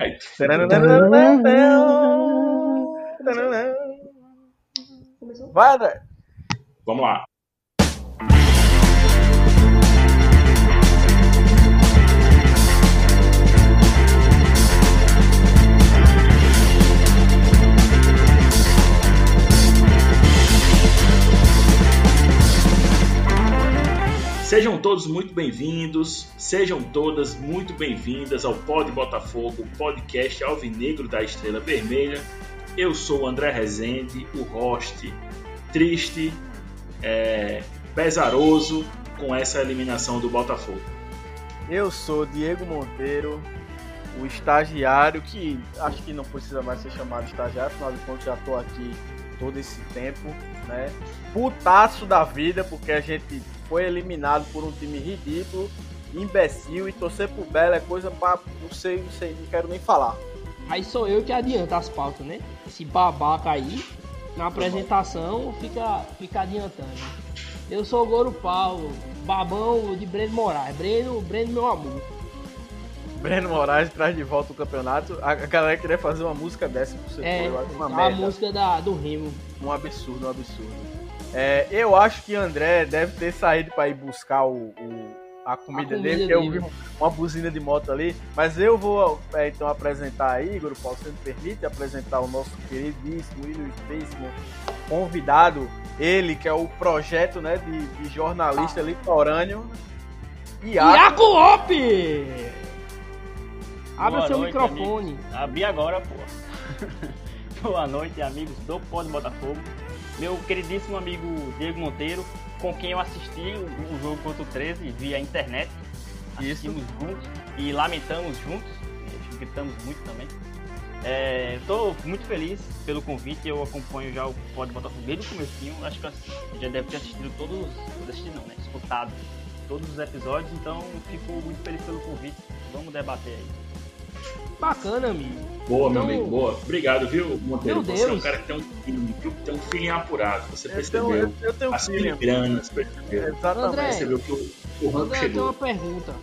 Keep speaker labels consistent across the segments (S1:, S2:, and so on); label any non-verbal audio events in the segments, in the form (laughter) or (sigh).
S1: Aí,
S2: Vai, André.
S1: vamos lá. Sejam todos muito bem-vindos, sejam todas muito bem-vindas ao Pod Botafogo, podcast alvinegro da Estrela Vermelha. Eu sou o André Rezende, o host, triste, é, pesaroso com essa eliminação do Botafogo.
S2: Eu sou Diego Monteiro, o estagiário, que acho que não precisa mais ser chamado estagiário, afinal de contas já estou aqui todo esse tempo, né? Putaço da vida, porque a gente foi eliminado por um time ridículo, imbecil, e torcer pro Belo é coisa pra. não sei, não sei, não quero nem falar.
S3: Aí sou eu que adianta as pautas, né? Esse babaca aí, na apresentação, fica, fica adiantando. Eu sou o Goro Paulo, babão de Breno Moraes. Breno, Breno, meu amor.
S2: Breno Moraes traz de volta o campeonato. A galera queria fazer uma música dessa pro setor,
S3: É,
S2: eu acho uma
S3: a
S2: merda.
S3: música da, do Rimo.
S2: Um absurdo, um absurdo. É, eu acho que André deve ter saído para ir buscar o, o- a, comida
S3: A comida
S2: dele, que eu vi uma buzina de moto ali. Mas eu vou é, então apresentar aí, Igor Paulo, se me permite, apresentar o nosso queridíssimo, ilustríssimo convidado. Ele que é o projeto né, de, de jornalista litorâneo. Iago.
S3: Iago Lopes! Abra
S4: Boa
S3: seu
S4: noite,
S3: microfone.
S4: amigos. Abri agora, pô. (laughs) Boa noite, amigos do Pod Botafogo. Meu queridíssimo amigo Diego Monteiro, com quem eu assisti o, o jogo contra o 13 via internet.
S2: Isso.
S4: Assistimos juntos e lamentamos juntos. Gritamos muito também. É, Estou muito feliz pelo convite. Eu acompanho já o Pod Botafogo desde o comecinho. Acho que já deve ter assistido todos. Assistido não, né? Escutado todos os episódios. Então fico muito feliz pelo convite. Vamos debater aí.
S3: Bacana, amigo.
S1: Boa, meu
S3: Então-
S1: amigo, boa. Obrigado, viu, Monteiro?
S3: Meu
S1: Você é um cara que tem um feeling, viu? tem um feeling apurado. Você
S2: Eu
S1: percebeu
S2: tenho, eu, eu tenho
S1: as
S2: feeling.
S1: filigranas, percebeu?
S2: Exatamente.
S3: André,
S1: Percebeu que o, o rango
S3: André, eu tenho
S1: chegou.
S3: uma pergunta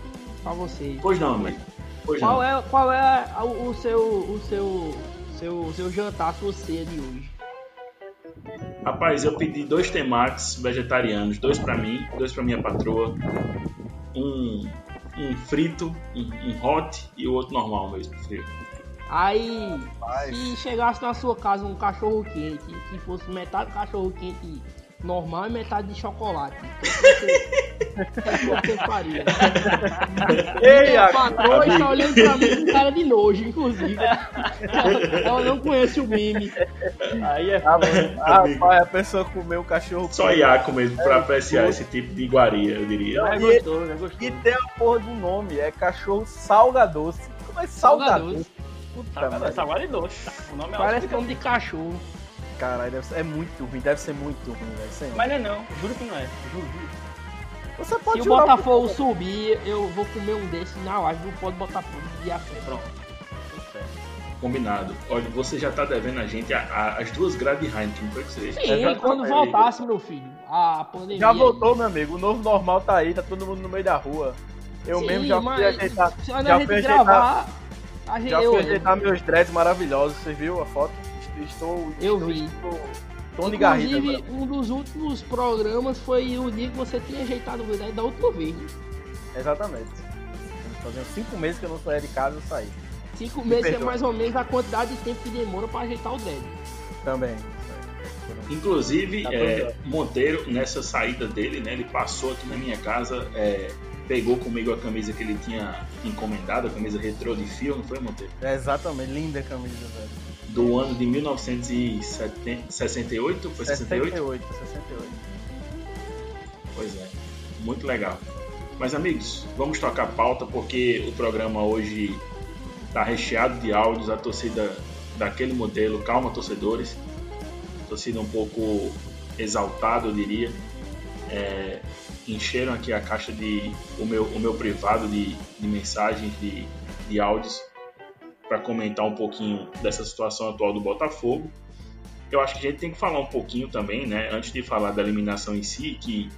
S3: pra vocês.
S1: Pois não, amigo. Pois
S3: Qual
S1: não.
S3: é, qual é o, o seu, o seu, seu, seu jantar, sua ceia de hoje?
S1: Rapaz, eu pedi dois temates vegetarianos, dois pra mim, dois pra minha patroa, um, um frito, um, um hot e o outro normal mesmo, frio.
S3: Aí,
S2: Rapaz.
S3: se chegasse na sua casa um cachorro quente, que fosse metade cachorro quente normal e metade de chocolate, o que você, o faria?
S2: Ei,
S3: a patroa está olhando pra mim com cara de nojo, inclusive. Ela, ela não conhece o meme.
S4: Aí é
S2: Ah, Rapaz, a pessoa comeu um cachorro
S1: Só Iaco mesmo pra apreciar esse tipo de iguaria, eu diria.
S4: é
S2: E-
S4: gostoso, é
S2: E
S4: gostoso.
S2: tem a porra do nome, é cachorro salgadoce. Como é salgadoce? Puta
S4: Salgado,
S2: merda.
S4: salgado e doce. O nome é
S3: Parece nome de cachorro.
S2: Caralho, deve ser- é muito ruim, deve ser muito ruim, velho. sei lá.
S4: Mas não é não, juro que não é. Juro, juro.
S2: Você
S3: Se
S2: pode
S3: o
S2: jurar
S3: Botafogo subir, eu vou comer um desses na live do Pode Botafogo de frente.
S4: Pronto.
S1: Combinado. Olha, você já tá devendo a gente a- a- as duas grades de Heineken, foi que você
S3: Sim,
S2: Exatamente.
S3: quando voltasse, meu filho, a pandemia.
S2: Já voltou, meu amigo. O novo normal tá aí, tá todo mundo no meio da rua. Eu
S3: Sim,
S2: mesmo já fui ajeitar.
S3: Se
S2: já
S3: a gente
S2: fui ajeitar-
S3: gravar, a gente,
S2: Já
S3: eu,
S2: fui ajeitar meus dreads maravilhosos. Você viu a foto? Estou.
S3: Eu
S2: estou,
S3: vi.
S2: Estou, Tony Garrido.
S3: Inclusive,
S2: agora.
S3: um dos últimos programas foi o dia que você tinha ajeitado o dread da última vez.
S2: Exatamente. Fazendo cinco meses que eu não saía de casa, eu saí.
S3: Cinco meses é mais ou menos a quantidade de tempo que demora pra ajeitar o dread.
S2: Também.
S1: Inclusive,
S2: Tá
S1: é,
S2: tudo
S1: Monteiro, nessa saída dele, né, ele passou aqui na minha casa, é, pegou comigo a camisa que ele tinha encomendado, a camisa retrô de fio, não foi, Monteiro?
S2: É exatamente, linda a camisa, velho.
S1: Do ano de 1968, foi 68?
S2: 68, 68.
S1: Pois é, muito legal. Mas amigos, vamos tocar a pauta porque o programa hoje está recheado de áudios, a torcida daquele modelo, calma torcedores, torcida um pouco exaltada, eu diria. É, encheram aqui a caixa de o meu, o meu privado de, de mensagens, de, de áudios para comentar um pouquinho dessa situação atual do Botafogo. Eu acho que a gente tem que falar um pouquinho também, né, antes de falar da eliminação em si, que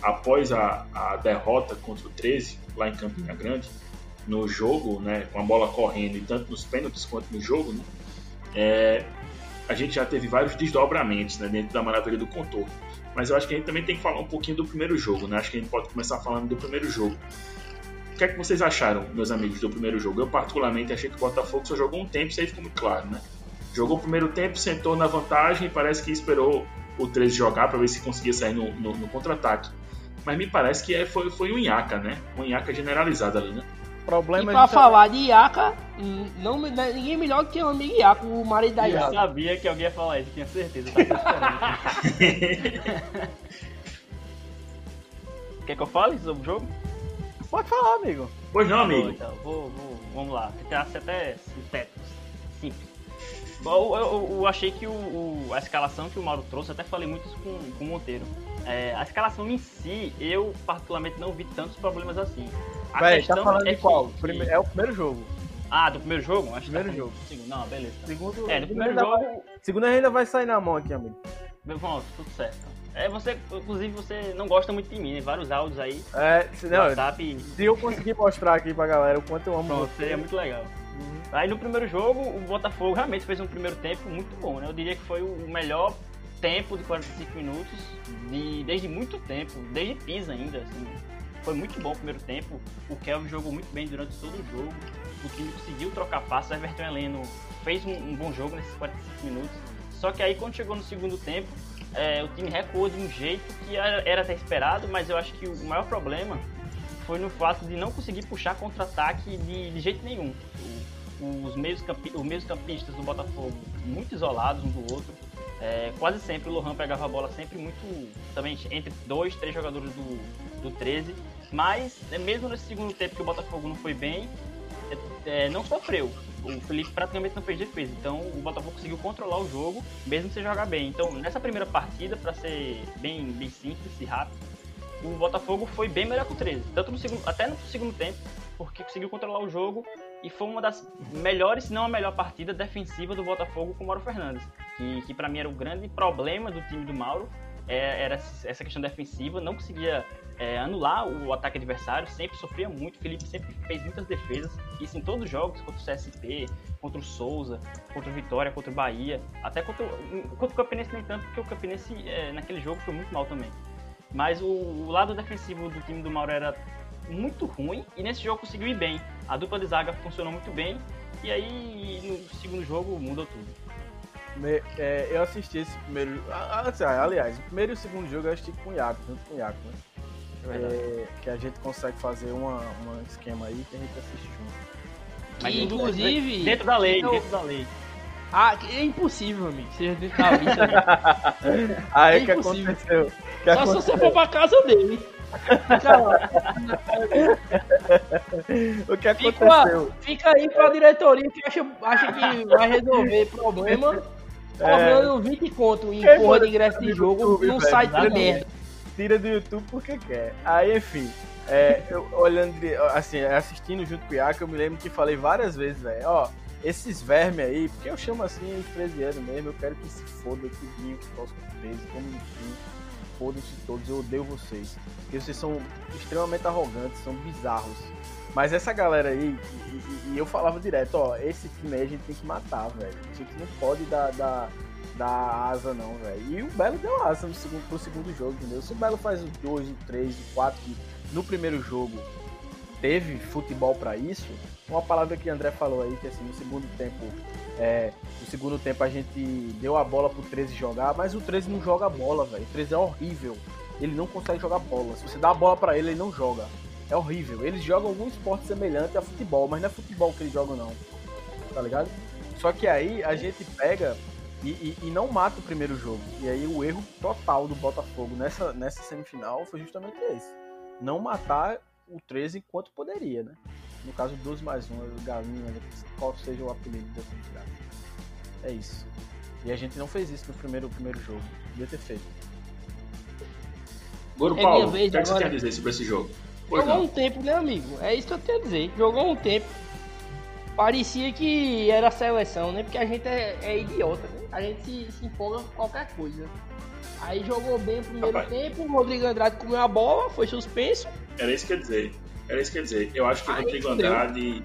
S1: após a, a derrota contra o 13, lá em Campina Grande, no jogo, né, com a bola correndo, e tanto nos pênaltis quanto no jogo, né, é, a gente já teve vários desdobramentos né, dentro da maravilha do contorno. Mas eu acho que a gente também tem que falar um pouquinho do primeiro jogo, né? Acho que a gente pode começar falando do primeiro jogo. O que é que vocês acharam, meus amigos, do primeiro jogo? Eu particularmente achei que o Botafogo só jogou um tempo, isso aí ficou muito claro, né? Jogou o primeiro tempo, sentou na vantagem e parece que esperou o 13 jogar para ver se conseguia sair no, no, no contra-ataque. Mas me parece que é, foi, foi um Inhaca, né? Um Inhaca generalizado ali, né?
S3: Problema e pra falar de Iaca, não, ninguém melhor que o amigo Iaca, o marido da Iaca.
S4: Eu sabia que alguém ia falar isso, tinha certeza. (laughs) Quer que eu fale sobre o jogo?
S2: Pode falar, amigo.
S1: Pois não, amigo.
S4: Então, vou, vou, vamos lá. Tentar ser até sintéticos. Simples. Eu, eu, eu, achei que o, o, a escalação que o Mauro trouxe, até falei muito isso com, com o Monteiro. É, a escalação em si, eu particularmente não vi tantos problemas assim.
S2: A Véi, tá falando é de qual? Que... É o primeiro jogo.
S4: Ah, do primeiro jogo?
S2: Acho primeiro
S4: tá
S2: jogo.
S4: Segundo, não, beleza.
S2: Segundo,
S4: é, do primeiro jogo. Vai...
S2: Segundo ainda vai sair na mão aqui, amigo.
S4: Pronto, tudo certo. É, você, inclusive, você não gosta muito de mim, né? Vários áudios aí.
S2: É, se, não, WhatsApp. se eu conseguir mostrar aqui pra galera o quanto eu amo
S4: Pronto, você. seria muito legal. Uhum. Aí no primeiro jogo, o Botafogo realmente fez um primeiro tempo muito bom, né? Eu diria que foi o melhor tempo de 45 minutos de, desde muito tempo, desde Pisa ainda, assim. Foi muito bom o primeiro tempo. O Kelvin jogou muito bem durante todo o jogo. O time conseguiu trocar passos. O Everton Heleno fez um, um, bom jogo nesses 45 minutos. Só que aí quando chegou no segundo tempo, é, o time recuou de um jeito que era, até esperado, mas eu acho que o maior problema foi no fato de não conseguir puxar contra-ataque de, de jeito nenhum. O, os meios, campi, os meios campistas do Botafogo muito isolados um do outro. É, quase sempre o Lohan pegava a bola sempre muito. também entre dois, três jogadores do, do 13. Mas, né, mesmo nesse segundo tempo que o Botafogo não foi bem, é, é, não sofreu. O Felipe praticamente não fez defesa. Então o Botafogo conseguiu controlar o jogo, mesmo sem jogar bem. Então, nessa primeira partida, para ser bem, bem simples e rápido, o Botafogo foi bem melhor que o 13. Tanto no segundo, até no segundo tempo, porque conseguiu controlar o jogo e foi uma das melhores, se não a melhor partida defensiva do Botafogo com o Mauro Fernandes. Que, que para mim era o grande problema do time do Mauro, é, era essa questão defensiva, não conseguia é, anular o ataque adversário, sempre sofria muito. Felipe sempre fez muitas defesas, isso em todos os jogos, contra o CSP, contra o Souza, contra o Vitória, contra o Bahia, até contra, contra o Campinense nem tanto, porque o Campinense é, naquele jogo foi muito mal também. Mas o, o, lado defensivo do time do Mauro era muito ruim e nesse jogo conseguiu ir bem. A dupla de zaga funcionou muito bem e aí no segundo jogo mudou tudo.
S2: Me, é, eu assisti esse primeiro. Aliás, o primeiro e o segundo jogo eu assisti com o Iaco, junto com o Iaco, né? É, que a gente consegue fazer uma, um esquema aí que a gente assiste junto.
S3: Mas inclusive.
S4: Dentro da lei, eu... dentro da lei.
S3: Ah, é impossível, amigo. Seja dentro da lei. (laughs)
S2: Aí é que aconteceu?
S3: Que Só aconteceu? se você for pra casa dele. (laughs)
S2: o que aconteceu?
S3: Fica, fica aí pra diretoria que acha, acha que vai resolver problema. É... 20 conto em porra de ingresso de jogo YouTube, num site de merda.
S2: Tira do YouTube porque quer. Aí, enfim. É, eu, olhando, assim, assistindo junto com o Iaco, eu me lembro que falei várias vezes, velho, ó, esses vermes aí, porque eu chamo assim os 13 anos mesmo, eu quero que se foda tudinho que posso 13, como enfim, foda-se todos, eu odeio vocês. Porque vocês são extremamente arrogantes, são bizarros. Mas essa galera aí, e, e, e, eu falava direto, ó, esse time aí a gente tem que matar, velho. A gente não pode dar, dar, dar asa não, velho. E o Belo deu asa no segundo, pro segundo jogo, entendeu? Se o Belo faz o 2, o 3, o 4, que no primeiro jogo teve futebol para isso, uma palavra que o André falou aí, que assim, no segundo tempo, é, no segundo tempo a gente deu a bola pro 13 jogar, mas o 13 não joga bola, velho. O 13 é horrível. Ele não consegue jogar bola. Se você dá a bola para ele, ele não joga. É horrível. Eles jogam algum esporte semelhante a futebol, mas não é futebol que eles jogam, não. Tá ligado? Só que aí a gente pega e, e, e, não mata o primeiro jogo. E aí o erro total do Botafogo nessa, nessa semifinal foi justamente esse. Não matar o 13 enquanto poderia, né? No caso, 12 mais 1, galinha, né? qual seja o apelido dessa desgraça. É isso. E a gente não fez isso no primeiro, primeiro jogo. Devia ter feito.
S1: Goro é Paulo, o que, é que você a dizer sobre esse jogo?
S3: Pois Jogou não. um tempo, né, amigo? É isso que eu tenho a dizer. Jogou um tempo. Parecia que era seleção, né? Porque a gente é, é idiota, né? A gente se, se empolga com qualquer coisa. Aí jogou bem o primeiro Rapaz. tempo, o Rodrigo Andrade comeu a bola, foi suspenso.
S1: Era isso que eu ia dizer. era isso que eu ia dizer. Eu acho que o Rodrigo. Andrade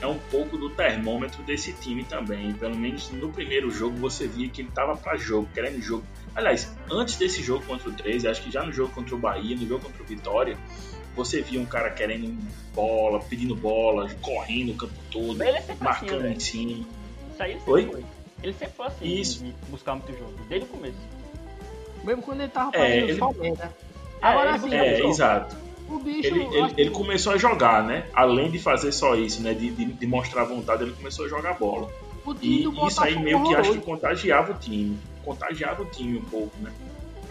S1: é um pouco do termômetro desse time também. Pelo menos no primeiro jogo você via que ele tava pra jogo, querendo jogo. Aliás, antes desse jogo contra o 13, acho que já no jogo contra o Bahia, no jogo contra o Vitória, você via um cara querendo bola, pedindo bola, correndo o campo todo,
S4: ele é assim,
S1: marcando em cima.
S4: Isso aí ele sempre
S1: Oi?
S4: foi. Ele sempre foi assim,
S1: Isso.
S4: de buscar muito jogo, desde o começo.
S3: Mesmo quando ele tava
S1: É,
S3: fazendo
S1: ele-
S3: só merda. Agora
S4: ele-
S3: assim,
S1: É,
S3: pessoal,
S1: exato.
S3: o bicho.
S1: Ele, ele,
S3: que-
S1: ele começou a jogar, né? Além de fazer só isso, né? De, de, de mostrar vontade, ele começou a jogar bola.
S3: o time
S1: E
S3: do
S1: isso aí meio que acho que contagiava o time. Contagiava o time um pouco, né?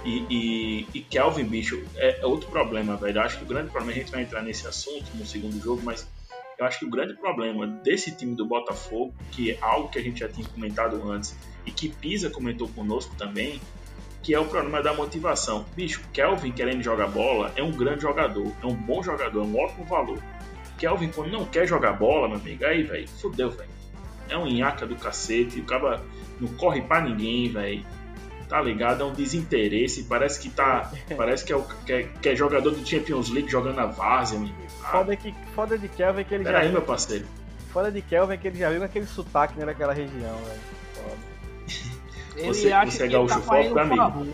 S1: E, e, e Kelvin, bicho, é, é outro problema, velho. Eu acho que o grande problema, a gente vai entrar nesse assunto no segundo jogo, mas eu acho que o grande problema desse time do Botafogo, que é algo que a gente já tinha comentado antes, e que Pisa comentou conosco também, que é o problema da motivação. Bicho, Kelvin querendo jogar bola é um grande jogador, é um bom jogador, é um ótimo valor. Kelvin, quando não quer jogar bola, meu amigo, aí, velho, fudeu, velho. É um nhaca do cacete, o cara não corre pra ninguém, velho. Tá ligado? É um desinteresse, parece que tá. (laughs) Parece que é, o, que é, que é jogador do Champions League jogando na várzea, meu. Ah,
S2: Foda, que, foda de Kelvin é que ele já.
S1: peraí, meu parceiro.
S2: Foda de Kelvin é que ele já viu com aquele sotaque né, daquela região, velho. Foda.
S3: Ele
S1: Você-
S3: acha
S1: você
S3: que
S1: é
S3: ele
S1: gaúcho
S3: tá fazendo
S1: fóbico, amigo?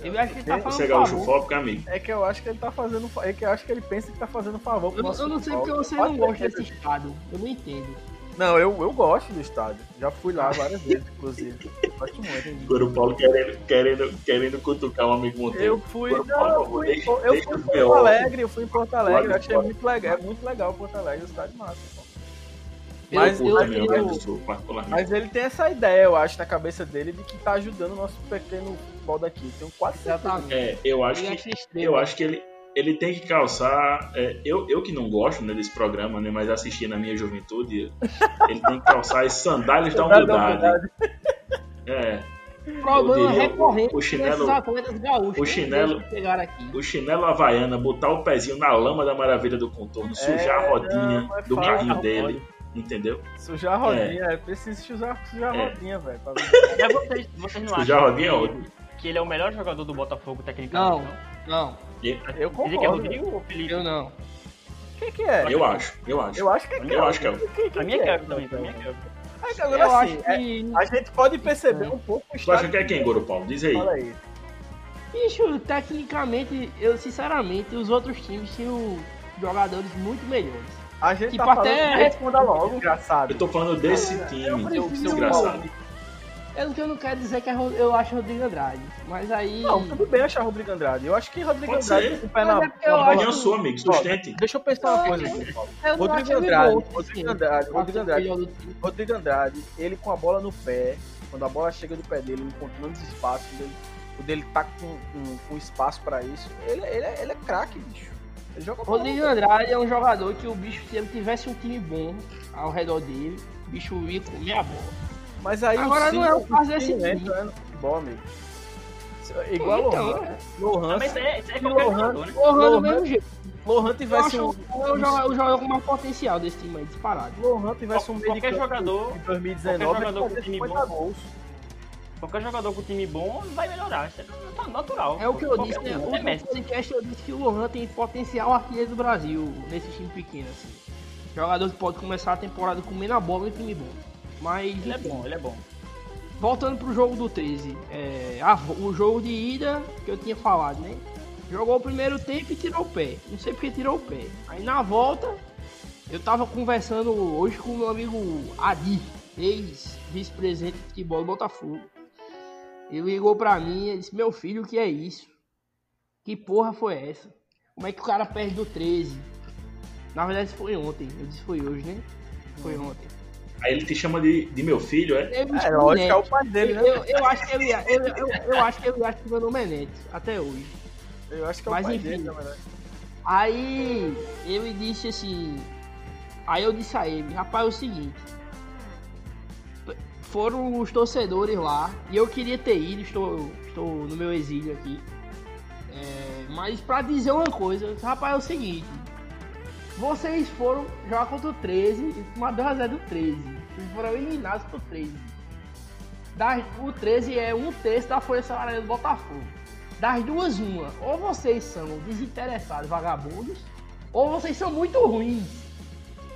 S3: Ele acha que ele tá
S1: Você é
S3: fazendo um
S1: gaúcho fóbico, amigo?
S2: É que eu acho que ele tá fazendo. fa- É que eu acho que ele pensa que tá fazendo favor pro
S3: Eu, eu não sei porque você não gosta desse estado. Eu não entendo.
S2: Não, eu, eu gosto do estádio. Já fui lá várias vezes, inclusive. Gosto muito.
S1: Agora o Paulo querendo, querendo, querendo cutucar um amigo Monteiro.
S2: Eu fui, não, eu
S1: favor,
S2: fui,
S1: deixa-
S2: eu
S1: deixa
S2: fui em Porto. Alegre, eu fui em Porto Alegre, eu achei
S1: pode.
S2: muito legal, é muito legal Porto Alegre, o estádio massa. pô.
S3: Eu-
S2: Mas,
S1: Eu
S3: eu- eu-
S1: Sul,
S2: mas ele tem essa ideia, eu acho, na cabeça dele de que tá ajudando o nosso pequeno futebol daqui. Tenho quase certeza.
S1: É, eu acho que. Eu acho que ele, ele tem que calçar. é, eu, eu que não gosto né, desse programa, né, mas assisti na minha juventude, ele tem que calçar as sandálias da (laughs) humildade. É,
S3: Problema recorrente
S1: o chinelo-
S3: gaúchos.
S1: o chinelo- o chinelo havaiana, botar o pezinho na lama da maravilha do contorno, sujar a rodinha
S2: não, é
S1: do carrinho
S2: não
S1: dele, entendeu?
S2: Sujar a rodinha, é, preciso sujar, sujar a
S1: É.
S2: rodinha, velho. pra-
S4: vocês, vocês não
S1: Sujar a
S4: acham
S1: rodinha é
S4: que, que ele é o melhor jogador do Botafogo tecnicamente?
S3: Não, não,
S1: E-
S2: Eu
S4: Dizer que é
S2: concordo.
S4: Rodrigo ou Felipe?
S3: eu não.
S2: Quem que é?
S1: Eu acho, eu acho.
S2: Eu acho que é
S1: Eu acho que é.
S2: Quem, quem
S4: Pra mim é
S2: que
S4: Kevin também, pra mim é Kevin.
S2: É, agora,
S3: Eu
S2: assim,
S3: acho
S2: é-
S3: que.
S2: a gente pode perceber um pouco o
S1: Tu acha que é quem, Goro Paulo? Diz aí.
S2: Fala aí.
S3: Bicho, tecnicamente, eu sinceramente, os outros times tinham jogadores muito melhores.
S2: A gente
S3: Tipo,
S2: tá falando
S3: até-
S2: responda logo, engraçado.
S1: Eu tô falando desse
S3: Eu
S1: time,
S3: prefiro-
S1: desgraçado.
S3: Eu, eu não quero dizer que é Ro- eu acho Rodrigo Andrade, mas aí.
S2: Não, tudo bem achar Rodrigo Andrade. Eu acho que Rodrigo
S1: Pode
S2: Andrade
S1: ser.
S2: com o pé na,
S3: é
S2: na.
S1: Opinião sua, amigo, sustente.
S2: Deixa eu pensar uma coisa
S3: é
S2: aqui, Paulo. Rodrigo Andrade,
S3: bom,
S2: Rodrigo. Andrade, Rodrigo
S3: acho
S2: Andrade. Rodrigo Andrade, ele com a bola no pé, quando a bola chega do pé dele, ele encontrando os espaços, ele, quando ele tá com, com, com espaço pra isso, ele, ele, é- ele é craque, bicho. Ele joga bola.
S3: Rodrigo Andrade é um jogador que o bicho, se ele tivesse um time bom ao redor dele, o bicho ia comer a bola.
S2: Mas aí
S3: Agora
S2: o
S3: não é o caso desse
S2: no futebol, amigo. Igual
S3: então,
S2: Lohan.
S3: é.
S2: Lohan,
S4: Mas é, é
S2: E Lohan-
S4: jogador, né?
S3: Lohan do
S2: Lohan-
S3: mesmo jeito.
S2: Lohan
S3: Eu
S2: tivesse
S3: acho
S2: um,
S3: o jogador, o jogador com mais potencial desse time aí, disparado.
S2: Lohan tivesse um meio de
S4: Qualquer jogador,
S2: em 2019,
S4: qualquer jogador com time
S2: 50
S4: bom.
S2: gols.
S4: qualquer jogador com time bom vai melhorar. Isso é natural.
S3: É o que eu disse, né?
S4: um,
S3: O
S4: até Messi.
S3: podcast eu disse que o Lohan tem potencial artilheiro do Brasil nesse time pequeno, assim. Jogador que pode começar a temporada comendo a bola em time bom. Mas,
S4: Ele é bom, ele é bom.
S3: voltando pro jogo do 13, é, a- o jogo de ida que eu tinha falado, né? Jogou o primeiro tempo e tirou o pé. Não sei porque tirou o pé. Aí na volta, eu tava conversando hoje com o meu amigo Adi, ex-vice-presidente de futebol do Botafogo. Ele ligou pra mim e disse: Meu filho, o que é isso? Que porra foi essa? Como é que o cara perde do 13? Na verdade, foi ontem. Eu disse: Foi hoje, né? Foi ontem.
S1: Aí ele te chama de, de meu filho, é?
S3: Me
S2: É, lógico, é o pai dele, né?
S3: Eu, eu acho que ele, eu, eu, eu acho que ele acha que meu nome é Neto, até hoje.
S2: Eu acho que é o
S3: Mas
S2: pai
S3: enfim.
S2: dele, na verdade.
S3: Aí ele disse assim. Aí eu disse a ele, rapaz, é o seguinte. Foram os torcedores lá e eu queria ter ido, estou, estou no meu exílio aqui. É, mas pra dizer uma coisa, eu rapaz, é o seguinte. Vocês foram jogar contra o 13 e tomar 2x0 do 13. Vocês foram eliminados pro 13. Das- o 13 é um terço da Folha Salarial do Botafogo. Das duas, uma. Ou vocês são desinteressados, vagabundos, ou vocês são muito ruins.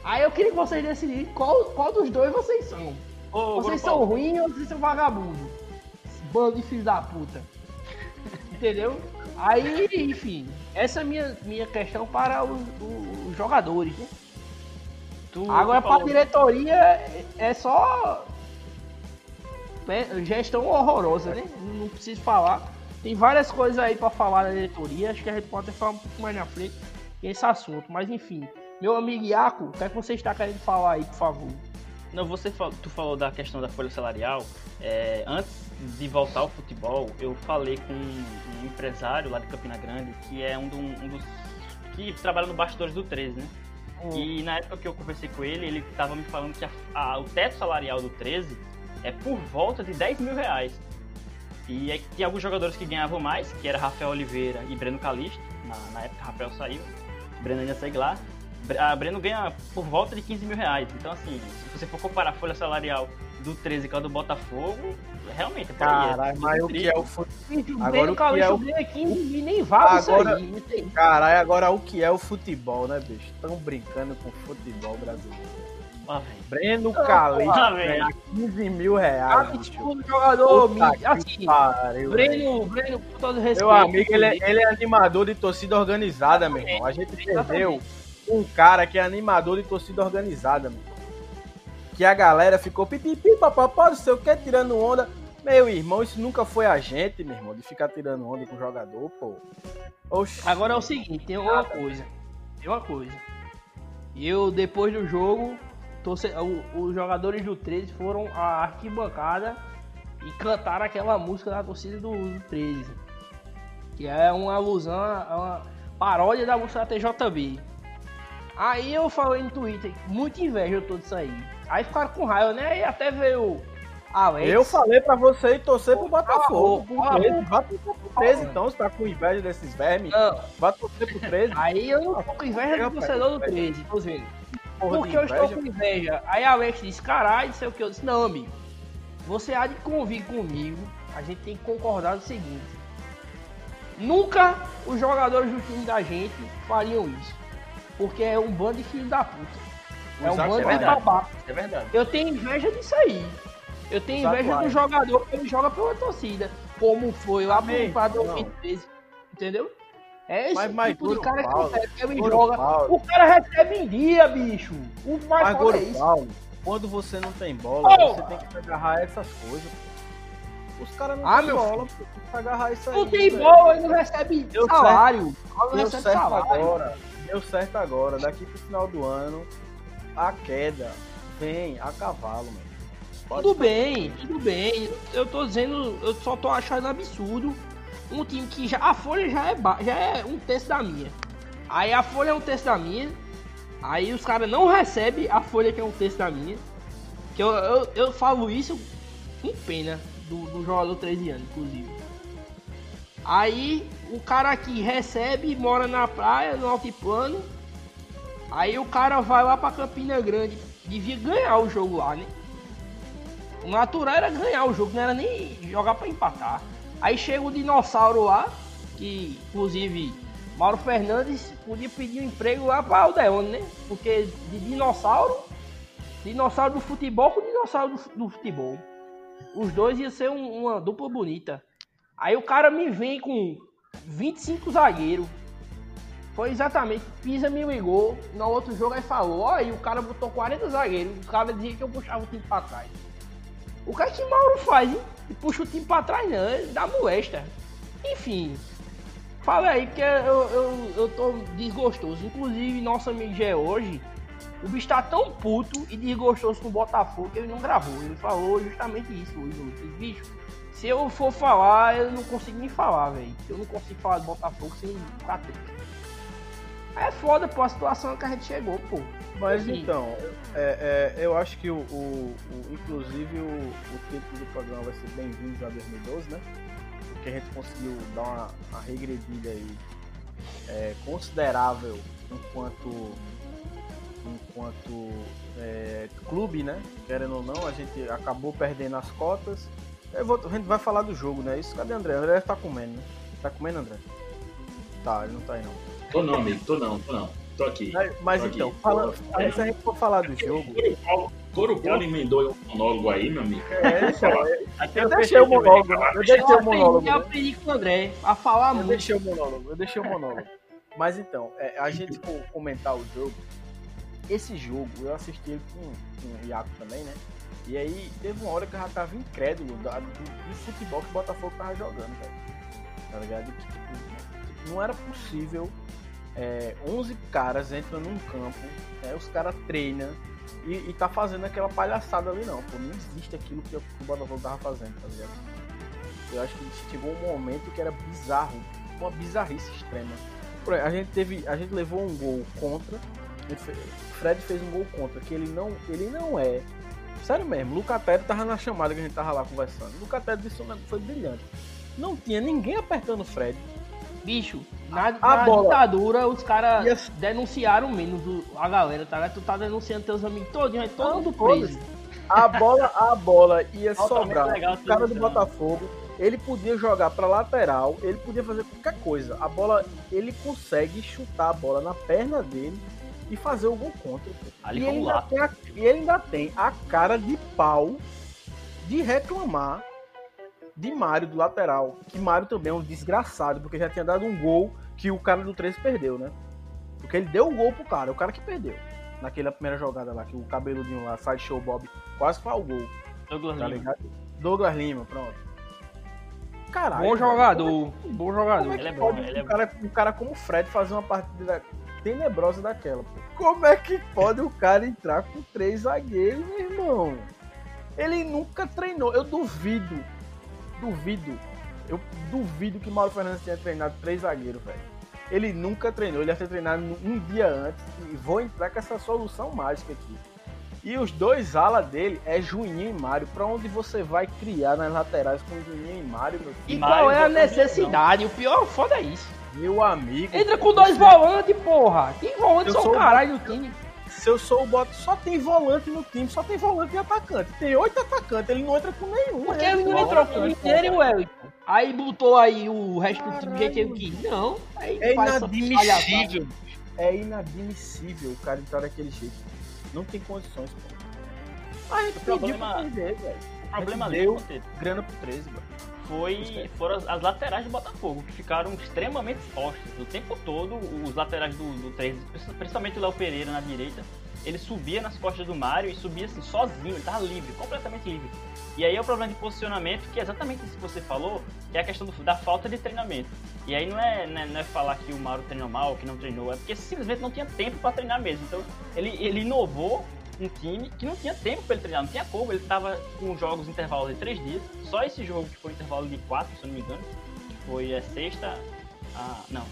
S3: Aí eu queria que vocês decidissem qual, qual dos dois vocês são.
S4: Ô,
S3: vocês são ruins ou vocês são vagabundos? Bando de filho da puta. Entendeu? Aí, enfim, essa é a minha, minha questão para os, os- os jogadores. Né?
S4: tu-
S3: Agora
S4: tu
S3: para a diretoria é- só gestão horrorosa, né? Não preciso falar. Tem várias coisas aí para falar da diretoria. Acho que a gente pode até falar um pouco mais na frente esse assunto. Mas enfim, meu amigo Iaco, o que é que você está querendo falar aí, por favor?
S4: Não, você tu falou da questão da folha salarial. É, antes de voltar ao futebol, eu falei com um empresário lá de Campina Grande, que é um, do- um dos que trabalha no bastidores do 13, né? E na época que eu conversei com ele, ele estava me falando que a- a- o teto salarial do 13 é por volta de 10 mil reais. E aí tinha alguns jogadores que ganhavam mais, que era Rafael Oliveira e Breno Calixto. Na, na época, Rafael saiu, Breno ainda segue lá. A Breno ganha por volta de 15 mil reais. Então, assim, se você for comparar a folha salarial do 13 com a do Botafogo, realmente é por aí.
S2: Caralho, mas o que é o futebol? Agora,
S3: Breno
S2: o que é
S3: Calixto
S2: o-
S3: ganha 15 e nem vale isso
S2: Agora-
S3: aí. não tem-
S2: Caralho, agora o que é o futebol, né, bicho? Estão brincando com o futebol brasileiro.
S4: Ah.
S2: Breno
S3: Ah,
S2: Calixto
S4: velho.
S2: ganha 15 mil reais, bicho.
S3: Absurdo jogador,
S2: Puta
S3: mídia.
S2: que
S3: assim,
S2: pariu.
S3: Breno, Breno, com todo respeito.
S2: Meu amigo, ele, é- ele é animador de torcida organizada, meu irmão. A gente perdeu um cara que é animador de torcida organizada. Que a galera ficou pipipi, papapá, não sei o que, tirando onda. Meu irmão, isso nunca foi a gente, meu irmão, de ficar tirando onda com o jogador, pô. Oxi.
S3: Agora é o seguinte, tem uma coisa. Tem uma coisa. Eu, depois do jogo, torce- o- os jogadores do 13 foram à arquibancada e cantaram aquela música da torcida do, do 13. Que é uma alusão, uma paródia da música da TJB. Aí eu falei no Twitter, muita inveja eu tô disso aí. Aí ficaram com raiva, né? E até veio Alex.
S2: Eu falei pra você ir torcer pro Botafogo.
S3: Cala a
S2: Pro
S3: boca,
S2: 13. Vai torcer pro 13, então. Você tá com inveja desses vermes.
S3: Não,
S2: Vai torcer pro 13.
S3: aí eu não tô com inveja do torcedor do 13, tô.
S2: Porra
S3: Porque eu estou com inveja. Aí a Alex disse, caralho, não sei o que. Eu disse, não, amigo. Você há de convir comigo. A gente tem que concordar no seguinte. Nunca os jogadores do time da gente fariam isso. Porque é um bando de filho da puta. É um bando
S2: é
S3: de babaca.
S2: É verdade.
S3: Eu tenho inveja disso aí. Eu tenho
S2: Exato,
S3: inveja do
S2: Alex.
S3: jogador que ele joga pela torcida. Como foi lá
S2: Amém.
S3: pro pra
S2: Não.
S3: 2013. Entendeu? É esse
S2: Mas- mas,
S3: tipo de cara
S2: Paulo,
S3: que recebe, ele
S2: Goro
S3: joga.
S2: Paulo.
S3: O cara recebe em dia, bicho. O mais
S2: Mas, Goro
S3: é isso.
S2: Paulo, quando você não tem bola,
S3: Porra!
S2: você tem que agarrar essas coisas. pô. Os caras não
S3: Ah,
S2: têm bola, pô. Tem que agarrar isso aí.
S3: Não tem
S2: velho.
S3: bola, ele não recebe
S2: Deu
S3: salário. Não
S2: Deu
S3: recebe salário.
S2: agora. Deu certo agora. Daqui pro final do ano, a queda vem a cavalo, mano. Pode
S3: Tudo bem, tudo bem. Eu tô dizendo, eu só tô achando absurdo um time que já. A folha já é, ba- já é um terço da minha. Aí a folha é um terço da minha. Aí os caras não recebem a folha que é um terço da minha. Que eu, eu, eu falo isso com pena do, do jogador 13 anos, inclusive. Aí o cara aqui recebe, mora na praia, no altiplano. Aí o cara vai lá pra Campina Grande. Devia ganhar o jogo lá, né? O natural era ganhar o jogo, não era nem jogar pra empatar. Aí chega o dinossauro lá, que inclusive Mauro Fernandes podia pedir um emprego lá pra Aldeone, né? Porque de dinossauro, dinossauro do futebol com dinossauro do, do futebol. Os dois iam ser um- uma dupla bonita. Aí o cara me vem com 25 zagueiros. Foi exatamente, Pisa me ligou no outro jogo aí falou, ó, e o cara botou 40 zagueiros, o cara dizia que eu puxava o time pra trás. O que é que Mauro faz, hein? E puxa o time pra trás não, ele dá molesta. Enfim, fala aí, porque eu, eu, eu tô desgostoso. Inclusive, nosso amigo Gé hoje, o bicho tá tão puto e desgostoso com o Botafogo que ele não gravou. Ele falou justamente isso hoje. Bicho, se eu for falar, eu não consigo nem falar, velho. Eu não consigo falar do Botafogo sem ficar triste. É foda, pô, a situação que a gente chegou, pô.
S2: Mas
S3: Assim.
S2: então, é, é, eu acho que o, o- o- inclusive o, o título do programa vai ser Bem-vindos a 2012, né? Porque a gente conseguiu dar uma, uma regredilha aí é, considerável enquanto enquanto é, clube, né? Querendo ou não, a gente acabou perdendo as cotas. Eu vou- a gente vai falar do jogo, né? Isso, cadê o André? O André tá comendo, né? Tá comendo, André? Tá, ele não tá aí não.
S1: Tô não, amigo, tô não, tô não. tô aqui.
S2: Mas, mas
S1: Tô
S2: então,
S1: aqui.
S2: fala, se a gente for falar do jogo.
S1: Coro Paulo, Coro Paulo emendou um monólogo aí, meu amigo.
S2: É, então, é,
S4: Até
S2: eu
S4: eu
S2: deixei o monólogo, né? eu deixei
S3: Eu
S2: o monólogo.
S3: aprendi, eu
S2: né?
S3: aprendi com o André a falar
S2: Eu
S3: muito.
S2: deixei o monólogo, eu deixei o monólogo. Mas então, é, a gente for comentar o jogo. Esse jogo, eu assisti ele com, com o Iaco também, né? E aí teve uma hora que eu já tava incrédulo da- do, do futebol que o Botafogo tava jogando, velho. Tá ligado? Que, tipo, não era possível é, 11 caras entram num campo, né, os caras treinam e, e tá fazendo aquela palhaçada ali não. Pô, não existe aquilo que, o- que o Botafogo tava fazendo, tá ligado? Eu acho que chegou um momento que era bizarro, uma bizarrice extrema. A gente teve, a gente levou um gol contra, Fred fez um gol contra, que ele não, ele não é. Sério mesmo, Lucatério tava na chamada que a gente tava lá conversando. Lucatério disse um foi brilhante. Não tinha ninguém apertando o Fred.
S3: Bicho, na,
S2: A
S3: na
S2: bola.
S3: ditadura os caras
S2: as-
S3: denunciaram menos o- a galera, tá ligado? Tu tá denunciando teus amigos todinho, aí todo mundo preso.
S2: A bola, a bola ia
S4: Altamente
S2: sobrar.
S4: legal
S2: O cara do Botafogo, ele podia jogar pra lateral, ele podia fazer qualquer coisa. A bola, ele consegue chutar a bola na perna dele e fazer o gol contra.
S4: Ali
S2: e, ele
S4: um
S2: ainda tem a, e ele ainda tem a cara de pau de reclamar de Mário do lateral. Que Mário também é um desgraçado, porque já tinha dado um gol que o cara do 13 perdeu, né? Porque ele deu o gol pro cara, é o cara que perdeu. Naquela primeira jogada lá, que o cabeludinho lá, Sideshow Bob, quase foi o gol.
S4: Douglas
S2: Tá
S4: Lima.
S2: ligado? Douglas Lima, pronto. Caralho.
S3: Bom
S2: velho,
S3: jogador, bom
S2: Como
S3: jogador.
S2: é
S4: Ele é bom,
S2: pode
S4: ele é
S2: um, cara, um cara como o Fred fazer uma partida tenebrosa daquela? Pô? Como é que pode o cara entrar com três zagueiros, meu irmão? Ele nunca treinou. Eu duvido, duvido, eu duvido que Mauro Fernandes tenha treinado três zagueiros, velho. Ele nunca treinou, ele deve ter treinado um dia antes e vou entrar com essa solução mágica aqui. E os dois alas dele é Juninho e Mário. Pra onde você vai criar nas laterais com Juninho e Mário, meu
S3: E?
S4: Mário
S3: qual é a necessidade? O pior foda é isso.
S2: Meu amigo.
S3: Entra com dois volantes, porra. Tem volante
S2: Eu
S3: só
S2: sou-
S3: o caralho do time.
S2: Se eu sou o Bota, só tem volante no time, só tem volante e atacante. Tem oito atacantes, ele não entra com nenhum.
S3: Porque
S2: né?
S3: ele não entrou com o Mineiro e o Wellington. Aí botou aí o resto do time do jeito que ele quis. Não. Aí
S2: É inadmissível. É inadmissível o cara entrar daquele jeito. Não tem condições, pô. A gente
S4: O
S2: pediu
S4: problema-
S2: pra perder, velho.
S4: O problema ali
S2: Deu.
S4: Monteiro,
S2: Grana pro 13, velho.
S4: Foi foram as, as laterais do Botafogo, que ficaram extremamente expostas. O tempo todo, os laterais do, do 13, principalmente o Léo Pereira na direita, ele subia nas costas do Mário e subia assim, sozinho, ele tava livre, completamente livre. E aí é o problema de posicionamento, que é exatamente isso que você falou, que é a questão do- da falta de treinamento. E aí não é, não é, não é falar que o Mário treinou mal, que não treinou, é porque simplesmente não tinha tempo para treinar mesmo. Então ele, ele inovou um time que não tinha tempo para ele treinar, não tinha como, ele tava com jogos intervalos de três dias, só esse jogo que foi um intervalo de quatro, se eu não me engano, que foi é, sexta, ah, não,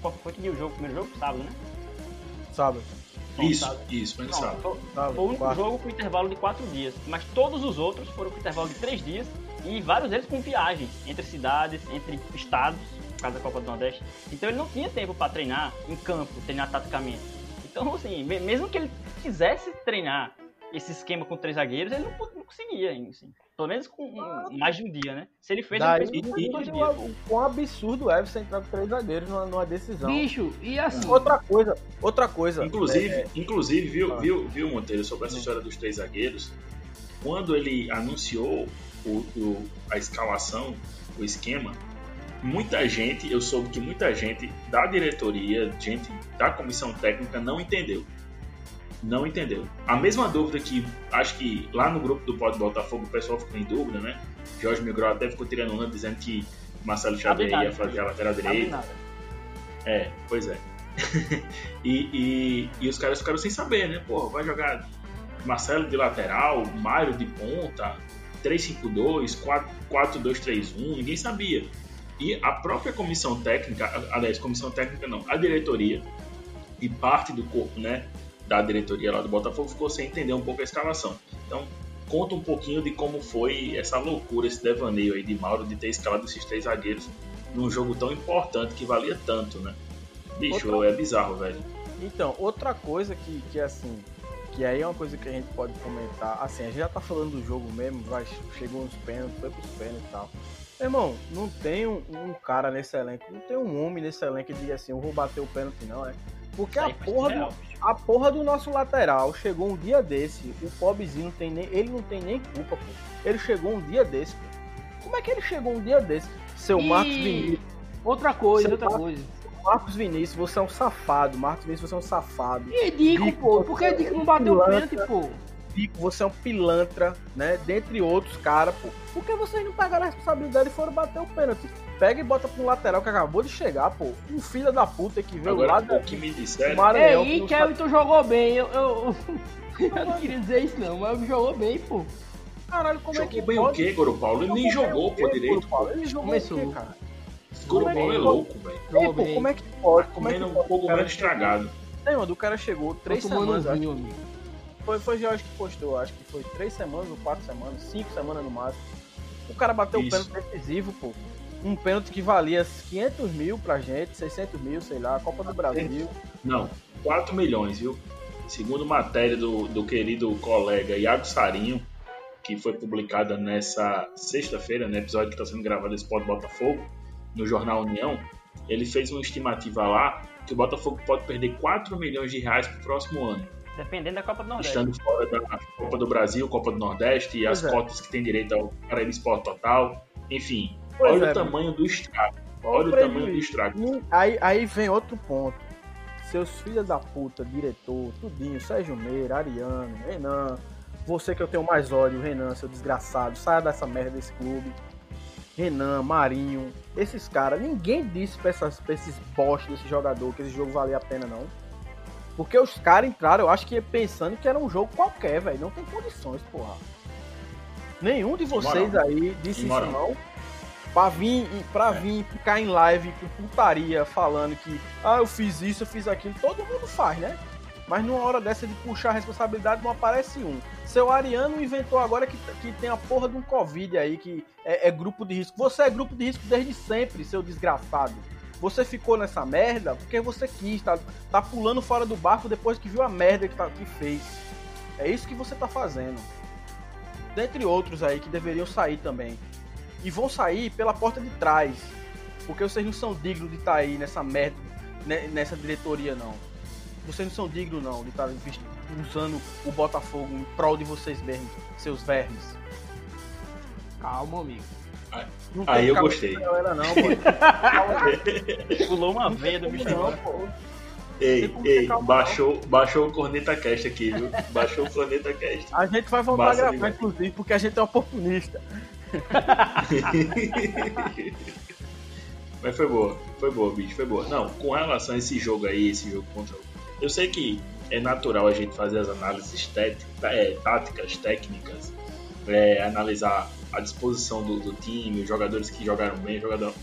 S4: qual foi que dia o jogo, primeiro jogo? Sábado, né?
S2: Sábado.
S1: Isso,
S4: Sábado.
S1: isso, mas
S4: Não,
S1: sabe.
S4: foi,
S2: Sábado.
S4: foi o único
S2: quarto.
S4: jogo com intervalo de quatro dias, mas todos os outros foram com intervalo de três dias e vários deles com viagens entre cidades, entre estados, por causa da Copa do Nordeste. Então ele não tinha tempo para treinar em campo, treinar taticamente. Então, assim, me- mesmo que ele quisesse treinar esse esquema com três zagueiros, ele não, não conseguia, assim. Pelo menos com um- mais de um dia, né? Se ele fez,
S2: Daí,
S4: ele fez com dois dias.
S2: o quão absurdo é você entrar com três zagueiros numa, numa decisão.
S3: Bicho, e assim.
S2: Outra coisa, outra coisa.
S1: Inclusive,
S2: é,
S1: inclusive viu,
S2: Ah.
S1: viu, viu, Monteiro, sobre essa história dos três zagueiros, quando ele anunciou o, o- a escalação, o esquema, muita gente, eu soube que muita gente da diretoria, gente da comissão técnica não entendeu. Não entendeu. A mesma dúvida que acho que lá no grupo do Pode Botafogo o pessoal ficou em dúvida, né? Jorge Miguel até ficou tirando onda dizendo que Marcelo Xavier ia fazer a lateral direita.
S4: nada.
S1: É, pois é. (laughs) e, e, e os caras ficaram sem saber, né? Pô, vai jogar Marcelo de lateral, Mário de ponta, 3-5-2, 4-2-3-1, ninguém sabia. E a própria comissão técnica, aliás, comissão técnica não, a diretoria e parte do corpo, né, da diretoria lá do Botafogo ficou sem entender um pouco a escalação. Então, conta um pouquinho de como foi essa loucura, esse devaneio aí de Mauro de ter escalado esses três zagueiros num jogo tão importante que valia tanto, né? Bicho,
S2: Outra-
S1: é bizarro, velho.
S2: Então, outra coisa que, que assim, que aí é uma coisa que a gente pode comentar, assim, a gente já tá falando do jogo mesmo, vai, chegou nos pênaltis, foi pros pênaltis e tal. Irmão, não tem um, um cara nesse elenco, não tem um homem nesse elenco que diga assim, eu vou bater o pênalti não, é. Porque a porra, do, a porra do nosso lateral chegou um dia desse. O pobrezinho não tem nem. Ele não tem nem culpa, pô. Ele chegou um dia desse, pô. Como é que ele chegou um dia desse? Seu
S3: E-
S2: Marcos Vinícius.
S3: Outra coisa, outra
S2: tá-
S3: coisa.
S2: Marcos Vinícius, você é um safado. Marcos Vinícius, você é um safado.
S3: E Dico, pô. Por que Dico não bateu o pênalti, pô?
S2: Pico, você é um pilantra, né? Dentre outros caras, pô. Por que vocês não pegaram a responsabilidade e foram bater o pênalti? Pega e bota pro lateral que acabou de chegar, pô. Um filho da puta que veio lá
S1: Agora,
S2: do
S1: o que me disseram,
S2: Maranhão.
S3: Ei,
S2: que
S3: que
S2: não
S3: Kelvin jogou bem. Eu, eu, eu (laughs) não queria dizer isso, não, mas jogou bem, pô.
S2: Caralho, como é
S1: jogou
S2: que
S1: bem o
S2: pode?
S1: quê, Goro Paulo? Ele nem jogou, pô, direito.
S2: Paulo. Ele jogou
S3: Começou.
S2: o quê, cara?
S1: Goro
S2: é
S1: Paulo é louco, velho.
S2: Como é que pode? Como é que
S1: Comendo
S2: pode?
S1: um cogumelo
S2: Cara,
S1: estragado.
S2: Mano, o cara chegou três semanas, acho.
S3: amigo.
S2: Foi, foi Jorge que postou, acho que foi três semanas ou quatro semanas, cinco semanas no máximo. O cara bateu
S1: Isso.
S2: pênalti decisivo, pô. Um pênalti que valia 500 mil pra gente, 600 mil, sei lá, Copa do Brasil.
S1: Não, 4 milhões, viu? Segundo matéria do, do querido colega Iago Sarinho, que foi publicada nessa sexta-feira, no episódio que está sendo gravado esse Pod Botafogo, no jornal União, ele fez uma estimativa lá que o Botafogo pode perder 4 milhões de reais pro próximo ano,
S4: Dependendo da Copa do Nordeste.
S1: estando fora da Copa do Brasil, Copa do Nordeste e as
S2: Pois é.
S1: cotas que tem direito ao Paraíba Esporte Total. Enfim,
S2: Pois
S1: olha
S2: é,
S1: o tamanho do estrago.
S2: Olha o
S1: tamanho do estrago.
S2: Aí, aí vem outro ponto. Seus filhos da puta, diretor, tudinho, Sérgio Meira, Ariano, Renan, você que eu tenho mais ódio, Renan, seu desgraçado, saia dessa merda desse clube. Renan, Marinho, esses caras, ninguém disse pra, essas, pra esses bosta desse jogador que esse jogo valia a pena, não. Porque os caras entraram, eu acho que pensando que era um jogo qualquer, velho. Não tem condições, porra. Nenhum de vocês
S1: moral.
S2: aí disse
S1: Sem
S2: isso,
S1: moral.
S2: não. Pra vir, pra vir ficar em live com putaria falando que ah, eu fiz isso, eu fiz aquilo, todo mundo faz, né? Mas numa hora dessa de puxar a responsabilidade não aparece um. Seu Ariano inventou agora que, que tem a porra de um Covid aí, que é, é grupo de risco. Você é grupo de risco desde sempre, seu desgraçado. Você ficou nessa merda porque você quis, tá, tá pulando fora do barco depois que viu a merda que, tá, que fez. É isso que você tá fazendo. Dentre outros aí que deveriam sair também. E vão sair pela porta de trás. Porque vocês não são dignos de estar aí nessa merda, né, nessa diretoria, não. Vocês não são dignos, não, de estar usando o Botafogo em prol de vocês mesmos, seus vermes.
S3: Calma, amigo.
S2: Não
S1: Aí eu gostei.
S2: pra galera, não, mano. (laughs)
S4: Pulou uma veia do bicho
S2: Não, pô.
S1: Ei, ei, baixou, baixou o Corneta Cast aqui, viu? Baixou o Corneta Cast.
S2: A gente vai voltar a gravar,
S1: demais.
S2: inclusive, porque a gente é oportunista. (laughs)
S1: Mas foi boa, foi boa, bicho, foi boa. Não, com relação a esse jogo aí, esse jogo contra o. Eu sei que é natural a gente fazer as análises é, táticas, técnicas, é, analisar a disposição do, do time, os jogadores que jogaram bem, jogador,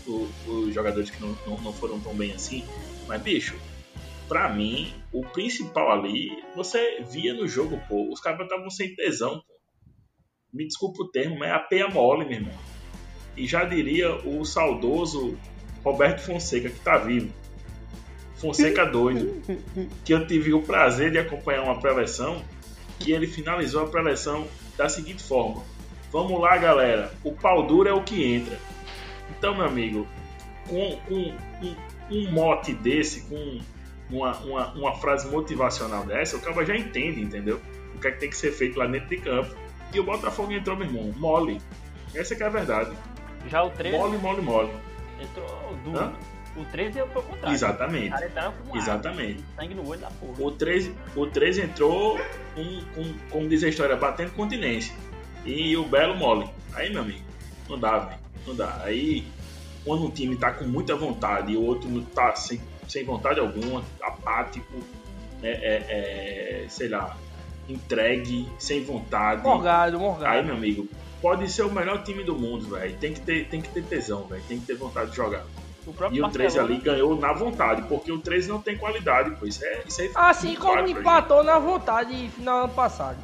S1: os jogadores que não, não, não foram tão bem assim. Mas, bicho, pra mim, o principal ali, você via no jogo, pô, os caras estavam sem tesão, pô. Me desculpa o termo, mas é a peia mole, meu irmão. E já diria o saudoso Roberto Fonseca, que tá vivo. Fonseca doido. Que eu tive o prazer de acompanhar uma preleção que ele finalizou a preleção da seguinte forma: Vamos lá, galera, o pau duro é o que entra. Então, meu amigo, com, com um, um mote desse, com uma, uma, uma frase motivacional dessa, o cara já entende, entendeu? O que é que tem que ser feito lá dentro de campo. E o Botafogo entrou, meu irmão, mole. Essa que é a verdade.
S4: Já o 13
S1: Mole, mole, mole.
S4: entrou duro.
S1: Hã?
S4: O 13 foi o contrário.
S1: Exatamente.
S4: com uma
S1: Exatamente.
S4: sangue no olho da porra.
S1: O 13, o 13 entrou com, com, como diz a história, batendo continência. E o Belo mole. Aí, meu amigo, não dá, velho. Não dá. Aí, quando um time tá com muita vontade e o outro não tá sem, sem vontade alguma, apático, é, é, é, sei lá, entregue, sem vontade.
S3: Morgado, morgado.
S1: Aí, meu amigo, pode ser o melhor time do mundo, velho. Tem que ter, tem que ter tesão, velho. Tem que ter vontade de jogar.
S4: O
S1: E o 13
S4: Barcelona-
S1: ali ganhou na vontade, porque o 13 não tem qualidade, pô. Isso, é, isso aí fica
S3: Assim
S1: muito
S3: como empatou na vontade final ano passado.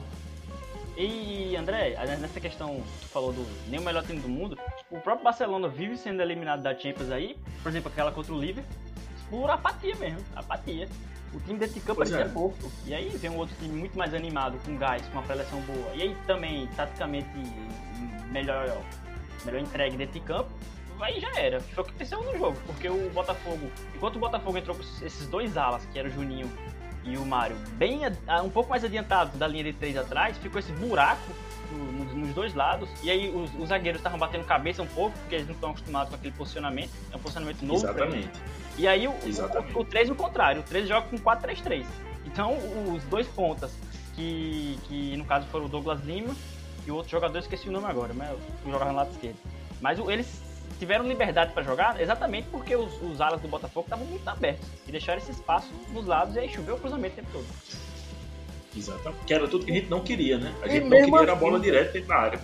S4: E André, nessa questão que tu falou do nem o melhor time do mundo, o próprio Barcelona vive sendo eliminado da Champions aí, por exemplo, aquela contra o Liverpool, por apatia mesmo, apatia. O time dentro de campo
S1: é.
S4: morto. E aí vem um outro time muito mais animado, com gás, com uma preleção boa. E aí também, taticamente, melhor, melhor entregue dentro de campo. aí já era. Foi o que aconteceu no jogo, porque o Botafogo, enquanto o Botafogo entrou com esses dois alas, que era o Juninho e o Mário, bem um pouco mais adiantado da linha de três atrás, ficou esse buraco no, nos dois lados, e aí os, os zagueiros estavam batendo cabeça um pouco, porque eles não estão acostumados com aquele posicionamento, é um posicionamento novo.
S1: Exatamente.
S4: E aí o, Exatamente. o, o 3 o contrário, o 3 joga com 4-3-3. Então os dois pontas, que, que no caso foram o Douglas Lima e o outro jogador, esqueci o nome agora, mas jogava no lado esquerdo. Mas eles tiveram liberdade para jogar exatamente porque os, os alas do Botafogo estavam muito abertos e deixaram esse espaço nos lados e aí choveu o cruzamento o tempo todo.
S1: Exatamente. Que era tudo que a gente não queria, né? A gente não queria assim, a bola direto dentro da área.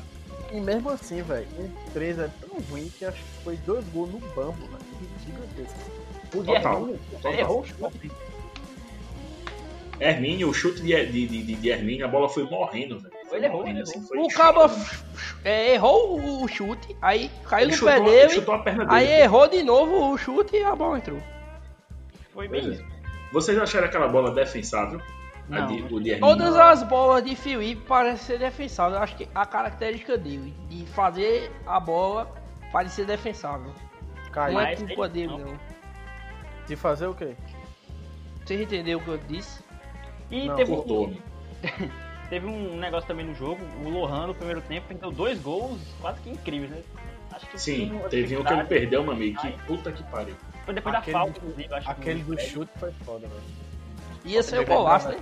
S2: E mesmo assim, velho, o 3 é tão ruim que acho que foi dois gols no bambo, velho. Gigantesco.
S4: O Total. Total. errou o chute.
S1: Hermínio, o chute de, de, de, de Hermínio, a bola foi morrendo, velho.
S3: Ele errou, ele assim, errou. O Cabo é, errou o chute, aí caiu ele no chutou, pé dele, aí dele. errou de novo o chute e a bola entrou.
S4: Foi bem isso.
S1: Vocês acharam aquela bola defensável?
S3: Não, de, Todas as bolas de Felipe parecem ser defensáveis. Eu acho que a característica dele, de fazer a bola parecer defensável. Caiu. Não é culpa dele, não. não.
S2: De fazer o quê?
S3: Vocês entenderam o que eu disse?
S4: E não, teve, um, teve um negócio também no jogo, o Lohan no primeiro tempo deu dois gols quase que incríveis, né?
S1: Acho que Sim, teve um que ele perdeu, meu amigo, que puta que pariu.
S4: Foi depois aquele, da falta, inclusive.
S2: Acho aquele do chute foi foda, velho.
S3: Ia ser o golaço, né?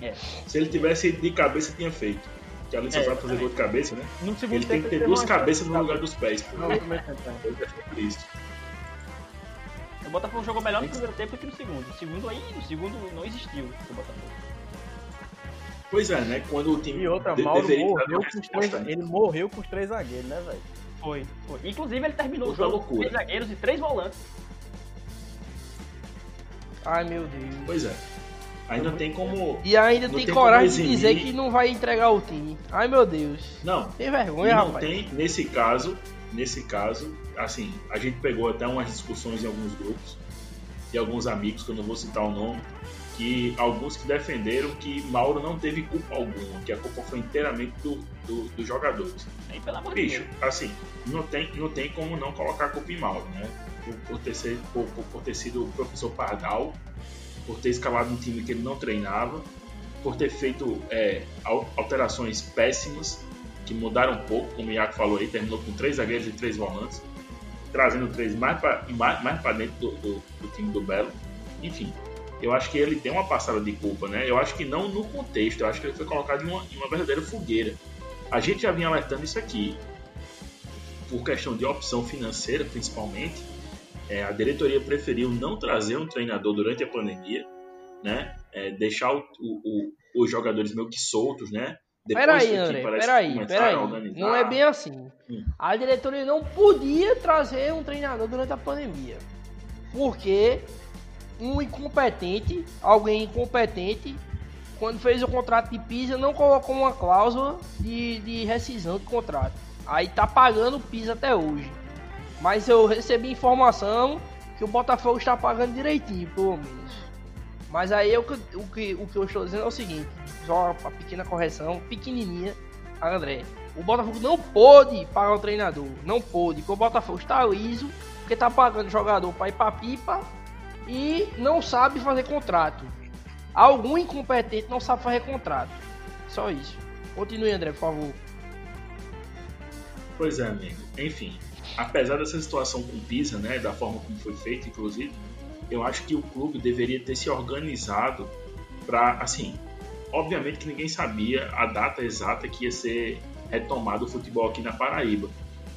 S1: É. Se ele tivesse de cabeça, tinha feito. Que além de só é, sabe fazer gol de cabeça, né? ele tem que ter duas cabeças no lugar dos pés. Pô. Não, ele
S4: é isso. O Botafogo jogou melhor no primeiro tempo que no segundo. O segundo aí, o segundo não existiu o Botafogo.
S1: Pois é, né? Quando o time.
S2: E outra, de, Mauro morreu com os três, ele morreu com os três zagueiros, né, velho?
S4: Foi, foi. Inclusive ele terminou o jogo com três zagueiros e três volantes.
S3: Ai meu Deus.
S1: Pois é. Ainda tem como.
S3: E ainda tem, tem coragem de dizer que não vai entregar o time. Ai meu Deus.
S1: Não.
S3: Tem vergonha,
S1: não
S3: rapaz.
S1: Tem, nesse caso, nesse caso, assim, a gente pegou até umas discussões em alguns grupos de alguns amigos, que eu não vou citar o nome, que alguns que defenderam que Mauro não teve culpa alguma, que a culpa foi inteiramente do, do, dos jogadores.
S4: Nem
S1: Bicho, assim, não tem, não tem como não colocar a culpa em Mauro, né? Por, por ter, ser, por, por, ter sido o professor Pardal, por ter escalado um time que ele não treinava, por ter feito é, alterações péssimas que mudaram um pouco, como o Iaco falou aí, terminou com três zagueiros e três volantes, trazendo três mais para mais, mais dentro do, do, do, time do Belo. Enfim, eu acho que ele tem uma passada de culpa, né? Eu acho que não no contexto, eu acho que ele foi colocado em uma, em uma verdadeira fogueira. A gente já vinha alertando isso aqui, por questão de opção financeira principalmente. É, a diretoria preferiu não trazer um treinador durante a pandemia, né? É, deixar o, o, o, os jogadores meio que soltos, né?
S3: Peraí, André, peraí, peraí. Não é bem assim. Hum. A diretoria não podia trazer um treinador durante a pandemia. Porque um incompetente, alguém incompetente, quando fez o contrato de Pisa, não colocou uma cláusula de, de rescisão de contrato. Aí tá pagando o Pisa até hoje. Mas eu recebi informação que o Botafogo está pagando direitinho, pelo menos. Mas aí eu, o, que, o que eu estou dizendo é o seguinte, só uma pequena correção, pequenininha, André. O Botafogo não pôde pagar o treinador, não pôde, porque o Botafogo está liso, porque está pagando jogador para ir para pipa e não sabe fazer contrato. Algum incompetente não sabe fazer contrato. Só isso. Continue, André, por favor.
S1: Pois é, amigo. Enfim, apesar dessa situação com o Pisa, né, da forma como foi feito, inclusive, eu acho que o clube deveria ter se organizado para, assim, obviamente que ninguém sabia a data exata que ia ser retomado o futebol aqui na Paraíba,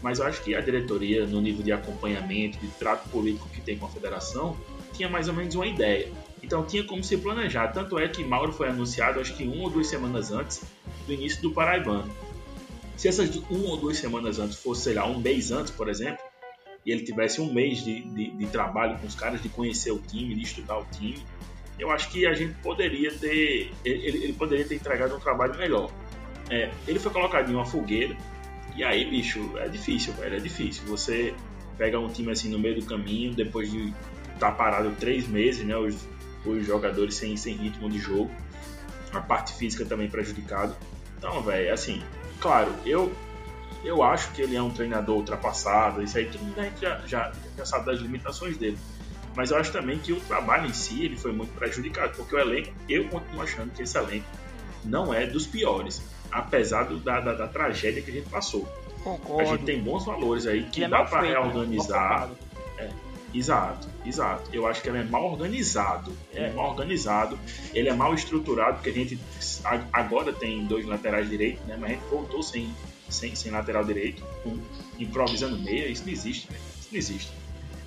S1: mas eu acho que a diretoria, no nível de acompanhamento, de trato político que tem com a federação, tinha mais ou menos uma ideia. Então tinha como se planejar. Tanto é que Mauro foi anunciado, acho que uma ou duas semanas antes do início do Paraibano. Se essas uma ou duas semanas antes fosse, sei lá, um mês antes, por exemplo, e ele tivesse um mês de, de, de, trabalho com os caras, de conhecer o time, de estudar o time, eu acho que a gente poderia ter. Ele, ele poderia ter entregado um trabalho melhor. É, ele foi colocado em uma fogueira, e aí, bicho, é difícil, velho, é difícil. Você pega um time assim no meio do caminho, depois de tá parado três meses, né? Os, os jogadores sem, sem ritmo de jogo, a parte física também prejudicada. Então, velho, assim, claro, eu eu acho que ele é um treinador ultrapassado, isso aí todo mundo já, já, já sabe das limitações dele. Mas eu acho também que o trabalho em si ele foi muito prejudicado, porque o elenco, eu continuo achando que esse elenco não é dos piores, apesar do, da, da, da tragédia que a gente passou.
S3: Concordo.
S1: A gente tem bons valores aí que
S4: Ele é
S1: dá para
S4: né?
S1: reorganizar. Exato, exato. Eu acho que ele é mal organizado. Ele é
S4: É.
S1: mal organizado, ele é mal estruturado, porque a gente agora tem dois laterais direitos, né? Mas a gente voltou sem, sem, sem lateral direito, com- improvisando meia. Isso não existe, velho. Isso não existe.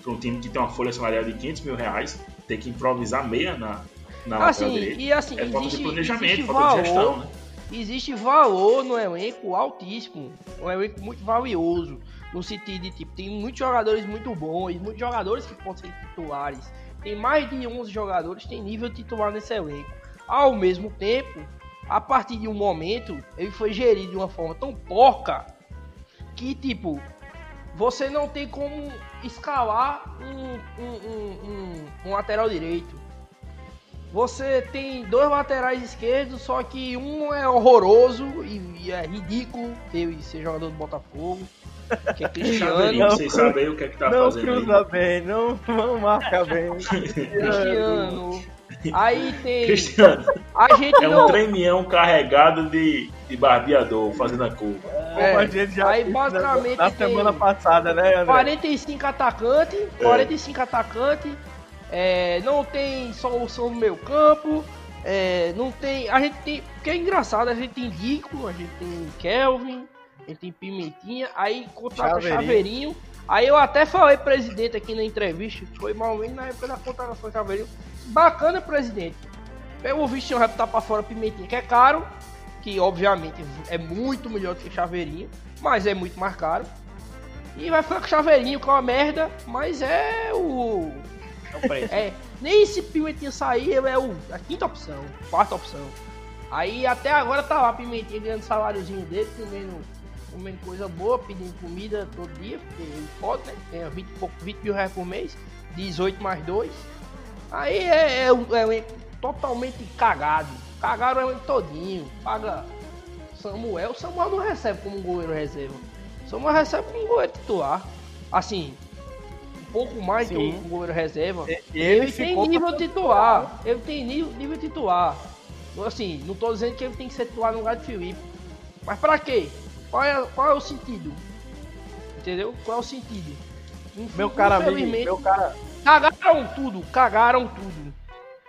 S1: Para um time que tem uma folha salarial de 500 mil reais, ter que improvisar meia na, na lateral
S3: Assim,
S1: direita.
S3: e assim,
S1: É falta de
S3: existe,
S1: planejamento,
S3: existe
S1: falta de
S3: valor,
S1: gestão, né?
S3: existe valor no elenco altíssimo, um elenco muito valioso, no sentido de tipo, tem muitos jogadores muito bons, muitos jogadores que podem ser titulares. Tem mais de 11 jogadores tem nível titular nesse elenco. Ao mesmo tempo, a partir de um momento, ele foi gerido de uma forma tão porca que tipo, você não tem como escalar um, um, um, um- um lateral direito. Você tem dois laterais esquerdos, só que um é horroroso e, e é ridículo ele ser jogador do Botafogo, que é Cristiano.
S1: vocês sabem aí o que é que tá
S2: não
S1: fazendo aí.
S2: cruza bem, não, não marca bem.
S3: Cristiano. Aí tem.
S1: Cristiano,
S3: A gente
S1: é um
S3: não.
S1: tremião carregado de, de barbeador fazendo a curva.
S3: É,
S2: Como a gente já
S3: aí basicamente
S2: na
S3: tem
S2: semana passada, né, André?
S3: 45 atacantes, 45 atacantes, é, não tem solução no meio campo, é, não tem, a gente tem, porque é engraçado, a gente tem Dico, a gente tem Kelvin, gente tem Pimentinha, aí contrata
S2: Chaveirinho.
S3: Chaveirinho, aí eu até falei presidente aqui na entrevista, foi mal menos na época da contratação de Chaveirinho, bacana presidente, pelo visto tinha vai botar pra fora Pimentinha, que é caro, que obviamente é muito melhor do que Chaveirinho, mas é muito mais caro. E vai ficar com Chaveirinho, que é uma merda, mas é o.
S4: É o preço.
S3: É, nem se Pimentinha sair, ele é o, a quinta opção, quarta opção. Aí até agora tá lá Pimentinha ganhando saláriozinho dele, comendo, comendo coisa boa, pedindo comida todo dia, porque ele pode, né? Ganha 20, e pouco, 20 mil reais por mês, 18 mais 2. Aí é, é, é elenco totalmente cagado. Cagaram elenco todinho. Paga Samuel. Samuel não recebe como goleiro reserva. Samuel recebe como goleiro titular. Assim, um pouco mais
S2: Sim.
S3: um goleiro reserva.
S2: E
S3: Ele,
S2: ele
S3: tem nível
S2: pra-
S3: titular. Ele tem nível, nível titular. Assim, não tô dizendo que ele tem que ser titular no lugar de Felipe. Mas pra quê? Qual é, qual é o sentido? Entendeu? Qual é o sentido? Inf-
S2: Meu cara amigo, meu cara,
S3: Cagaram tudo, cagaram tudo.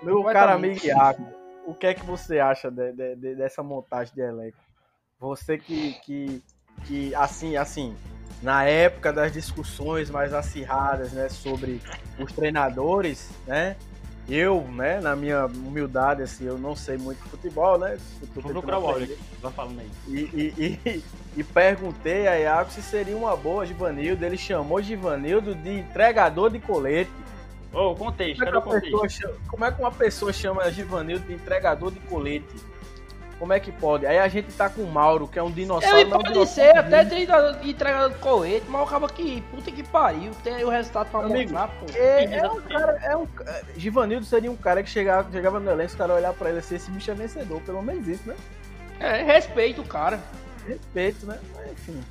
S2: meu cara amigo Iago, o que é que você acha de- de- de- dessa montagem de elenco? Você que, que, que assim, assim, na época das discussões mais acirradas, né, sobre os treinadores, né, eu, né, na minha humildade, assim, eu não sei muito de futebol, né, aprender.
S4: aqui. Vai falando aí.
S2: E, e, e, e perguntei a Iago se seria uma boa Givanildo. Ele chamou Givanildo de entregador de colete.
S4: Ô, o contexto,
S2: Como é, que uma pessoa chama, como é que uma pessoa chama Givanildo de entregador de colete? Como é que pode? Aí a gente tá com o Mauro, que é um dinossauro.
S3: Ele
S2: um
S3: pode ser até treinador entregador de colete, mas acaba que puta que pariu, tem aí o resultado pra
S2: Amigo,
S3: mostrar, pô.
S2: É, é um cara, é um, é, Givanildo seria um cara que chegava, chegava no elenco, os caras olhavam pra ele assim, esse bicho é vencedor, pelo menos isso, né?
S3: É, respeito o cara.
S2: Respeito, né? Mas, enfim.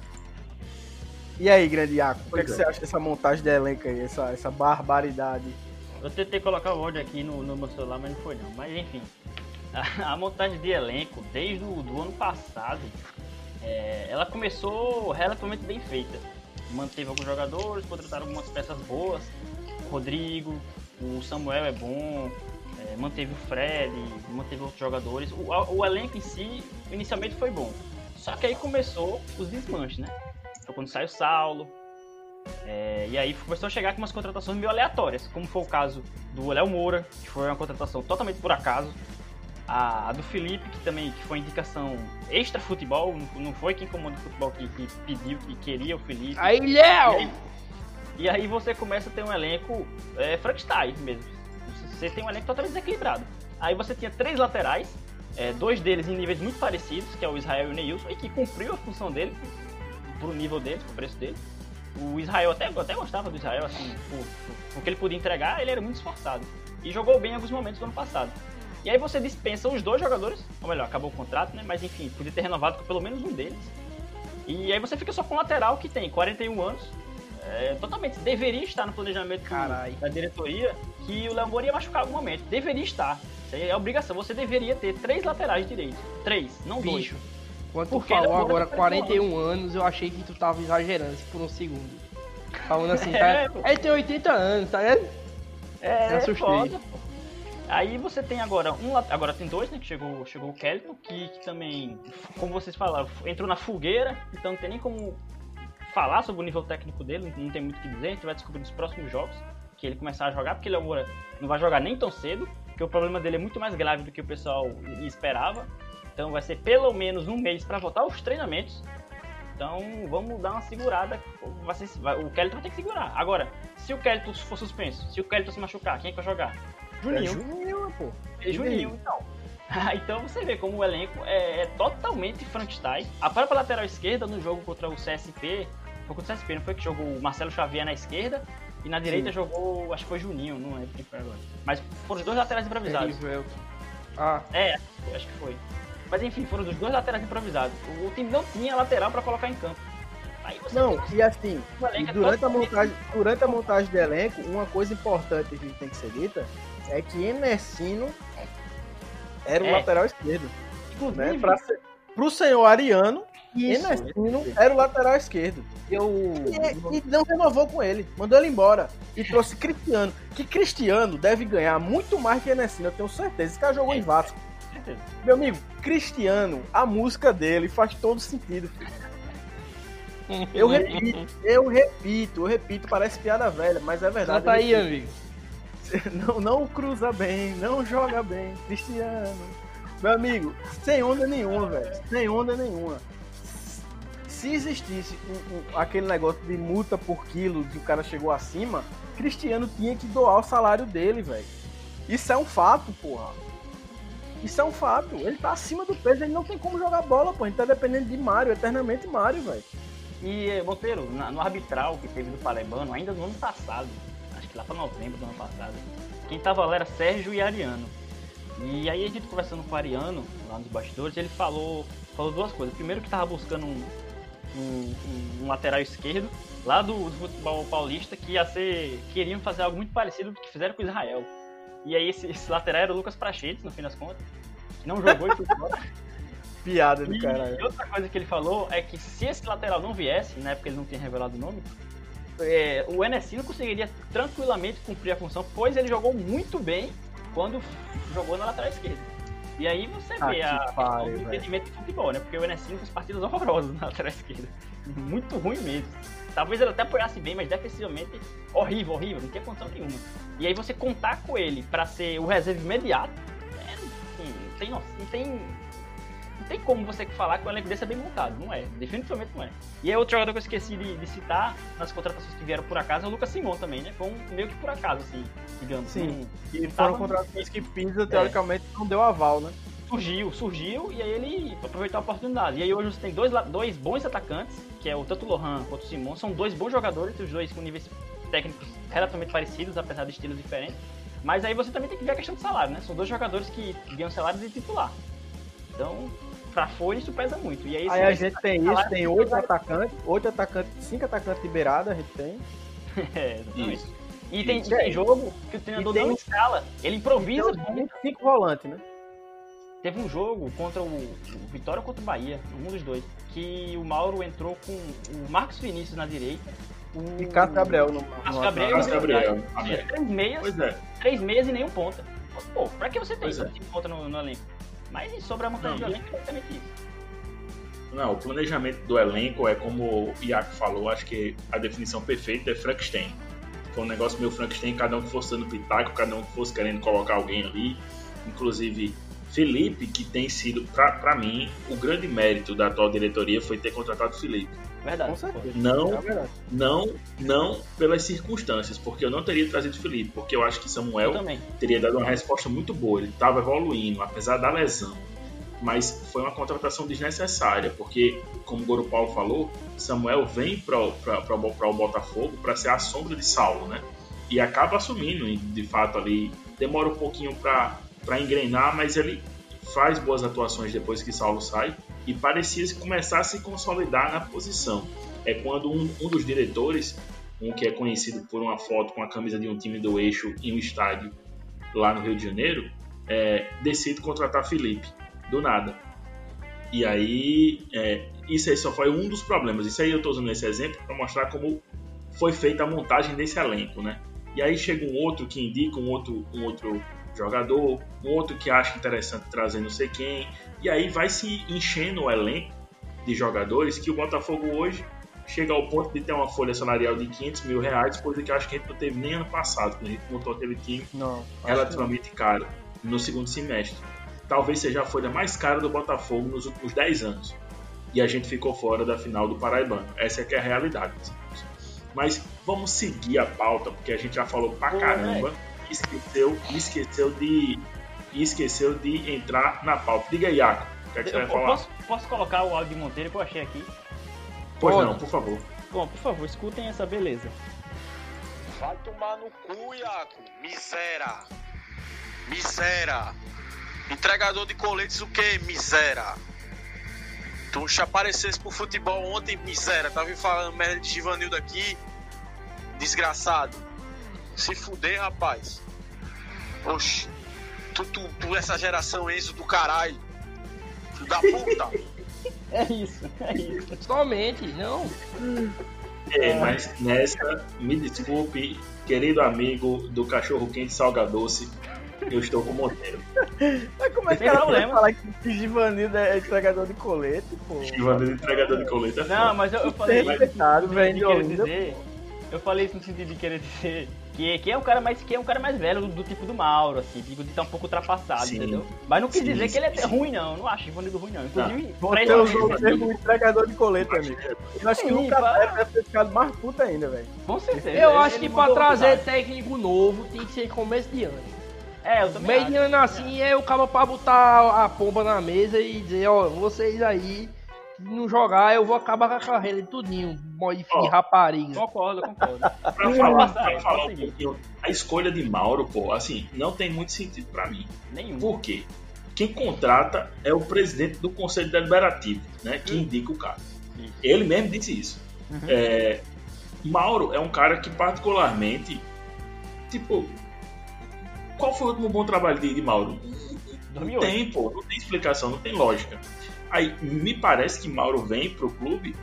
S2: E aí, grande Iaco, o que, é que
S1: é.
S2: você acha dessa montagem de elenco aí, essa, essa barbaridade?
S4: Eu tentei colocar o áudio aqui no, no meu celular, mas não foi não. Mas enfim, (laughs) a, montagem de elenco, desde o do ano passado, é, ela começou relativamente bem feita. Manteve alguns jogadores, contrataram algumas peças boas. O Rodrigo, o Samuel é bom, é, manteve o Fred, manteve outros jogadores. O, o elenco em si, inicialmente foi bom. Só que aí começou os desmanches, né? Foi quando saiu o Saulo, é, e aí começou a chegar com umas contratações meio aleatórias, como foi o caso do Léo Moura, que foi uma contratação totalmente por acaso. A, a do Felipe, que também que foi indicação extra futebol, não, não foi quem comanda o futebol que, que pediu, que queria o Felipe.
S3: Aí, Léo!
S4: e aí você começa a ter um elenco é, Frankenstein mesmo. Você tem um elenco totalmente desequilibrado. Aí você tinha três laterais, é, dois deles em níveis muito parecidos, que é o Israel e o Neilson, e que cumpriu a função dele, pro nível dele, pro preço dele. O Israel até, até gostava do Israel, assim, por, por, porque ele podia entregar, ele era muito esforçado. E jogou bem em alguns momentos do ano passado. E aí você dispensa os dois jogadores, ou melhor, acabou o contrato, né? Mas enfim, podia ter renovado com pelo menos um deles. E aí você fica só com o lateral que tem 41 anos. É, totalmente. Deveria estar no planejamento
S3: Carai.
S4: da diretoria que o Léo Moura ia machucar algum momento. Deveria estar. Isso aí é obrigação. Você deveria ter três laterais direitos. Três, não dois.
S3: Bicho, quando tu
S4: Porque
S3: falou
S4: é
S3: agora
S4: bom,
S3: 41 anos, eu achei que tu tava exagerando assim, por um segundo. Falando assim, (laughs)
S4: É,
S3: tá?
S4: pô.
S3: Ele tem 80 anos, tá vendo?
S4: É,
S3: Me assustei.
S4: foda. Aí você tem agora um agora tem dois, né? Que chegou, chegou o Kelton, que, que também, como vocês falaram, entrou na fogueira, então não tem nem como falar sobre o nível técnico dele, não tem muito o que dizer, a gente vai descobrir nos próximos jogos que ele começar a jogar, porque ele agora não vai jogar nem tão cedo, porque o problema dele é muito mais grave do que o pessoal esperava. Então vai ser pelo menos um mês para voltar aos treinamentos. Então vamos dar uma segurada. Vai ser- vai- o Kelton vai ter que segurar. Agora, se o Kelton for suspenso, se o Kelton se machucar, quem é que vai jogar?
S2: É
S4: Juninho.
S2: Juninho, pô.
S4: É Juninho, então. (laughs) então você vê como o elenco é, é totalmente Frankenstein. A própria lateral esquerda no jogo contra o CSP, foi contra o CSP, não foi que jogou o Marcelo Xavier na esquerda e na direita jogou, acho que foi Juninho, não lembro quem foi agora. Mas foram os dois laterais improvisados.
S3: Ah,
S4: É, acho que foi. Mas enfim, foram os dois laterais improvisados. O, o time não tinha lateral pra colocar em campo. Aí você
S2: Não, e assim, e durante, a montagem, durante a montagem do elenco, uma coisa importante que tem que ser dita é que Enesino era o
S4: É.
S2: lateral esquerdo.
S4: Inclusive,
S2: Né? Pra ser, pro senhor Ariano,
S3: isso.
S2: Enesino era o lateral esquerdo.
S3: Eu.
S2: E, e não renovou com ele, mandou ele embora. E trouxe Cristiano. Que Cristiano deve ganhar muito mais que Enesino, eu tenho certeza. Esse cara jogou em Vasco.
S4: certeza.
S2: Meu amigo, Cristiano, a música dele faz todo sentido. Eu (laughs) repito, eu repito, eu repito, parece piada velha, mas é verdade.
S3: Canta aí, amigo. (laughs)
S2: Não, não cruza bem, não joga bem, Cristiano. Meu amigo, sem onda nenhuma, velho. Sem onda nenhuma. Se existisse um- um- aquele negócio de multa por quilo que o cara chegou acima, Cristiano tinha que doar o salário dele, velho. Isso é um fato, porra. Isso é um fato. Ele tá acima do peso, ele não tem como jogar bola, pô. Ele tá dependendo de Mário, eternamente Mário, velho.
S4: E, Monteiro, no arbitral que teve do Paraibano, ainda no ano passado, lá pra novembro do ano passado, quem tava lá era Sérgio e Ariano. E aí a gente conversando com o Ariano, lá nos bastidores, ele falou, falou duas coisas. Primeiro que tava buscando um, um- um lateral esquerdo, lá do, do futebol paulista, que ia ser. queriam fazer algo muito parecido com o que fizeram com o Israel. E aí esse, esse lateral era o Lucas Prachetes, no fim das contas, que não jogou e foi embora. (laughs)
S2: Piada do
S4: E
S2: caralho.
S4: outra coisa que ele falou é que se esse lateral não viesse, na época ele não tinha revelado o nome, é, o Enesino conseguiria tranquilamente cumprir a função, pois ele jogou muito bem quando jogou na lateral esquerda. E aí você
S2: Ah,
S4: vê
S2: que
S4: a do
S2: velho.
S4: entendimento de futebol, né? Porque o Enesino fez partidas horrorosas na lateral esquerda. (laughs) Muito ruim mesmo. Talvez ele até apoiasse bem, mas defensivamente horrível, horrível, não tinha condição nenhuma. E aí você contar com ele pra ser o reserva imediato, é, não tem não tem não tem como você falar que o elenco desse é bem montado. Não é. Definitivamente não é. E aí outro jogador que eu esqueci de, de citar nas contratações que vieram por acaso é o Lucas Simon também, né? Foi um meio que por acaso, assim, digamos.
S2: Sim.
S4: Um-
S2: E foram contratações que Pisa, teoricamente, não deu aval, né?
S4: surgiu, surgiu, e aí ele aproveitou a oportunidade. E aí hoje você tem dois, dois bons atacantes, que é o tanto o Lohan quanto o Simon, são dois bons jogadores, os dois com níveis técnicos relativamente parecidos, apesar de estilos diferentes. Mas aí você também tem que ver a questão do salário, né? São dois jogadores que ganham salários de titular. Então, pra fora isso pesa muito. E aí,
S2: Aí a gente tem isso, tem oito atacantes, oito atacantes, cinco atacantes de beirada, a gente tem. (laughs)
S4: É, exatamente.
S1: Isso.
S4: E tem,
S2: Isso.
S4: e tem jogo que o treinador
S2: tem-
S4: não escala. Ele improvisa.
S2: Então, 25 volantes, né?
S4: Teve um jogo contra o, o Vitória ou contra o Bahia, um dos dois, que o Mauro entrou com o Marcos Vinícius na direita. O
S2: E Cássio Gabriel no,
S4: Cássio Gabriel,
S1: Cássio Gabriel.
S4: Três meias,
S1: Pois é.
S4: três meias e nenhum ponta. Pô, pra que você tem
S1: Pois é.
S4: cinco ponta no, no elenco? Mas sobre a montagem
S1: Não,
S4: do elenco é exatamente isso.
S1: Não, o planejamento do elenco é como o Iaco falou, acho que a definição perfeita é Frankenstein. Foi um negócio meio Frankenstein, cada um que fosse dando pitaco, cada um que fosse querendo colocar alguém ali. Inclusive, Felipe, que tem sido, pra mim, o grande mérito da atual diretoria foi ter contratado Felipe.
S4: Verdade.
S2: Com certeza.
S1: Não
S2: É verdade.
S1: Não, não pelas circunstâncias, porque eu não teria trazido Felipe, porque eu acho que Samuel
S4: também.
S1: teria dado uma resposta muito boa. Ele estava evoluindo, apesar da lesão. Mas foi uma contratação desnecessária, porque, como o Goro Paulo falou, Samuel vem para o Botafogo para ser a sombra de Saulo, né? E acaba assumindo, e, de fato, ali. Demora um pouquinho para engrenar, mas ele faz boas atuações depois que Saulo sai. e parecia começar a se consolidar na posição. É quando um, um dos diretores, um que é conhecido por uma foto com a camisa de um time do eixo em um estádio lá no Rio de Janeiro, é, decide contratar Felipe, do nada. E aí, é, isso aí só foi um dos problemas. Isso aí eu estou usando esse exemplo para mostrar como foi feita a montagem desse elenco, né? E aí chega um outro que indica um outro, um outro jogador, um outro que acha interessante trazer não sei quem, e aí vai se enchendo o elenco de jogadores que o Botafogo hoje chega ao ponto de ter uma folha salarial de 500 mil reais, coisa que acho que a gente não teve nem ano passado, quando a gente montou aquele time
S2: Não.
S1: relativamente caro no segundo semestre. Talvez seja a folha mais cara do Botafogo nos últimos 10 anos. E a gente ficou fora da final do Paraibano. Essa é que é a realidade. Mas vamos seguir a pauta, porque a gente já falou pra
S4: Pô,
S1: caramba e esqueceu, esqueceu de esqueceu de entrar na pauta. Diga aí, Iaco, o que, é que você
S4: Eu
S1: vai falar?
S4: posso, posso colocar o áudio de Monteiro que eu achei aqui?
S1: Pois
S3: Pode.
S1: não, por favor.
S4: Bom, por favor, escutem essa beleza.
S5: Vai tomar no cu, Iaco. Miséria. Miséria. Entregador de coletes o quê? Miséria. Tu já aparecesse pro futebol ontem, miséria. Tava me falando merda de Givanildo aqui. Desgraçado. Se fuder, rapaz. Oxi. Tu, tu, tu essa geração Enzo do caralho. Filho da puta. (laughs)
S4: É isso, é isso.
S3: Somente, não.
S1: É, mas nessa, me desculpe, querido amigo do cachorro quente salga doce, eu estou com o Monteiro. (laughs)
S2: Mas como é que cara
S4: problema.
S2: pode falar que Givanildo é entregador de colete, pô?
S1: Givanildo entregador de coleta. é
S4: Não,
S1: foda.
S4: mas eu, eu falei isso
S2: respeitado,
S4: no
S2: velho,
S4: sentido de
S2: de
S4: querer
S2: Olinda,
S4: dizer. Eu falei isso no sentido de querer dizer que, que é um cara mais que é um cara mais velho do, do tipo do Mauro, assim, tipo, de estar um pouco ultrapassado,
S1: Sim.
S4: entendeu? Mas não quis
S1: Sim,
S4: dizer que ele é
S1: sim, sim.
S4: ruim, não. Não acho Ivanildo ruim, não. Inclusive, pra
S2: Você
S4: ele
S2: usou o termo entregador de colete, amigo. Eu acho que
S4: Sim,
S2: nunca deve ter ficado mais puto ainda, velho.
S4: Com certeza.
S3: Eu
S4: ele-
S3: acho
S4: ele
S3: que pra trazer técnico novo tem que ser começo de ano.
S4: É, eu também
S3: Meio
S4: acho.
S3: de ano assim é o cara pra botar a pomba na mesa e dizer, ó, vocês aí, não jogar, eu vou acabar com a carreira de tudinho, boy
S1: Ó.
S3: rapariga.
S4: Concordo, concordo. (laughs)
S1: Pra falar, pra falar um pouquinho, a escolha de Mauro, pô, assim, não tem muito sentido pra mim.
S4: Nenhum.
S1: Por quê? Quem contrata é o presidente do Conselho Deliberativo, né? Que indica o cara. Ele mesmo disse isso.
S4: Uhum.
S1: É, Mauro é um cara que particularmente, tipo, qual foi o último bom trabalho de, de Mauro? Não
S4: 2008.
S1: tem, pô, não tem explicação, não tem lógica. Aí, me parece que Mauro vem pro clube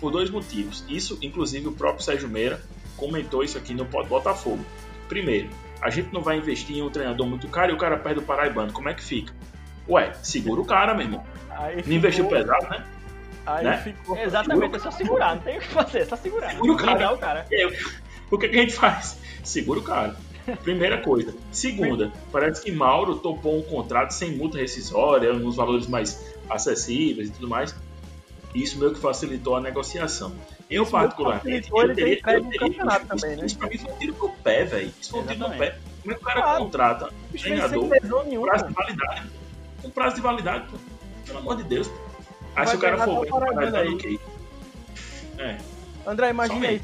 S1: por dois motivos. Isso, inclusive, o próprio Sérgio Meira comentou isso aqui no Pod Botafogo. Primeiro, a gente não vai investir em um treinador muito caro e o cara perde o Paraibano. Como é que fica? Ué, segura o cara, meu irmão.
S2: Aí
S1: Não investiu
S2: ficou-
S1: pesado, né?
S2: Aí
S1: né?
S2: ficou.
S4: Exatamente, é só segurar, não tem o que fazer, é só segurar.
S1: Segura o cara.
S4: O cara.
S1: Aí, o que, que a gente faz? Segura o cara. Primeira coisa. Segunda, parece que Mauro topou um contrato sem multa rescisória, nos valores mais acessíveis e tudo mais. Isso meio que facilitou a negociação. Eu,
S2: Isso
S1: particularmente, eu teria, eu teria
S2: campeonato
S1: isso,
S2: também, né?
S1: isso pra mim foi um tiro pro pé, velho. Isso foi um tiro pé. Como é que o cara
S2: Claro.
S1: contrata um treinador com prazo de validade? Com prazo de validade, pô. Pelo amor de Deus. pô. Aí
S2: Vai
S1: se o cara for bem,
S2: o
S1: ok. É.
S2: André, imagina aí,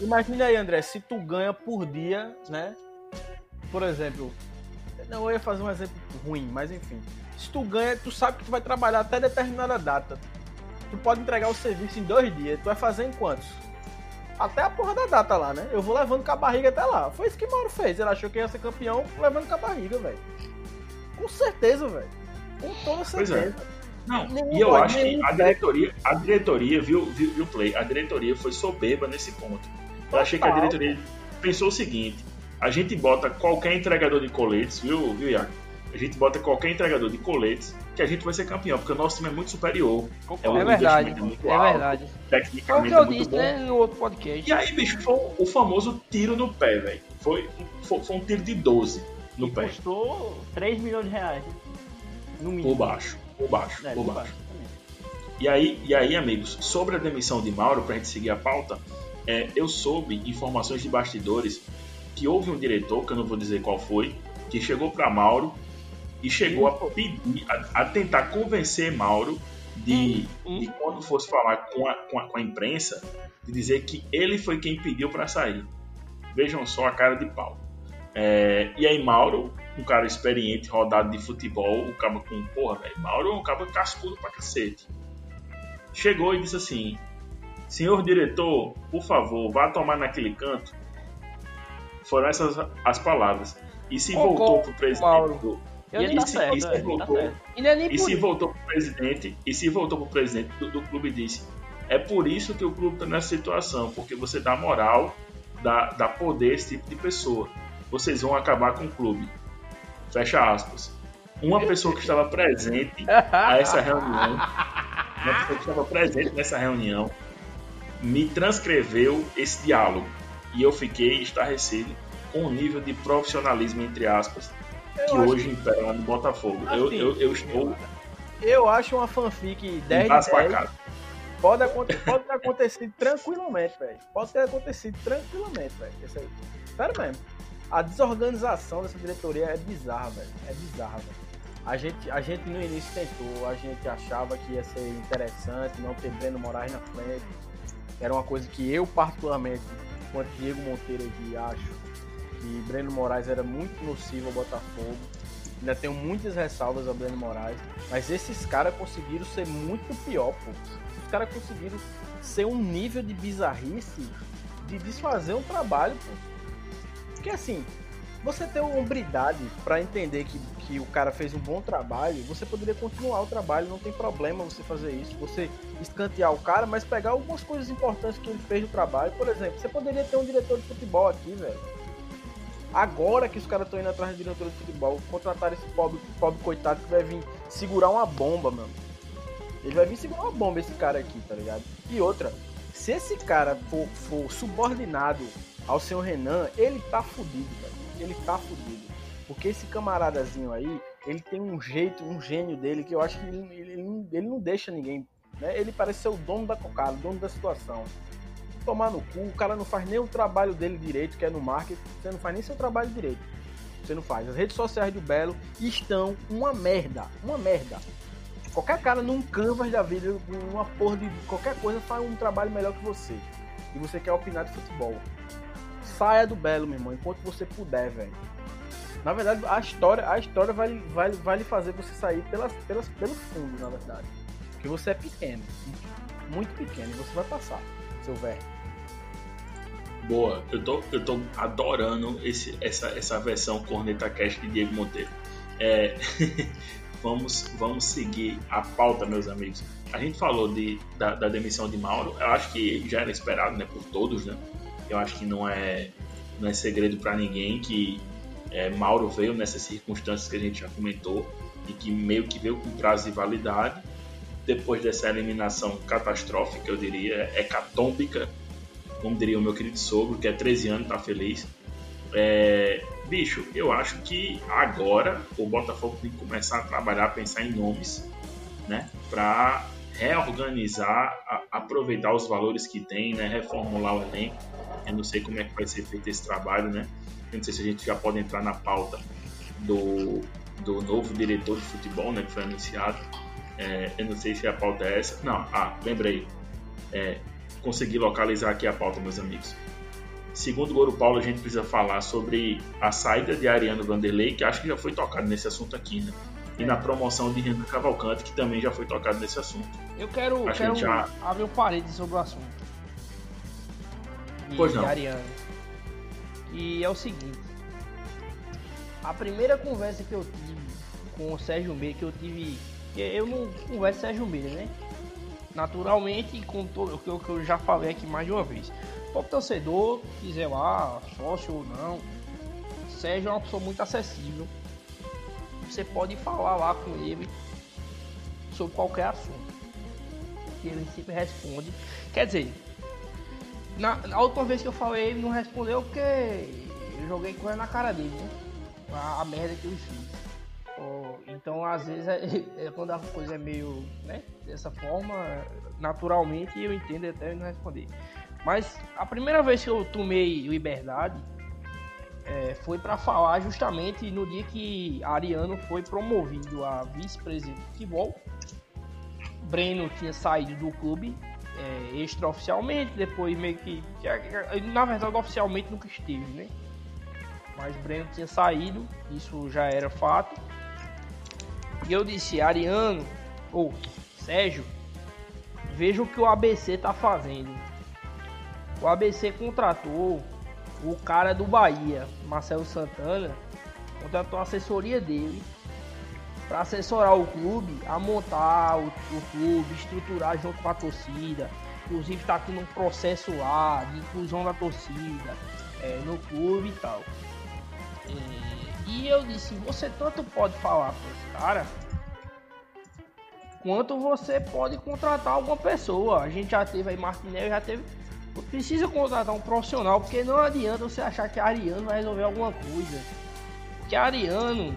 S2: imagina aí, André, se tu ganha por dia, né? Por exemplo, não eu ia fazer um exemplo ruim, mas enfim. Se tu ganha, tu sabe que tu vai trabalhar até determinada data. Tu pode entregar o serviço em dois dias. Tu vai fazer em quantos? Até a porra da data lá, né? Eu vou levando com a barriga até lá. Foi isso que o Mauro fez. Ele achou que ia ser campeão levando com a barriga, velho. Com certeza, velho. Com toda
S1: é.
S2: certeza.
S1: Não,
S2: Nenhum
S1: e eu acho que a diretoria, a diretoria viu, viu, viu o play, a diretoria foi soberba nesse ponto. Eu achei que a diretoria pensou o seguinte: a gente bota qualquer entregador de coletes, viu, viu, Iago? A gente bota qualquer entregador de coletes que a gente vai ser campeão, porque o nosso time é muito superior.
S4: Concordo.
S3: É verdade,
S1: investimento muito
S3: é
S1: alto,
S3: verdade. Foi o
S1: Tecnicamente
S3: que
S1: é
S3: eu
S1: muito
S3: disse,
S1: bom.
S3: né, no outro podcast.
S1: E aí, bicho, foi o famoso tiro no pé, velho. Foi, foi, foi um tiro de 12 no
S4: E
S1: pé.
S4: custou 3 milhões de reais. No
S1: Por
S4: mínimo.
S1: baixo, por baixo,
S4: É,
S1: por
S4: por
S1: baixo.
S4: baixo.
S1: E aí, e aí, amigos, sobre a demissão de Mauro, pra gente seguir a pauta, é, eu soube informações de bastidores que houve um diretor, que eu não vou dizer qual foi, que chegou para Mauro e chegou a pedir, a, a tentar convencer Mauro de,
S3: Hum.
S1: de quando fosse falar com a, com, a, com a imprensa, de dizer que ele foi quem pediu para sair. Vejam só a cara de pau. É, e aí, Mauro, um cara experiente, rodado de futebol, o cabo com porra, velho. Mauro é um cabo cascudo pra cacete. chegou e disse assim: Senhor diretor, por favor, vá tomar naquele canto. Foram essas as palavras. E se
S3: Concordo,
S1: voltou pro presidente
S3: Mauro.
S1: do.
S4: E ele
S1: e
S4: tá
S1: se,
S4: certo,
S1: e se
S4: é, ele tá
S1: voltou,
S4: certo.
S3: E não é nem
S1: e
S3: por
S1: se
S3: isso.
S1: voltou pro presidente, e se voltou pro presidente do, do clube disse: É por isso que o clube está nessa situação, porque você dá moral, dá, dá poder a esse tipo de pessoa. Vocês vão acabar com o clube. Fecha aspas. Uma pessoa que estava presente a essa (laughs) reunião, uma pessoa que estava presente nessa reunião, me transcreveu esse diálogo. E eu fiquei estarrecido com o nível de profissionalismo, entre aspas, que
S2: Eu
S1: hoje impera lá no Botafogo. Eu,
S2: Assim,
S1: eu, eu estou
S2: eu acho uma fanfic 10 de 10
S1: embasbacado.
S2: pode, aconte- pode ter acontecido tranquilamente, velho. Pode ter acontecido tranquilamente, velho. Sério mesmo. A desorganização dessa diretoria é bizarra, velho. É bizarra, velho. A gente, a gente no início tentou, a gente achava que ia ser interessante não ter Breno Moraes na frente. Era uma coisa que eu, particularmente, enquanto Diego Monteiro aqui, acho que Breno Moraes era muito nocivo ao Botafogo. Ainda tenho muitas ressalvas ao Breno Moraes. Mas esses caras conseguiram ser muito pior, pô. Os caras conseguiram ser um nível de bizarrice de desfazer um trabalho, pô. Porque assim, você ter hombridade pra entender que, que o cara fez um bom trabalho, você poderia continuar o trabalho, não tem problema você fazer isso. Você escantear o cara, mas pegar algumas coisas importantes que ele fez no trabalho. Por exemplo, você poderia ter um diretor de futebol aqui, velho. Agora que os caras estão indo atrás de diretor de futebol, contrataram esse pobre, pobre coitado que vai vir segurar uma bomba, mano. Ele vai vir segurar uma bomba, esse cara aqui, tá ligado? E outra, se esse cara for, for subordinado ao senhor Renan, ele tá fudido, velho. Ele tá fudido. Porque esse camaradazinho aí, ele tem um jeito, um gênio dele que eu acho que ele, ele, ele não deixa ninguém. Né? Ele parece ser o dono da cocada, o dono da situação. Tomar no cu, o cara não faz nem o trabalho dele direito, que é no marketing, você não faz nem seu trabalho direito. Você não faz. As redes sociais do Belo estão uma merda. Uma merda. Qualquer cara num canvas da vida, uma porra de qualquer coisa, faz um trabalho melhor que você. E você quer opinar de futebol. Saia do Belo, meu irmão, enquanto você puder, velho. Na verdade, a história, a história vai, vai, vai lhe fazer você sair pelas, pelas, pelo fundo, na verdade. Porque você é pequeno. Muito pequeno. E você vai passar, seu velho.
S1: Boa, eu tô, eu tô adorando esse, essa, essa versão Corneta Cast de Diego Monteiro. É, (laughs) vamos, vamos seguir a pauta, meus amigos. A gente falou de, da, da demissão de Mauro, eu acho que já era esperado né, por todos, né? Eu acho que não é, não é segredo para ninguém que é, Mauro veio nessas circunstâncias que a gente já comentou e que meio que veio com prazo de validade. Depois dessa eliminação catastrófica, eu diria, hecatômbica, como diria o meu querido sogro, que é 13 anos, tá feliz. É, bicho, eu acho que agora o Botafogo tem que começar a trabalhar, pensar em nomes, né, para reorganizar, a- aproveitar os valores que tem, né, reformular o elenco. Eu não sei como é que vai ser feito esse trabalho, né? Eu não sei se a gente já pode entrar na pauta do, do novo diretor de futebol, né, que foi anunciado. É, eu não sei se a pauta é essa. Não, ah, lembrei. É, consegui localizar aqui a pauta, meus amigos. Segundo o Goro Paulo, a gente precisa falar sobre a saída de Ariano Vanderlei, que acho que já foi tocado nesse assunto aqui, né? E na promoção de Renan Cavalcante, que também já foi tocado nesse assunto.
S3: Eu quero,
S1: Acho
S3: quero
S1: que já-
S3: abrir um parede sobre o assunto. De,
S1: Pois não.
S3: de Ariano. E é o seguinte. A primeira conversa que eu tive com o Sérgio Meira, que eu tive. Eu não converso com o Sérgio Meira, né? Naturalmente, com todo o que eu- já falei aqui mais de uma vez. O torcedor, quiser lá, sócio ou não, Sérgio é uma pessoa muito acessível. Você pode falar lá com ele sobre qualquer assunto. E ele sempre responde. Quer dizer, na, na última vez que eu falei, ele não respondeu porque eu joguei coisa na cara dele, né? A, a merda que eu fiz. Então, às vezes, é, (laughs) é quando a coisa é meio, né? Dessa forma, naturalmente, eu entendo até não responder. Mas a primeira vez que eu tomei liberdade é, foi para falar justamente no dia que Ariano foi promovido a vice-presidente de futebol. Breno tinha saído do clube é, extraoficialmente, depois meio que- Na verdade, oficialmente nunca esteve, né? Mas Breno tinha saído, isso já era fato. E eu disse, Ariano, ou Sérgio, veja o que o ABC tá fazendo. O ABC contratou o cara do Bahia, Marcelo Santana, contratou a assessoria dele para assessorar o clube a montar o, o, clube, estruturar junto com a torcida. Inclusive está aqui num processo lá de inclusão da torcida é, no clube e tal. E eu disse, você tanto pode falar para esse cara quanto você pode contratar alguma pessoa. A gente já teve aí Martinelli, já teve. Precisa contratar um profissional, porque não adianta você achar que Ariano vai resolver alguma coisa. Que Ariano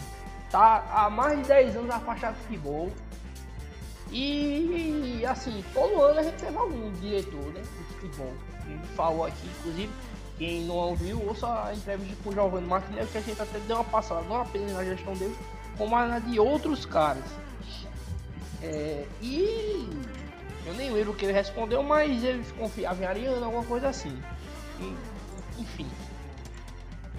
S3: tá há mais de 10 anos afastado do futebol. E assim, todo ano a gente teve algum diretor né, de futebol. A gente falou aqui, inclusive, quem não ouviu, ouça a entrevista com o Giovanni Martinelli, que a gente até deu uma passada, não apenas na gestão dele, como na de outros caras. É, e eu nem lembro o que ele respondeu, mas ele confiava em Ariano, alguma coisa assim. E, enfim.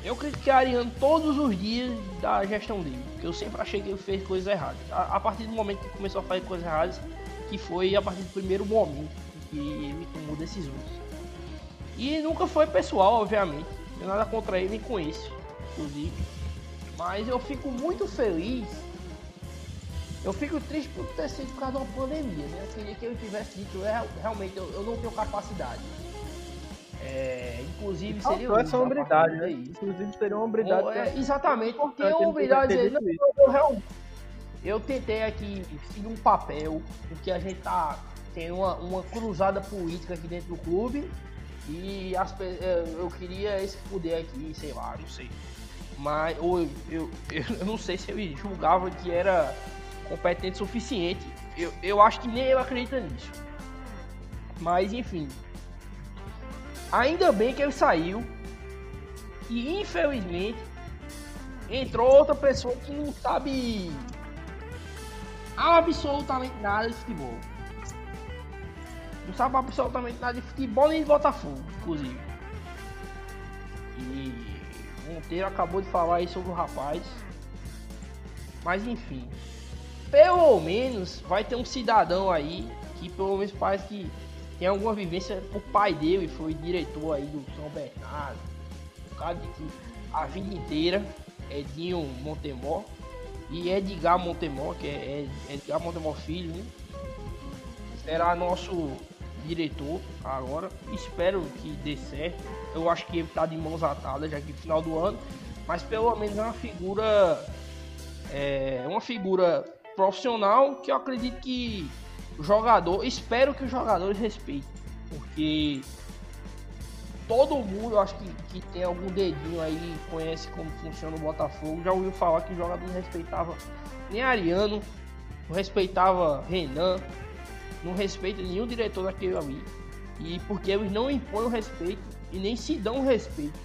S3: Eu critiquei Ariano todos os dias da gestão dele, porque eu sempre achei que ele fez coisas erradas. A, a, partir do momento que começou a fazer coisas erradas, que foi a partir do primeiro momento que ele tomou decisões. E nunca foi pessoal, obviamente. Tenho nada contra ele nem com esse, inclusive. Mas eu fico muito feliz eu fico triste por ter sido por causa de uma pandemia, né? Eu queria que eu tivesse dito, é, realmente, eu, eu não tenho capacidade. É, inclusive seria
S2: uma essa hombridade, né? Inclusive seria uma hombridade.
S3: É, exatamente, porque a hombridade dizer, não, eu, eu, eu tentei aqui seguir um papel, porque a gente tá tendo uma, uma cruzada política aqui dentro do clube e as, é, eu queria esse poder aqui, sei lá, não sei. Mas ou eu, eu, eu não sei se eu julgava que era competente o suficiente. Eu, eu acho que nem eu acredito nisso. Mas enfim. Ainda bem que ele saiu. E infelizmente entrou outra pessoa que não sabe absolutamente nada de futebol. Não sabe absolutamente nada de futebol nem de Botafogo, inclusive. E Monteiro acabou de falar aí sobre o rapaz. Mas enfim pelo menos vai ter um cidadão aí que pelo menos parece que tem alguma vivência. O pai dele foi diretor aí do São Bernardo. O cara de que a vida inteira, Edinho Montemor e Edgar Montemor, que é Edgar Montemor Filho, né? será nosso diretor agora. Espero que dê certo. Eu acho que ele tá de mãos atadas já que no final do ano, mas pelo menos é uma figura é uma figura profissional que eu acredito que o jogador, espero que os jogadores respeitem, porque todo mundo, eu acho que, que tem algum dedinho aí, conhece como funciona o Botafogo, já ouviu falar que o jogador não respeitava nem Ariano, não respeitava Renan, não respeita nenhum diretor daquele ali, e porque eles não impõem o respeito e nem se dão o respeito.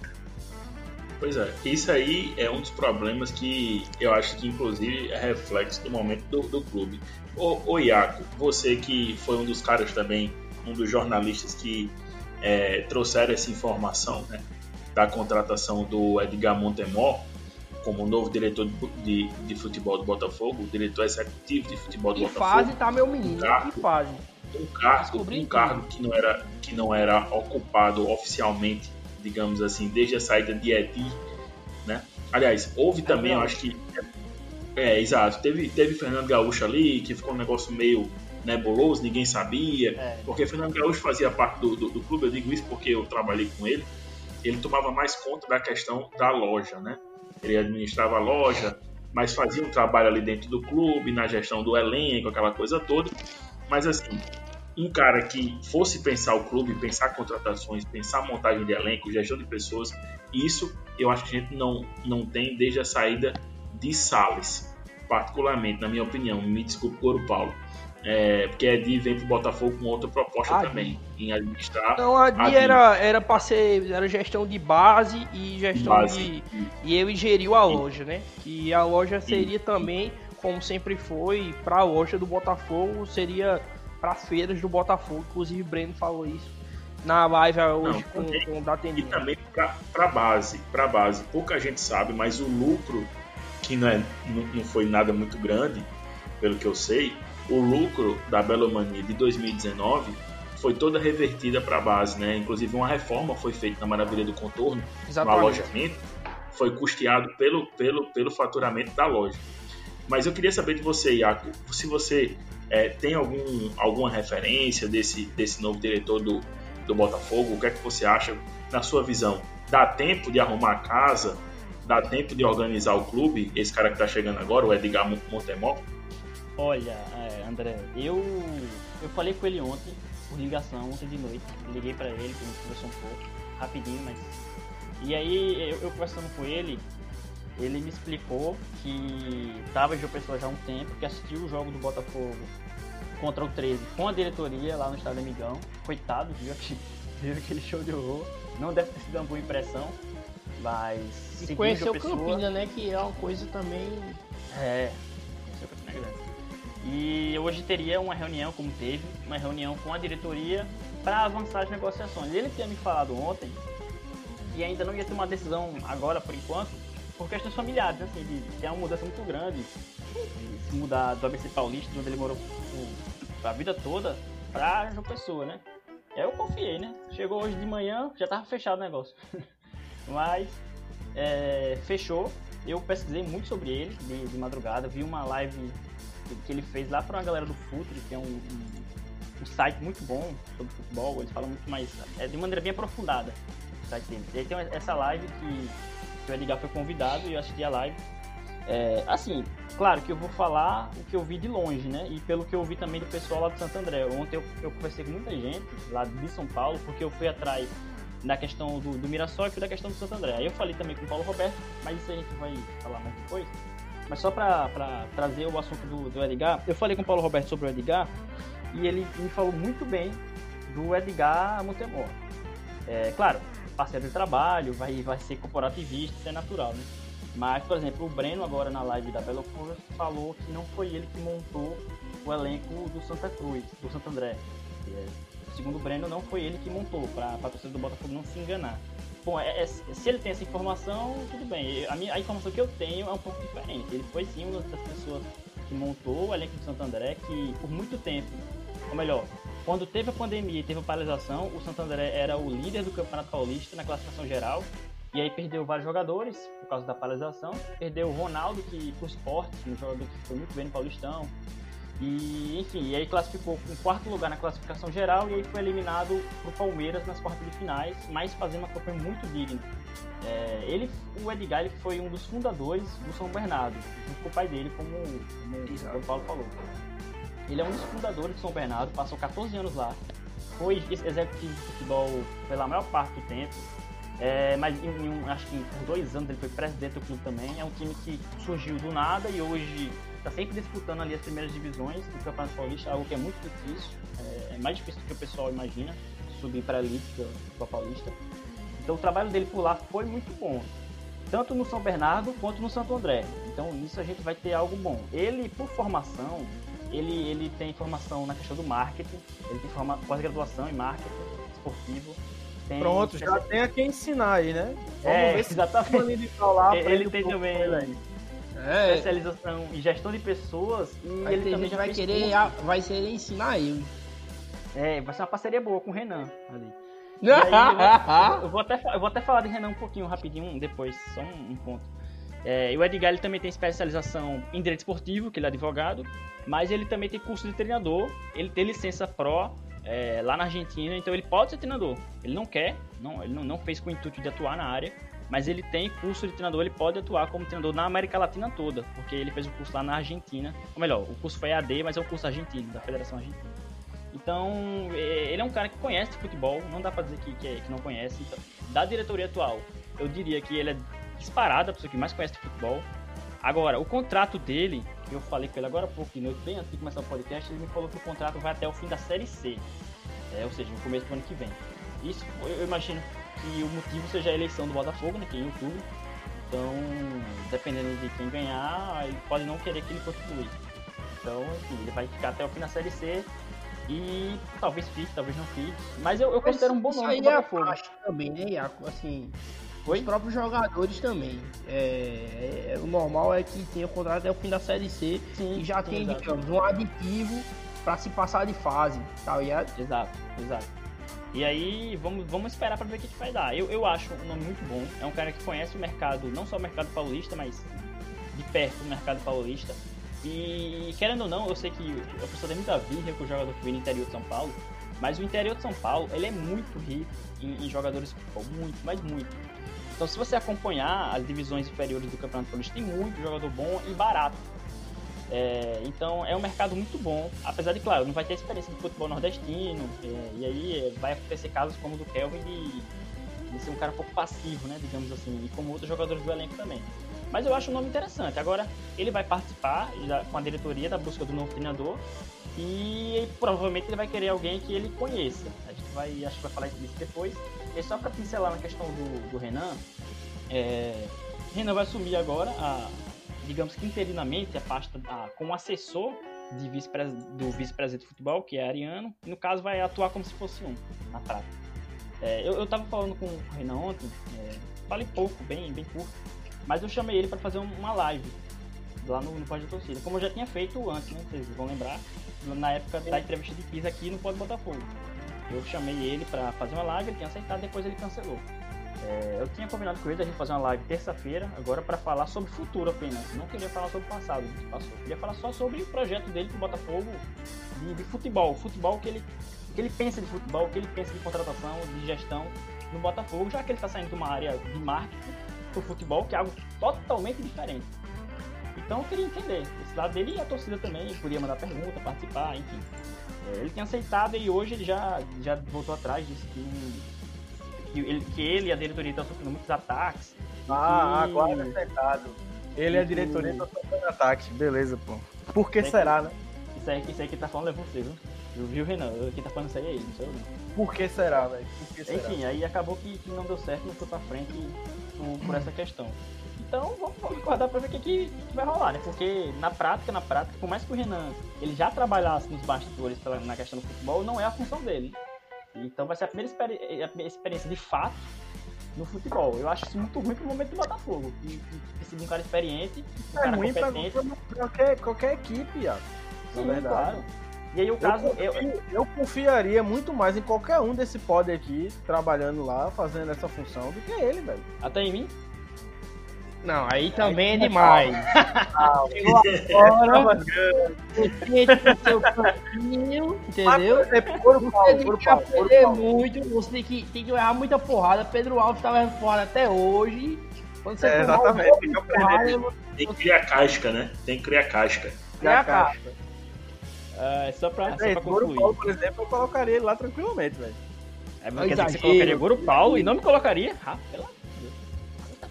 S1: Pois é, isso aí é um dos problemas que eu acho que inclusive é reflexo do momento do, do clube. Ô, Iaco, você que foi um dos caras também, um dos jornalistas que é, trouxeram essa informação né, da contratação do Edgar Montemor como novo diretor de, de, de futebol do Botafogo, diretor executivo de futebol do
S3: que
S1: Botafogo.
S3: fase tá meu menino,
S1: um cargo,
S3: que fase.
S1: Um cargo, um cargo que não era que não era ocupado oficialmente digamos assim, desde a saída de Edi, né? Aliás, houve também, eu acho que. É, é, exato. Teve, teve Fernando Gaúcho ali, que ficou um negócio meio nebuloso, ninguém sabia. É. Porque Fernando Gaúcho fazia parte do, do, do, clube, eu digo isso porque eu trabalhei com ele. Ele tomava mais conta da questão da loja, né? Ele administrava a loja, mas fazia um trabalho ali dentro do clube, na gestão do elenco, aquela coisa toda. Mas assim, um cara que fosse pensar o clube, pensar contratações, pensar montagem de elenco, gestão de pessoas, isso eu acho que a gente não, não tem desde a saída de Salles, particularmente, na minha opinião. Me desculpe, Coro Paulo. É, porque a Edi vem pro Botafogo com outra proposta Adi. também, em administrar.
S3: Não, a Adi, era, era para ser era gestão de base e gestão base. de. E ele geriu a loja, né? E a loja seria também, como sempre foi, para a loja do Botafogo, seria para as feiras do Botafogo. Inclusive, o Breno falou isso na live hoje não, com, com o Datendinho.
S1: E também para base, para base. Pouca gente sabe, mas o lucro, que não, é, não, não foi nada muito grande, pelo que eu sei, o lucro da Belomania de 2019 foi toda revertida para a base, né? Inclusive uma reforma foi feita na Maravilha do Contorno,
S3: Exatamente.
S1: no alojamento, foi custeado pelo, pelo, pelo faturamento da loja. Mas eu queria saber de você, Iaco, se você é, tem algum, alguma referência desse, desse novo diretor do, do Botafogo, o que é que você acha, na sua visão? Dá tempo de arrumar a casa? Dá tempo de organizar o clube? Esse cara que está chegando agora, o Edgar Montemor?
S4: Olha, é, André, eu, eu falei com ele ontem, por ligação, ontem de noite. Liguei pra ele, que a gente conversou um pouco, rapidinho, mas. E aí, eu, eu conversando com ele, ele me explicou que tava de pessoa já há um tempo, que assistiu o jogo do Botafogo contra o 13 com a diretoria lá no Estádio Amigão. Coitado, viu, aqui, (laughs) viu aquele show de horror. Não deve ter sido uma boa impressão, mas.
S3: E
S4: João
S3: o
S4: Pessoa-
S3: Campina, né? Que é uma coisa também.
S4: é, E hoje teria uma reunião, como teve, uma reunião com a diretoria para avançar as negociações. Ele tinha me falado ontem que ainda não ia ter uma decisão agora, por enquanto, por questões familiares, assim, de ter uma mudança muito grande, de se mudar do ABC Paulista, de onde ele morou a vida toda, pra João Pessoa, né? Aí eu confiei, né? Chegou hoje de manhã, já tava fechado o negócio. (laughs) Mas é, fechou. Eu pesquisei muito sobre ele de, de madrugada, vi uma live que, ele fez lá para uma galera do Futre, que é um, um- um site muito bom sobre futebol. Eles falam muito mais, é de maneira bem aprofundada o site deles. E aí tem essa live que, que o Edgar foi convidado e eu assisti a live. É, assim, claro que eu vou falar o que eu vi de longe, né? E pelo que eu vi também do pessoal lá do Santo André. Ontem eu, eu conversei com muita gente lá de São Paulo, porque eu fui atrás da questão do, do Mirassol e fui da questão do Santo André. Aí eu falei também com o Paulo Roberto, mas isso a gente vai falar mais depois. Mas só pra trazer o assunto do, do Edgar, eu falei com o Paulo Roberto sobre o Edgar e ele me falou muito bem do Edgar Montemor. É, claro, parceiro de trabalho, vai, vai ser corporativista, isso é natural, né? Mas, por exemplo, o Breno agora na live da Belo Cruz falou que não foi ele que montou o elenco do Santa Cruz, do Santo André. É, segundo o Breno, não foi ele que montou, para a torcida do Botafogo não se enganar. Bom, é- é- se ele tem essa informação, tudo bem. A, minha, a informação que eu tenho é um pouco diferente. Ele foi sim uma das pessoas que montou o elenco do Santo André, que por muito tempo, ou melhor, quando teve a pandemia e teve a paralisação, o Santo André era o líder do Campeonato Paulista na classificação geral. E aí perdeu vários jogadores por causa da paralisação. Perdeu o Ronaldo, que pro esporte, um jogador que foi muito bem no Paulistão. E, enfim, e aí classificou em quarto lugar na classificação geral e aí foi eliminado pro Palmeiras nas quartas de finais, mas fazendo uma campanha muito digna. É, ele, o Edgar ele foi um dos fundadores do São Bernardo, junto com o pai dele, como, como o Paulo falou. Ele é um dos fundadores do São Bernardo, passou 14 anos lá, foi executivo de futebol pela maior parte do tempo, é, mas em, em acho que por dois anos ele foi presidente do clube também. É um time que surgiu do nada e hoje está sempre disputando ali as primeiras divisões do Campeonato Paulista, algo que é muito difícil, é, é mais difícil do que o pessoal imagina, subir para a elite do paulista. Então o trabalho dele por lá foi muito bom, tanto no São Bernardo quanto no Santo André. Então nisso a gente vai ter algo bom. Ele, por formação, ele, ele tem formação na questão do marketing, ele tem pós-graduação em marketing esportivo. tem
S2: Pronto, já tem a quem ensinar aí, né? Vamos
S4: É,
S2: ver se
S4: exatamente.
S2: De falar. (laughs)
S4: Ele tem também
S2: ele aí.
S3: É,
S4: especialização em gestão de pessoas e
S3: vai
S4: ele também já
S3: vai querer, a- vai querer ensinar eu.
S4: É, vai ser uma parceria boa com o Renan ali. (laughs) Aí, eu, vou, eu vou até, eu vou até falar de Renan um pouquinho rapidinho depois, só um, um ponto. É, e o Edgar ele também tem especialização em direito esportivo, que ele é advogado, mas ele também tem curso de treinador, ele tem licença pró é, lá na Argentina, então ele pode ser treinador. Ele não quer, não, ele não, não fez com o intuito de atuar na área, mas ele tem curso de treinador, ele pode atuar como treinador na América Latina toda, porque ele fez o curso lá na Argentina, ou melhor, o curso foi AD, mas é um curso argentino, da Federação Argentina. Então, é, ele é um cara que conhece futebol, não dá pra dizer que, que, é- que não conhece. Então, da diretoria atual, eu diria que ele é disparado a pessoa que mais conhece futebol. Agora, o contrato dele, que eu falei com ele agora há pouco, de noite, bem antes de começar o podcast, ele me falou que o contrato vai até o fim da Série C, é, ou seja, no começo do ano que vem. Isso, eu imagino que o motivo seja a eleição do Botafogo, né, que é em outubro. Então, dependendo de quem ganhar, ele pode não querer que ele continue. Então, enfim, ele vai ficar até o fim da Série C e talvez fique, talvez não fique. Mas eu, eu considero um bom
S3: Isso
S4: nome
S3: aí
S4: pro
S3: é a
S4: Botafogo.
S3: também, né, Iaco? Assim, Os próprios jogadores também. É, é- o normal é que tenha contrato até o fim da Série C
S4: Sim,
S3: e já
S4: sim,
S3: tem,
S4: exato.
S3: digamos, um aditivo pra se passar de fase, tá ligado?
S4: Exato, exato. E aí, vamos, vamos esperar pra ver o que, que vai dar. Eu, eu acho um nome muito bom. É um cara que conhece o mercado, não só o mercado paulista, mas de perto o mercado paulista. E querendo ou não, eu sei que a pessoa tem muita virra com o jogador que vem do interior de São Paulo, mas o interior de São Paulo ele é muito rico em, em jogadores de futebol, muito, mas muito. Então, se você acompanhar as divisões inferiores do Campeonato Paulista, tem muito jogador bom e barato. É, então é um mercado muito bom, apesar de, claro, não vai ter experiência de futebol nordestino, é, e aí é, vai acontecer casos como o do Kelvin de, de ser um cara um pouco passivo, né, digamos assim, e como outros jogadores do elenco também. Mas eu acho o nome interessante. Agora, ele vai participar com a diretoria da busca do novo treinador e provavelmente ele vai querer alguém que ele conheça. A gente vai, acho que vai falar disso depois. E só para pincelar na questão do, do Renan, é, Renan vai assumir agora, a, digamos que interinamente, a pasta a, como assessor de vice do vice-presidente de futebol, que é Ariano, e no caso vai atuar como se fosse um, na prática. É, eu, eu tava falando com o Renan ontem, é, falei pouco, bem, bem curto, mas eu chamei ele para fazer um- uma live lá no, no Pode da Torcida, como eu já tinha feito antes, né? Vocês vão lembrar, na época da entrevista de Pisa aqui no Pode Botafogo. Eu chamei ele para fazer uma live, ele tinha aceitado, depois ele cancelou. É, eu tinha combinado com ele a gente fazer uma live terça-feira, agora para falar sobre o futuro apenas. Não queria falar sobre o passado, que passou. Queria falar só sobre o projeto dele pro Botafogo de, de futebol. Futebol que ele, que ele pensa de futebol, que ele pensa de contratação, de gestão no Botafogo, já que ele está saindo de uma área de marketing pro futebol, que é algo totalmente diferente. Então eu queria entender esse lado dele e a torcida também, podia mandar pergunta, participar, enfim. É, ele tinha aceitado e hoje ele já, já voltou atrás, disse que, que, ele, que ele e a diretoria estão sofrendo muitos ataques.
S2: Ah,
S4: E-
S2: agora é acertado. Ele é a diretoria tá sofrendo ataque. Beleza, pô. Por que
S4: Tem
S2: será, né?
S4: Isso aí, isso aí que tá falando é você, viu? Eu vi o Renan, quem tá falando isso aí é ele, não sou eu.
S2: Por que será, velho? Que será?
S4: Enfim, aí acabou que, que não deu certo, não foi pra frente por, por essa questão. Então vamos, vamos aguardar pra ver o que, que, que vai rolar, né? Porque na prática, na prática, por mais que o Renan ele já trabalhasse nos bastidores pela- na questão do futebol, não é a função dele. Então vai ser a primeira experi- a primeira experiência de fato no futebol. Eu acho isso muito ruim pro momento do Botafogo. Precisa de um cara experiente, um
S2: É
S4: cara
S2: ruim pra,
S4: competente.
S2: pra qualquer, qualquer equipe, ó.
S4: Sim,
S2: na verdade.
S4: claro. E aí o caso,
S2: Eu,
S4: eu,
S2: eu confiaria muito mais em qualquer um desse pod aqui, trabalhando lá, fazendo essa função, do que ele, velho.
S4: até em mim,
S3: Não, aí também é demais.
S2: Ah, (laughs)
S3: Chegou agora, você seu cantinho, entendeu?
S2: É Ouro
S3: Você
S2: Paulo,
S3: tem que aprender muito, você tem que, tem que errar muita porrada. Pedro Alves tava errando porrada até hoje. Quando você
S2: É, exatamente, tem que aprender.
S3: porrada,
S1: Tem que criar casca, né? Tem que criar casca.
S3: é a cara.
S4: é só pra, só
S2: É,
S4: pra
S2: Ouro
S4: concluir.
S2: Paulo, por exemplo, eu colocaria ele lá tranquilamente, velho.
S4: É, mas quer dizer que você colocaria Goro Paulo e não me colocaria? Ah, pelo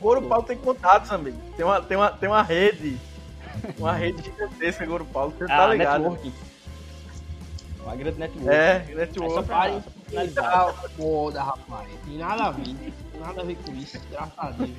S2: Ouro Paulo tem contatos, amigo. Tem uma, tem uma, tem uma rede. Uma (laughs) rede gigantesca, Ouro Paulo. Você tá
S4: Ah,
S2: ligado?
S4: networking. Uma grande network.
S2: É,
S4: É
S2: network.
S4: pra, só pra finalizar.
S3: Ah, foda, rapaz. Tem nada a ver. Tem nada a ver com isso, graças a Deus.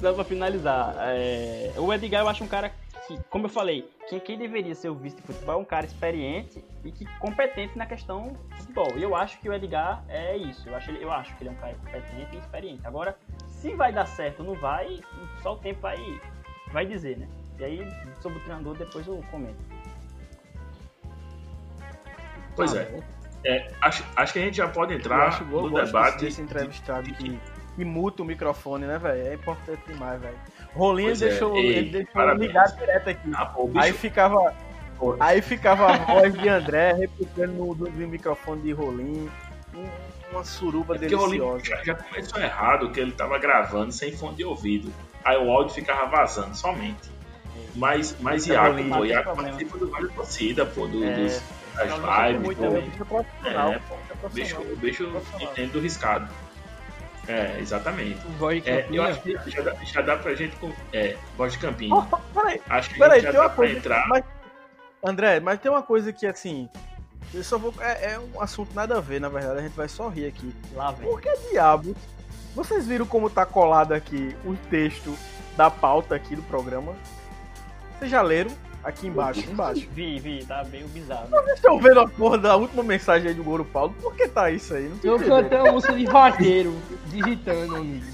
S4: Só pra finalizar. é, o Edgar eu acho um cara que, como eu falei, quem, quem deveria ser o vice de futebol é um cara experiente e que competente na questão de futebol. E eu acho que o Edgar é isso. Eu acho, ele- eu acho que ele é um cara competente e experiente. Agora, se vai dar certo ou não vai, só o tempo vai, vai dizer, né? E aí, sobre o treinador, depois eu comento.
S1: Pois
S3: Tá
S1: é. É, acho, acho que a gente já pode
S2: Eu
S1: entrar
S2: acho bom,
S1: no debate.
S2: desse entrevistado que, que muta o microfone, né, velho? É importante demais, velho. Rolinho
S1: Pois é.
S2: deixou,
S1: Ei,
S2: ele deixou ligado direto aqui.
S1: Ah, pô,
S2: Aí ficava,
S1: pô,
S2: aí ficava a voz de André replicando no, do, do microfone de Rolinho. Um- Uma suruba
S1: é
S2: deliciosa.
S1: já, já começou errado que ele tava gravando sem fone de ouvido. Aí o áudio ficava vazando somente. Mas, mas
S2: É,
S1: Iaco,
S2: Rolinho,
S1: pô,
S4: problema.
S1: participa do Vale Torcida, pô, do,
S2: É.
S1: dos, das lives. pô.
S2: Bicho profissional,
S1: É,
S2: pô, é
S1: O bicho,
S2: profissional.
S1: o bicho entende do riscado. É, exatamente.
S3: Voz de
S1: É, eu acho que já dá, já dá pra gente. com- É, voz de campinho.
S2: Oh, peraí,
S1: Acho que
S2: peraí,
S1: já
S2: tem
S1: dá
S2: uma
S1: pra
S2: coisa.
S1: entrar.
S2: Mas, André, mas tem uma coisa que assim. Eu só vou. É, é um assunto nada a ver, na verdade, a gente vai só rir aqui.
S4: Lá vem.
S2: Por que diabo? Vocês viram como tá colado aqui o texto da pauta aqui do programa? Vocês já leram? Aqui embaixo, embaixo. (laughs)
S4: Vi, vi, tá meio bizarro.
S2: Vocês estão vendo a porra da última mensagem aí do Goro Paulo? Por que tá isso aí? Não tô
S3: Eu cantei uma música de vaqueiro, digitando, amigo.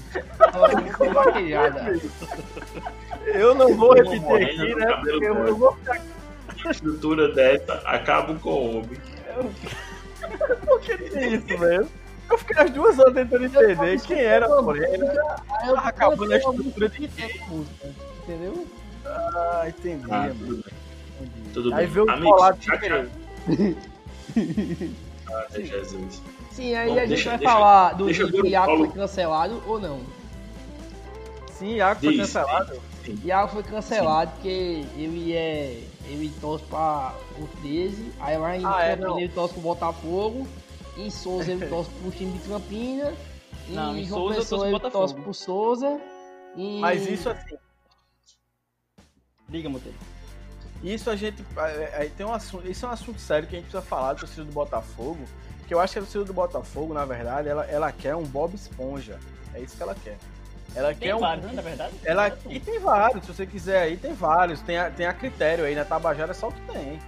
S2: Eu não vou repetir aqui, né? Porque eu, vou ficar
S1: estrutura dessa acaba com o homem. (laughs)
S2: Por que tem isso, velho? Eu fiquei as duas horas tentando entender quem era a Moreira.
S3: Aí eu
S2: Tava acabando a estrutura de
S3: música, entendeu?
S2: Ah, entendi,
S1: Ah, tudo bem.
S2: entendi.
S1: Tudo
S2: Aí
S1: bem.
S2: veio o colado de querer.
S1: Ah, (laughs) Jesus.
S3: Sim, aí
S1: Bom,
S3: a gente
S1: deixa-
S3: vai
S1: deixa-
S3: falar do
S1: deixa
S3: dia que o Iago
S1: Paulo-
S3: foi cancelado ou não.
S2: Sim, Iago foi
S1: Diz,
S2: cancelado.
S3: Iago foi cancelado porque ele é. Ele torce pra o 13, aí lá em
S2: Ah, é,
S3: ele torce pro Botafogo, em Souza ele (laughs) torce pro time de Campina,
S4: Não,
S3: em
S4: em
S3: João
S4: Souza eu
S3: Pessoa
S4: torço
S3: ele
S4: pro
S3: torce pro Souza. E...
S2: Mas isso assim,
S4: Diga, Monteiro.
S2: isso a gente. é, é, tem um assunto, isso é um assunto sério que a gente precisa falar da torcida do Botafogo. Que eu acho que a torcida do Botafogo, na verdade, ela, ela quer um Bob Esponja. É isso que ela quer. Ela
S4: Tem
S2: quer um.
S4: vários, né, na verdade?
S2: Ela, e tem vários, se você quiser aí, tem vários. Tem a, tem a critério aí, na Tabajara é só o que tem.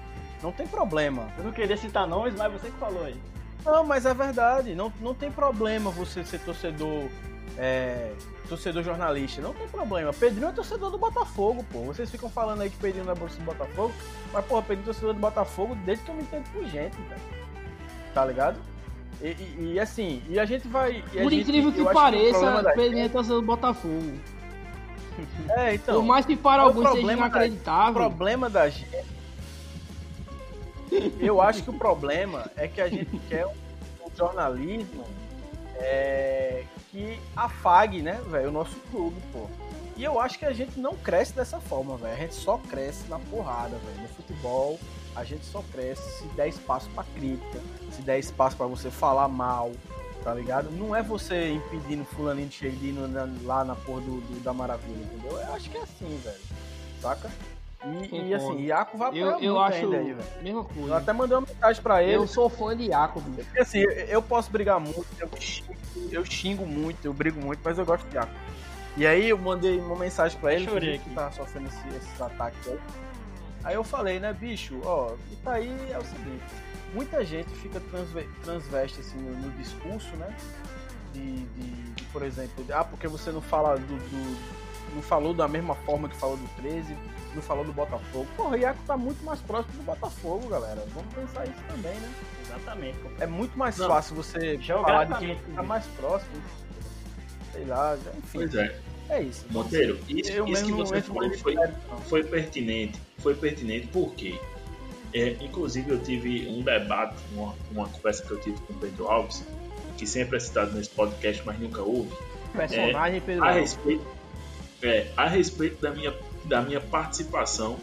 S2: Não tem problema.
S4: Eu não queria citar nomes, mas você que falou aí.
S2: Não, mas é verdade. Não, não tem problema você ser torcedor. É, torcedor jornalista. Não tem problema. Pedrinho é torcedor do Botafogo, pô. Vocês ficam falando aí que Pedrinho não é torcedor do Botafogo. Mas, porra, Pedrinho é torcedor do Botafogo desde que eu me entendo por gente, velho. Tá ligado? E, e- e, assim, e a gente vai. a
S3: Por
S2: gente-
S3: incrível que pareça,
S2: da
S3: Pedrinho é do Botafogo.
S2: É, então.
S3: Por mais que para alguns seja
S2: problema da- O
S3: inacreditável.
S2: problema da gente. Eu acho que o problema é que a gente quer um, um jornalismo é, que afague, né, velho, o nosso clube, pô. E eu acho que a gente não cresce dessa forma, velho. A gente só cresce na porrada, velho. No futebol, a gente só cresce se der espaço pra crítica, se der espaço pra você falar mal, tá ligado? Não é você impedindo fulaninho de chegar na- lá na porra do, do- da maravilha, entendeu? Eu acho que é assim, velho. Saca? E, e assim, Iaco vai
S3: Eu, eu acho
S2: ainda aí, velho.
S3: mesma
S2: Eu
S3: coisa.
S2: até mandei uma mensagem pra ele.
S3: Eu sou fã de Iaco, bicho.
S2: Porque assim, eu- eu posso brigar muito, eu xingo, eu xingo muito, eu brigo muito, mas eu gosto de Iaco. E aí eu mandei uma mensagem pra ele,
S4: Eu chorei
S2: que tá sofrendo esse- esses ataques aí. Aí eu falei, né, bicho, ó, e tá aí é o seguinte, muita gente fica transve- transveste assim no, no discurso, né? De, de- de, por exemplo, ah, porque você não fala do, do- não falou da mesma forma que falou do 13, não falou do Botafogo. Porra, o Iaco tá muito mais próximo do Botafogo, galera. Vamos pensar isso também, né?
S4: Exatamente.
S2: É muito mais
S1: Não.
S2: fácil você falar de quem tá mais próximo. Sei lá, já- enfim.
S1: Pois é.
S2: É isso.
S1: Monteiro, isso, isso que você falou foi, foi pertinente. Foi pertinente porque, é, inclusive, eu tive um debate, uma, uma conversa que eu tive com o Pedro Alves, que sempre é citado nesse podcast, mas nunca houve,
S3: Personagem Pedro
S1: a respeito, é, a respeito da, minha, da minha participação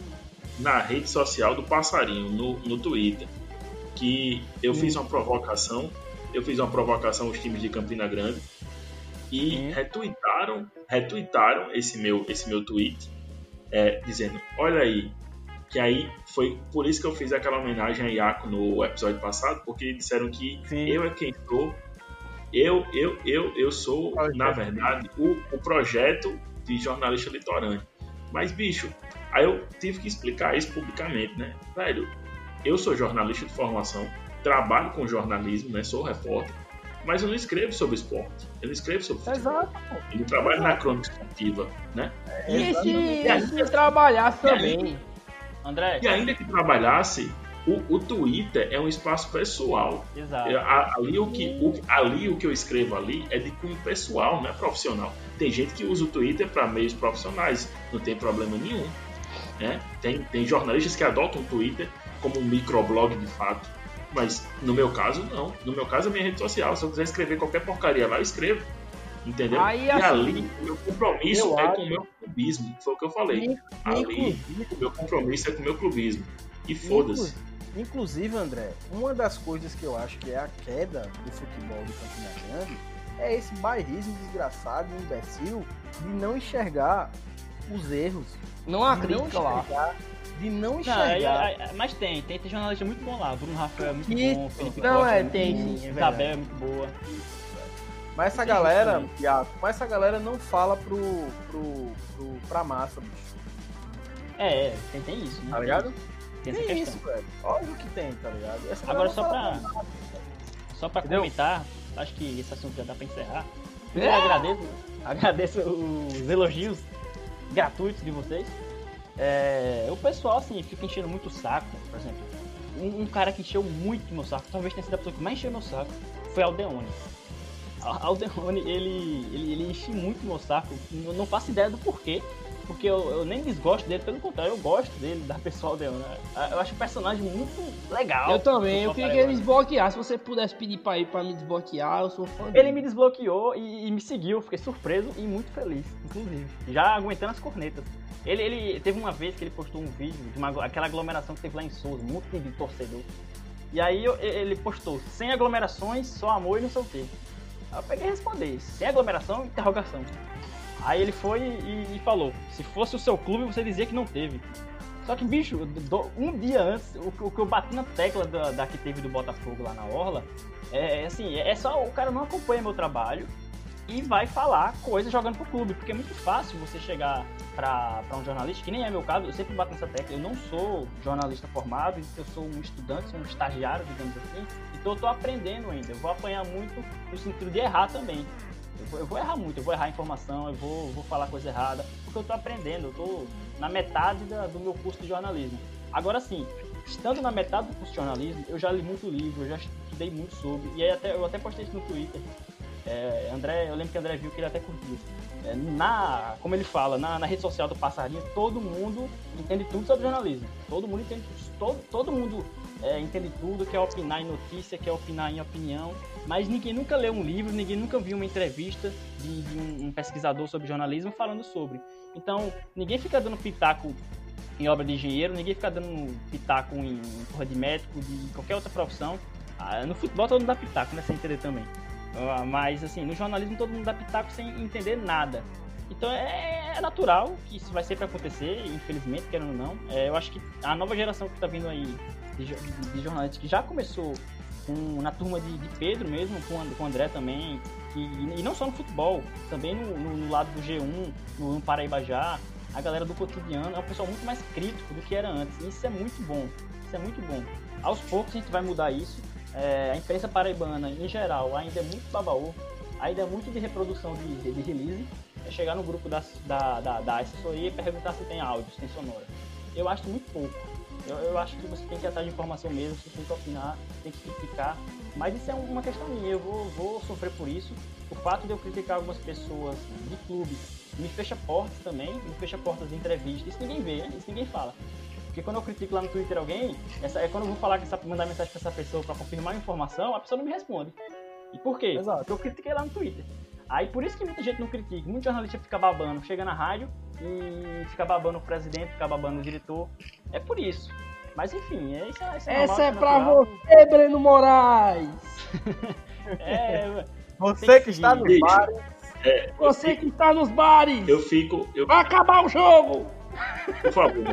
S1: na rede social do Passarinho, no, no Twitter. Que eu
S2: Hum.
S1: fiz uma provocação, eu fiz uma provocação aos times de Campina Grande e
S2: Hum.
S1: retweetaram, retweetaram esse meu, esse meu tweet, é, dizendo, olha aí, que aí foi por isso que eu fiz aquela homenagem a Iaco no episódio passado, porque disseram que
S2: Sim.
S1: eu é quem sou, eu, eu, eu, eu sou,
S2: Projeto.
S1: na verdade, o, o projeto de jornalista litorâneo. Mas, bicho, aí eu tive que explicar isso publicamente, né? Velho, eu sou jornalista de formação, trabalho com jornalismo, né? Sou repórter, mas eu não escrevo sobre esporte, eu não escrevo sobre futebol.
S2: Exato.
S1: Eu não trabalho na crônica esportiva, né?
S3: E se,
S1: E
S3: se trabalhasse
S1: E aí?
S4: André,
S1: E ainda que trabalhasse, o, o Twitter é um espaço pessoal.
S4: exato.
S1: Ali, o que, o, ali o que eu escrevo ali é de cunho pessoal, não é profissional. Tem gente que usa o Twitter para meios profissionais, não tem problema nenhum. Né? Tem, tem jornalistas que adotam o Twitter como um microblog de fato. Mas no meu caso, não. No meu caso, é minha rede social. Se eu quiser escrever qualquer porcaria lá, eu escrevo. Entendeu?
S3: Aí,
S1: e
S3: assim,
S1: ali, o meu compromisso é
S2: acho-
S1: com o meu clubismo. Foi o que eu falei. Ali, o meu compromisso é com o meu clubismo. E foda-se.
S2: inclu- inclusive, André, uma das coisas que eu acho que é a queda do futebol do Campina Grande é esse bairrismo desgraçado, imbecil, de não enxergar os erros.
S3: Não há
S2: de não
S3: crítica lá.
S2: enxergar- De não
S4: Não,
S2: enxergar.
S4: é- é- mas tem, tem, tem jornalista muito bom lá. Bruno Rafael é muito bom, Felipe
S3: Não,
S4: Costa
S3: é,
S4: muito
S3: tem sim, é
S4: Isabel é muito boa.
S2: Mas essa galera, Iaco, mas essa galera não fala pro, pro, pro, pra massa, bicho.
S4: É, é, tem, tem isso, né?
S2: Tá ligado?
S4: Tem
S2: Tem isso, velho. Óbvio que tem, tá ligado? Essa
S4: Agora só pra, só pra
S2: Entendeu?
S4: comentar, acho que esse assunto já dá pra encerrar. Eu agradeço, agradeço os elogios gratuitos de vocês. É, o pessoal, assim, fica enchendo muito o saco, por exemplo. Um, um cara que encheu muito meu saco, talvez tenha sido a pessoa que mais encheu meu saco, foi Aldeone. A- Aldeone, ele, ele, ele enche muito meu saco, eu não faço ideia do porquê, porque eu, eu nem desgosto dele, pelo contrário, eu gosto dele, da pessoa Aldeone. Eu acho o personagem muito legal.
S3: Eu também, eu queria que ele desbloquear. Se você pudesse pedir pra ele pra me desbloquear, eu sou fã
S4: Ele
S3: dele.
S4: me desbloqueou e, e me seguiu, fiquei surpreso e muito feliz, inclusive. Já aguentando as cornetas. Ele, ele teve uma vez que ele postou um vídeo de uma, aquela aglomeração que teve lá em Souza, um monte de torcedor. E aí ele postou, sem aglomerações, só amor e não sei o quê. Aí eu peguei e respondi, sem aglomeração, interrogação. Aí ele foi e, e falou, se fosse o seu clube, você dizia que não teve. Só que, bicho, um dia antes, o, o que eu bati na tecla da, da que teve do Botafogo lá na Orla, é é assim, é só o cara não acompanha meu trabalho e vai falar coisas jogando pro clube, porque é muito fácil você chegar pra um jornalista, que nem é meu caso, eu sempre bato nessa tecla, eu não sou jornalista formado, eu sou um estudante, sou um estagiário, digamos assim, então eu tô aprendendo ainda, eu vou apanhar muito no sentido de errar também. Eu vou, eu vou errar muito, eu vou errar informação, eu vou, vou falar coisa errada, porque eu tô aprendendo, eu tô na metade da- do meu curso de jornalismo. Agora sim, estando na metade do curso de jornalismo, eu já li muito livro, eu já estudei muito sobre, e aí até, eu até postei isso no Twitter. É, André, eu lembro que André viu que ele até curtiu. É, na, como ele fala, na, na rede social do Passarinho, todo mundo entende tudo sobre jornalismo. Todo mundo entende, todo, todo mundo é, entende tudo, quer opinar em notícia, quer opinar em opinião, mas ninguém nunca leu um livro, ninguém nunca viu uma entrevista de, de um, um pesquisador sobre jornalismo falando sobre. Então, ninguém fica dando pitaco em obra de engenheiro, ninguém fica dando pitaco em, porra de médico, de qualquer outra profissão. Ah, no futebol todo mundo dá pitaco, né? Sem entender também. Ah, Mas, assim, no jornalismo todo mundo dá pitaco sem entender nada. Então é, é natural que isso vai sempre acontecer, infelizmente, querendo ou não. É, eu acho que a nova geração que está vindo aí de, de jornalistas, que já começou com- na turma de, de Pedro mesmo, com, com o André também, que- e, não só no futebol, também no, no- no lado do G1, no, no Paraíba já, a galera do cotidiano é um pessoal muito mais crítico do que era antes. E isso é muito bom. Isso é muito bom. Aos poucos a gente vai mudar isso. É, a imprensa paraibana, em geral, ainda é muito babaú, ainda é muito de reprodução de, de release. É chegar no grupo da, da, da, da assessoria e perguntar se tem áudio, se tem sonora. Eu acho muito pouco. Eu, eu acho que você tem que atrás de informação mesmo, você tem que opinar, tem que criticar. Mas isso é uma questão minha, eu vou, vou sofrer por isso. O fato de eu criticar algumas pessoas de clube me fecha portas também, me fecha portas de entrevista. Isso ninguém vê, né? Isso ninguém fala. Porque quando eu critico lá no Twitter alguém, essa, é quando eu vou falar que essa, mandar mensagem pra essa pessoa pra confirmar a informação, a pessoa não me responde. E por quê?
S2: Exato.
S4: Porque eu critiquei lá no Twitter. Aí por isso que muita gente não critica, muito jornalista fica babando, chega na rádio e fica babando o presidente, fica babando o diretor. É por isso. Mas enfim, é isso. é- isso é normal,
S3: Essa é
S4: isso
S3: pra
S4: natural.
S3: você, Breno Moraes. (laughs)
S4: É,
S2: Você
S4: que
S2: que está no
S1: seguir.
S2: bar,
S3: Você que está nos bares.
S1: Eu fico. Eu,
S3: Vai acabar o jogo.
S1: por favor.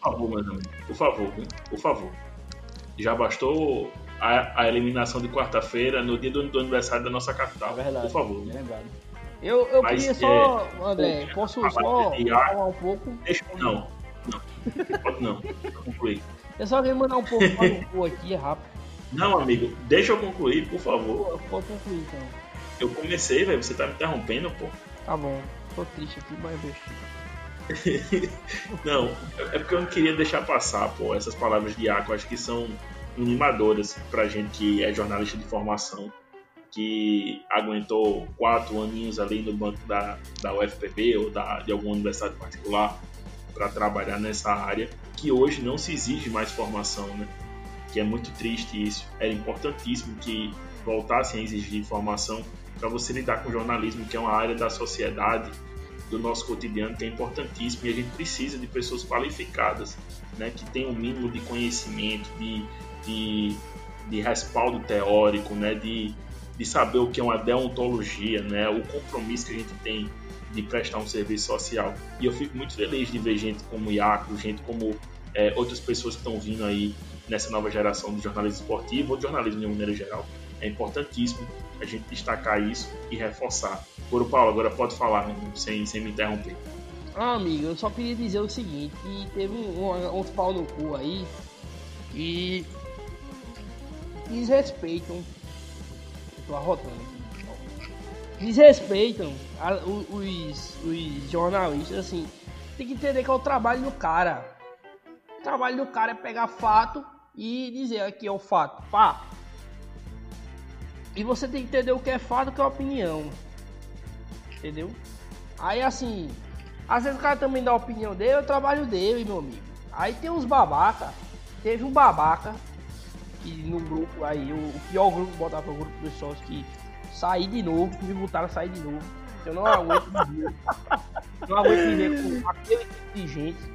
S1: Por favor, meus amigos. Por favor, por favor. Já bastou a, a eliminação de quarta-feira no dia do, do aniversário da nossa capital.
S4: É verdade.
S1: Por favor.
S4: lembrado.
S3: Eu, eu
S1: Mas,
S3: queria só, André,
S1: é,
S3: posso
S1: a
S3: só falar um pouco?
S1: Deixa não. Não. Pode não. Concluir.
S3: Eu só queria mandar um pouco para o povo aqui, é rápido.
S1: Não, amigo, deixa eu concluir, por favor.
S3: Pode concluir então.
S1: Eu comecei, velho. Você tá me interrompendo, pô.
S3: Tá bom. Tô triste aqui, mas deixa. (laughs)
S1: Não, é porque eu não queria deixar passar, pô, essas palavras de Iaco, acho que são animadoras pra gente que é jornalista de formação, que aguentou quatro aninhos ali no banco da, da UFPB ou da, de alguma universidade particular para trabalhar nessa área, que hoje não se exige mais formação, né? Que é muito triste isso. Era importantíssimo que voltassem a exigir formação para você lidar com jornalismo, que é uma área da sociedade do nosso cotidiano que é importantíssimo e a gente precisa de pessoas qualificadas, né, que tenham o mínimo de conhecimento, de, de, de respaldo teórico, né, de, de saber o que é uma deontologia, né, o compromisso que a gente tem de prestar um serviço social. E eu fico muito feliz de ver gente como Iaco, gente como é, outras pessoas que estão vindo aí nessa nova geração do jornalismo esportivo ou de jornalismo de maneira geral. É importantíssimo a gente destacar isso e reforçar. Agora, Paulo, agora pode falar, irmão, sem, sem me interromper.
S3: Ah, amigo, eu só queria dizer o seguinte, que teve um, uns pau no cu aí que desrespeitam. Tô arrotando aqui. Desrespeitam a, os, os jornalistas, assim. Tem que entender que é o trabalho do cara. O trabalho do cara é pegar fato e dizer aqui é o fato. Pá. E você tem que entender o que é fato e o que é opinião. Entendeu? Aí assim, às vezes o cara também dá a opinião dele, é o trabalho dele, meu amigo. Aí tem uns babaca. Teve um babaca que no grupo aí, o, o pior grupo botar pro grupo dos sócios que sair de novo, me botaram a sair de novo. Eu não aguento viver. não aguento viver com aquele tipo de gente.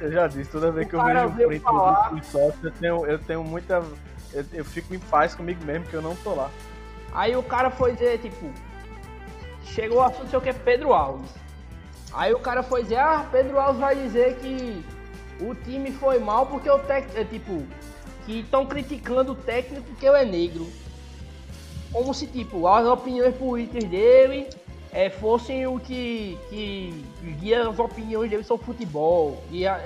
S2: Eu já disse, toda vez que eu vejo o print do grupo dos sócios, eu tenho, eu tenho muita. Eu, eu fico em paz comigo mesmo, que eu não tô lá.
S3: Aí o cara foi dizer, tipo, chegou o assunto, sei o que, Pedro Alves. Aí o cara foi dizer, ah, Pedro Alves vai dizer que o time foi mal porque o técnico, é, tipo, que estão criticando o técnico porque ele é negro. Como se, tipo, as opiniões políticas dele é, fossem o que, que guia as opiniões dele sobre futebol e a,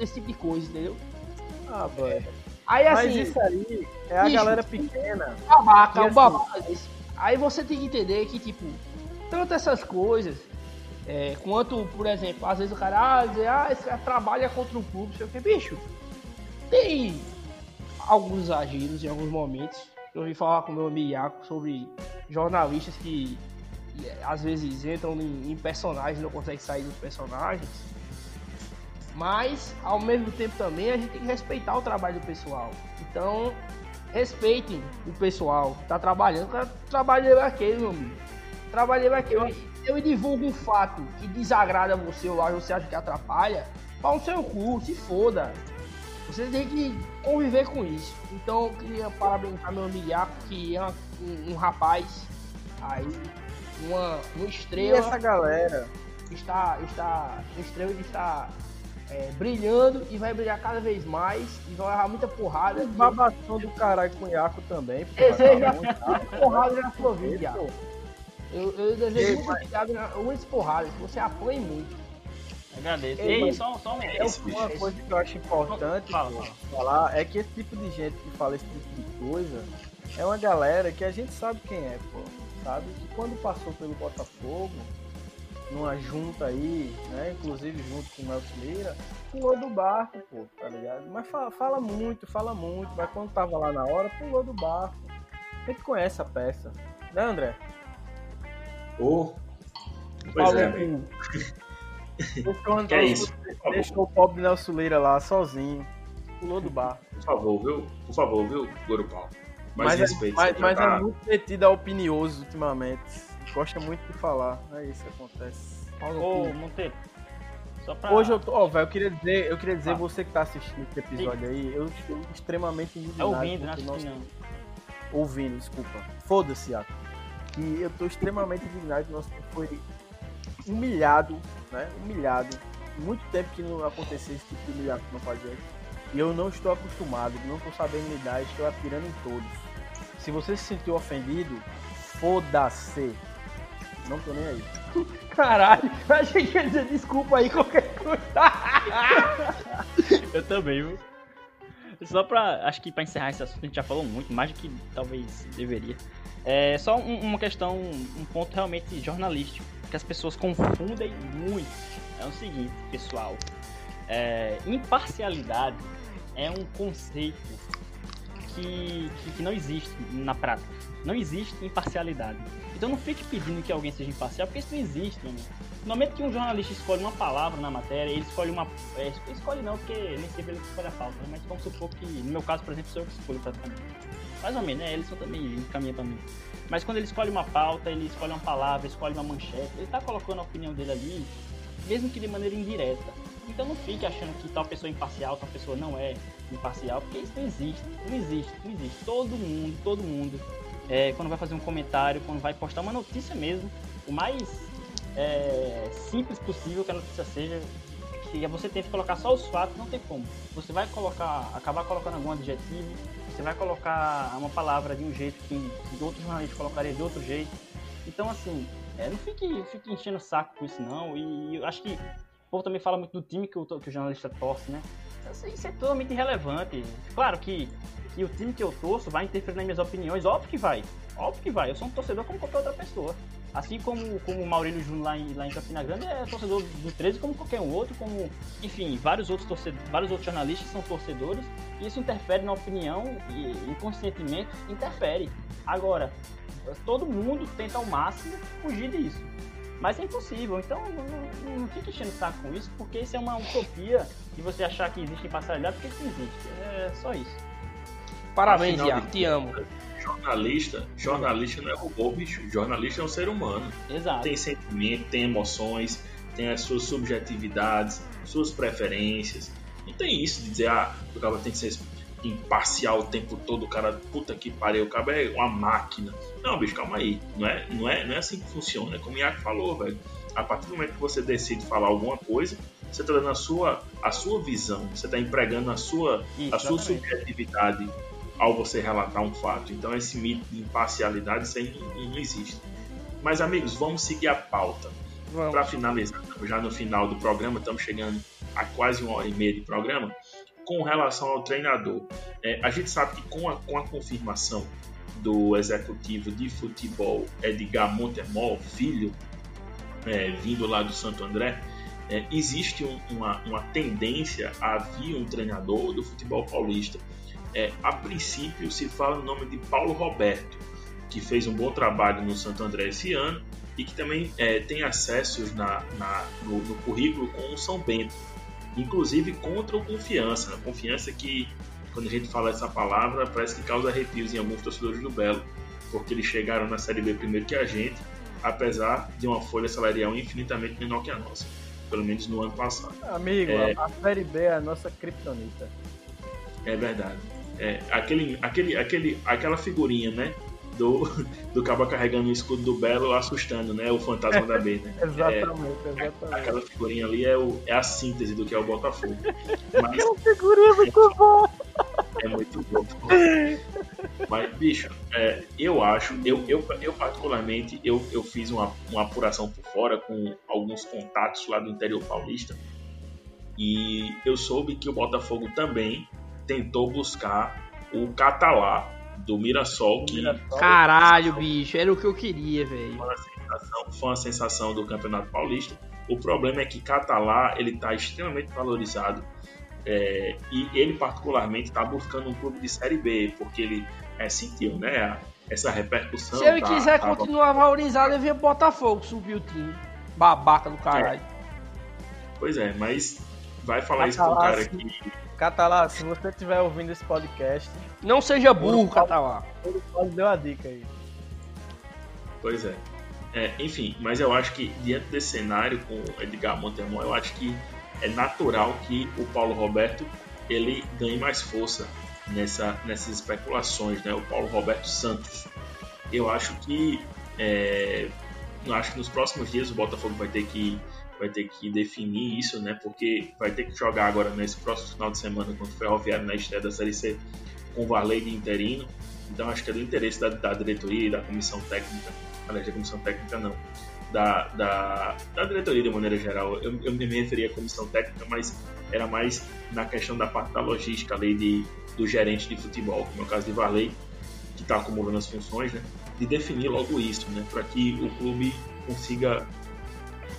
S3: esse tipo de coisa, entendeu?
S2: Ah, velho.
S3: Aí assim.
S2: Mas isso aí é a bicho, galera pequena.
S3: Babaca, um babaca desse. Aí você tem que entender que, tipo, tanto essas coisas é, quanto, por exemplo, às vezes o cara, ah, dizer, ah, esse cara trabalha contra o clube, sei o que, bicho. Tem alguns exageros em alguns momentos. Eu ouvi falar com o meu amigo Iaco sobre jornalistas que às vezes entram em, em personagens e não conseguem sair dos personagens. Mas, ao mesmo tempo também, a gente tem que respeitar o trabalho do pessoal. Então, respeitem o pessoal que tá trabalhando. O cara trabalha aquele, meu amigo. Trabalhei aquele eu divulgo um fato que desagrada você ou você acha que atrapalha, pau no seu cu, se foda. Você tem que conviver com isso. Então eu queria parabenizar meu amigo que é um, um, rapaz aí, uma, uma estrela.
S2: E essa galera
S3: está, está, uma estrela que está é, brilhando e vai brilhar cada vez mais e vai levar muita porrada.
S2: Babação do caralho com o Iaco também.
S3: Deseja porrada na sua vida, Iaco. Eu, eu desejo muito obrigado umas porradas, que você apanhe muito.
S4: Agradeço. Ei, Ei só, só um
S2: é Uma coisa que eu acho importante fala, falar é que esse tipo de gente que fala esse tipo de coisa é uma galera que a gente sabe quem é, pô. Sabe? Que quando passou pelo Botafogo, numa junta aí, né? Inclusive junto com o Nelson Lira, pulou do barco, pô, tá ligado? Mas fala, fala, muito, fala muito, mas quando tava lá na hora, pulou do barco. A gente conhece a peça, né, André?
S1: Oh. Pois é, amigo.
S2: que é isso? Deixou o pobre Nelson Leira lá sozinho. Pulou do bar.
S1: Por favor, viu? Por favor, viu, Gurupau? Mais
S2: mas
S1: é- respeito.
S2: É, mas, mas tá... é muito metido a opinioso ultimamente. Gosta muito de falar. É isso que acontece.
S4: Ô, Monteiro.
S2: Pra... Hoje eu tô, ó, velho, eu queria dizer, eu queria dizer, ah. você que tá assistindo esse episódio aí, eu estou extremamente
S4: indignado. É ouvindo, né?
S2: Nosso... Ouvindo, desculpa. Foda-se, Iaco que eu estou extremamente indignado que nosso tempo foi humilhado, né? Humilhado. Muito tempo que não acontecia esse tipo de humilhação no podcast. E eu não estou acostumado, não estou sabendo lidar, estou atirando em todos. Se você se sentiu ofendido, foda-se. Não tô nem aí. (laughs)
S3: Caralho, eu achei que ia dizer desculpa aí qualquer coisa. (laughs)
S4: eu também, viu? Só pra. Acho que pra encerrar esse assunto, a gente já falou muito, mais do que talvez deveria. É só um, uma questão, um ponto realmente jornalístico, que as pessoas confundem muito. É o seguinte, pessoal. É, imparcialidade é um conceito que, que, que, não existe na prática. Não existe imparcialidade. Então não fique pedindo que alguém seja imparcial, porque isso não existe. Né? No momento que um jornalista escolhe uma palavra na matéria, ele escolhe uma. É, escolhe não, porque nem sempre ele escolhe a pauta, né? mas vamos supor que, no meu caso, por exemplo, sou eu que escolho praticamente. Mais ou menos, né? Eles são também encaminham pra mim. Mas quando ele escolhe uma pauta, ele escolhe uma palavra, escolhe uma manchete, ele tá colocando a opinião dele ali, mesmo que de maneira indireta. Então não fique achando que tal pessoa é imparcial, tal pessoa não é imparcial, porque isso não existe, não existe, não existe. Todo mundo, todo mundo, é, quando vai fazer um comentário, quando vai postar uma notícia mesmo, o mais é, simples possível que a notícia seja, que você tem que colocar só os fatos, não tem como. Você vai colocar, acabar colocando algum adjetivo, você vai colocar uma palavra de um jeito que, que outro jornalista colocaria de outro jeito. Então, assim, é, não fique, fique enchendo o saco com isso, não. E eu acho que O povo também fala muito do time que o, que o jornalista torce, né? Isso é totalmente irrelevante. Claro que, que o time que eu torço vai interferir nas minhas opiniões, óbvio que vai. Óbvio que vai. Eu sou um torcedor como qualquer outra pessoa. Assim como, como o Maurílio Júnior lá em, lá em Campina Grande é torcedor do 13 como qualquer um outro, como, enfim, vários outros, torcedores, vários outros jornalistas são torcedores, e isso interfere na opinião e inconscientemente interfere. Agora, todo mundo tenta ao máximo fugir disso. Mas é impossível, então não, não, não fique enchendo o saco com isso, porque isso é uma utopia de você achar que existe imparcialidade, porque isso não existe. É só isso.
S3: Parabéns, Iago, te amo
S1: jornalista, jornalista não é robô, bicho. Jornalista é um ser humano.
S4: Exato.
S1: Tem sentimento, tem emoções, tem as suas subjetividades, suas preferências. Não tem isso de dizer, ah, o cara tem que ser imparcial o tempo todo, o cara, puta que pariu, o cara é uma máquina. Não, bicho, calma aí. Não é, não é, não é assim que funciona. É como o Iaco falou, velho. A partir do momento que você decide falar alguma coisa, você está dando a sua, a sua visão, você está empregando a sua, a sua subjetividade ao você relatar um fato. Então esse mito de imparcialidade isso aí não, não existe. Mas amigos, vamos seguir a pauta. Para finalizar, já no final do programa, estamos chegando a quase uma hora e meia de programa. Com relação ao treinador, é, a gente sabe que com a, com a confirmação do executivo de futebol Edgar Montemol, filho, é, vindo lá do Santo André, é, existe um, uma, uma tendência a vir um treinador do futebol paulista é, a princípio se fala no nome de Paulo Roberto, que fez um bom trabalho no Santo André esse ano e que também é, tem acessos na, na no, no, currículo com o São Bento, inclusive contra o Confiança. A Confiança que, quando a gente fala essa palavra, parece que causa arrepios em alguns torcedores do Belo, porque eles chegaram na Série B primeiro que a gente, apesar de uma folha salarial infinitamente menor que a nossa, pelo menos no ano passado.
S2: Amigo, é... a Série B é a nossa criptonita.
S1: É verdade. É, aquele, aquele, aquele, aquela figurinha, né? Do, (laughs) do cabo carregando o escudo do Belo assustando, né? O fantasma da B, né? (laughs)
S2: exatamente, é, exatamente.
S1: Aquela figurinha ali é, o, é a síntese do que é o Botafogo.
S2: Mas, aquela figurinha é muito boa!
S1: É muito bom. Mas, bicho, é, eu acho, eu, eu, eu particularmente, eu, eu fiz uma, uma apuração por fora com alguns contatos lá do interior paulista e eu soube que o Botafogo também tentou buscar o Catalá do Mirassol. Que
S3: Caralho, bicho, era o que eu queria, velho. Foi,
S1: foi uma sensação do Campeonato Paulista. O problema é que Catalá ele está extremamente valorizado é, e ele particularmente está buscando um clube de Série B porque ele é, sentiu, né, essa repercussão.
S3: Se ele tá, quiser tava... continuar valorizado, ele vem Botafogo subir o time, babaca do caralho. É.
S1: Pois é, mas vai falar isso com o cara aqui
S2: Catalá, se você estiver ouvindo esse podcast.
S3: Não seja burro, Catalá.
S2: Ele pode dar uma dica aí.
S1: Pois é. é. Enfim, mas eu acho que diante desse cenário com Edgar Montemor, eu acho que é natural que o Paulo Roberto ele ganhe mais força nessa, nessas especulações, né? O Paulo Roberto Santos. Eu acho que é, eu acho que nos próximos dias o Botafogo vai ter que vai ter que definir isso, né? Porque vai ter que jogar agora nesse próximo final de semana contra o Ferroviário na estreia da Série C com o Varley de interino. Então acho que é do interesse da, da diretoria da comissão técnica, aliás, da comissão técnica não, da, da, da diretoria de maneira geral. Eu, eu me referi à comissão técnica, mas era mais na questão da parte da logística ali de, do gerente de futebol, como é o caso de Varley, que está acumulando as funções, né? De definir logo isso, né? Para que o clube consiga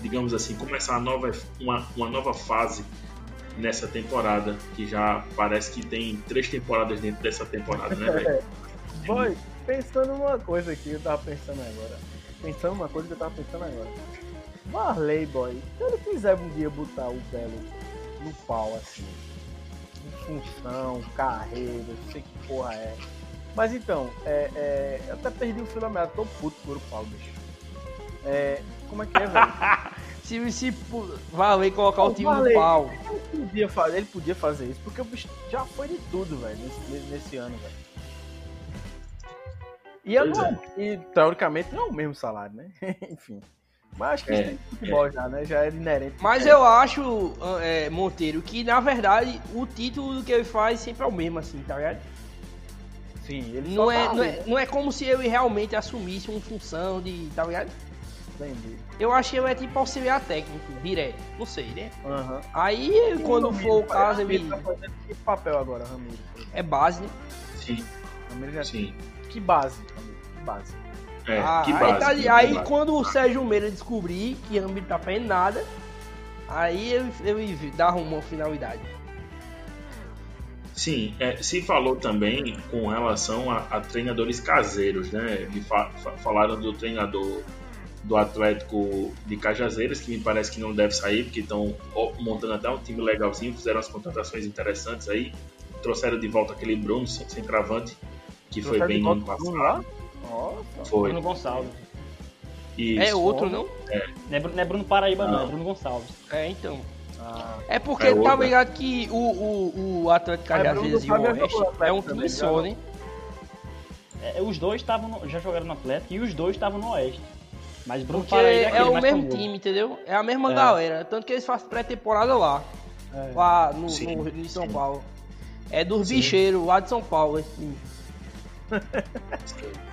S1: digamos assim, começar uma nova, uma, uma nova fase nessa temporada, que já parece que tem três temporadas dentro dessa temporada, né, velho? (laughs)
S2: Boy, pensando numa coisa aqui, eu tava pensando agora. Pensando numa coisa que eu tava pensando agora. Marley, boy, se ele quiser um dia botar o Belo no pau, assim, em função, carreira, não sei que porra é. Mas então, é, é, eu até perdi o meada, tô puto por o pau, bicho. É, como é que é, velho? (laughs)
S3: se, se Valei colocar o, o time Valei, no pau.
S2: Ele podia, fazer, ele podia fazer isso, porque o bicho já foi de tudo, velho, nesse, nesse ano, velho. E, não, é. e teoricamente não é o mesmo salário, né? (laughs) Enfim. Mas acho que é, tem futebol é. já, né? Já é inerente.
S3: Mas eu acho, é, Monteiro, que na verdade o título que ele faz sempre é o mesmo, assim, tá ligado?
S2: Sim, ele
S3: não é, tá não, é, não é como se ele realmente assumisse uma função de. tá ligado?
S2: Entendi.
S3: Eu acho que ele é tipo auxiliar técnico, direto. Não sei, né?
S2: Aham.
S3: Aí, quando for o caso, ele
S2: Ramiro tá fazendo que papel agora, Ramiro?
S3: é base, né?
S1: Sim,
S2: Ramiro já
S1: sim.
S2: Que base, Ramiro? Que base?
S1: É,
S3: Ah,
S1: que
S3: aí,
S1: base.
S3: tá ali-
S1: que
S3: aí
S1: base.
S3: quando o Sérgio Meira descobrir que Ramiro tá fazendo nada, aí ele, ele dá à finalidade.
S1: Sim, é, se falou também com relação a, a treinadores caseiros, né? Fa- falaram do treinador do Atlético de Cajazeiras, que me parece que não deve sair, porque estão montando até um time legalzinho, fizeram as contratações interessantes aí, trouxeram de volta aquele Bruno, sem centroavante, que foi bem no ano passado.
S2: Nossa.
S1: Foi.
S4: Bruno Gonçalves.
S1: Isso.
S3: É outro, não?
S4: Não é, não é Bruno Paraíba, não,
S1: Não.
S4: é Bruno Gonçalves.
S3: É, então.
S2: Ah,
S3: É porque
S1: É
S3: tá ligado que o, o, o Atlético
S2: Mas
S3: Cajazeiras e o Oeste é um time só,
S2: já
S3: né?
S4: É, os dois estavam no- já jogaram no Atlético e os dois estavam no Oeste. Mas Bruno
S3: Porque
S4: Paraíba
S3: é
S4: aquele
S3: o
S4: mais
S3: mesmo
S4: famoso.
S3: time, entendeu? É a mesma
S4: É.
S3: galera. Tanto que eles fazem pré-temporada lá.
S2: é.
S3: Lá no,
S1: Sim,
S3: no, em São
S1: sim.
S3: Paulo. É dos
S1: Sim.
S3: bicheiros lá de São Paulo, esse time. (laughs)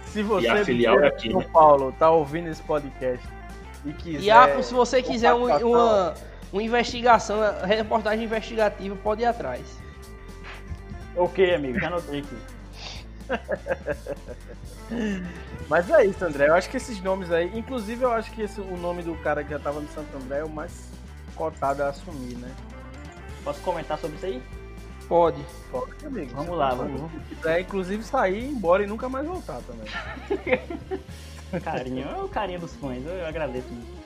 S2: Se você
S1: E a filial
S2: de
S1: aqui,
S2: São
S1: né?
S2: Paulo tá ouvindo esse podcast e quiser...
S3: E ah, se você quiser um- uma, uma investigação, uma reportagem investigativa, pode ir atrás.
S4: Ok, amigo, já anotei aqui. (laughs)
S2: Mas é isso, André. Eu acho que esses nomes aí... Inclusive, eu acho que esse, o nome do cara que já tava no Santo André é o mais cotado a assumir, né?
S4: Posso comentar sobre isso aí?
S3: Pode.
S2: Pode, amigo.
S4: Vamos
S2: Você
S4: lá, vamos-.
S2: Se quiser, inclusive, sair, ir embora e nunca mais voltar também. (laughs)
S4: Carinho, é o carinho dos fãs, eu agradeço muito.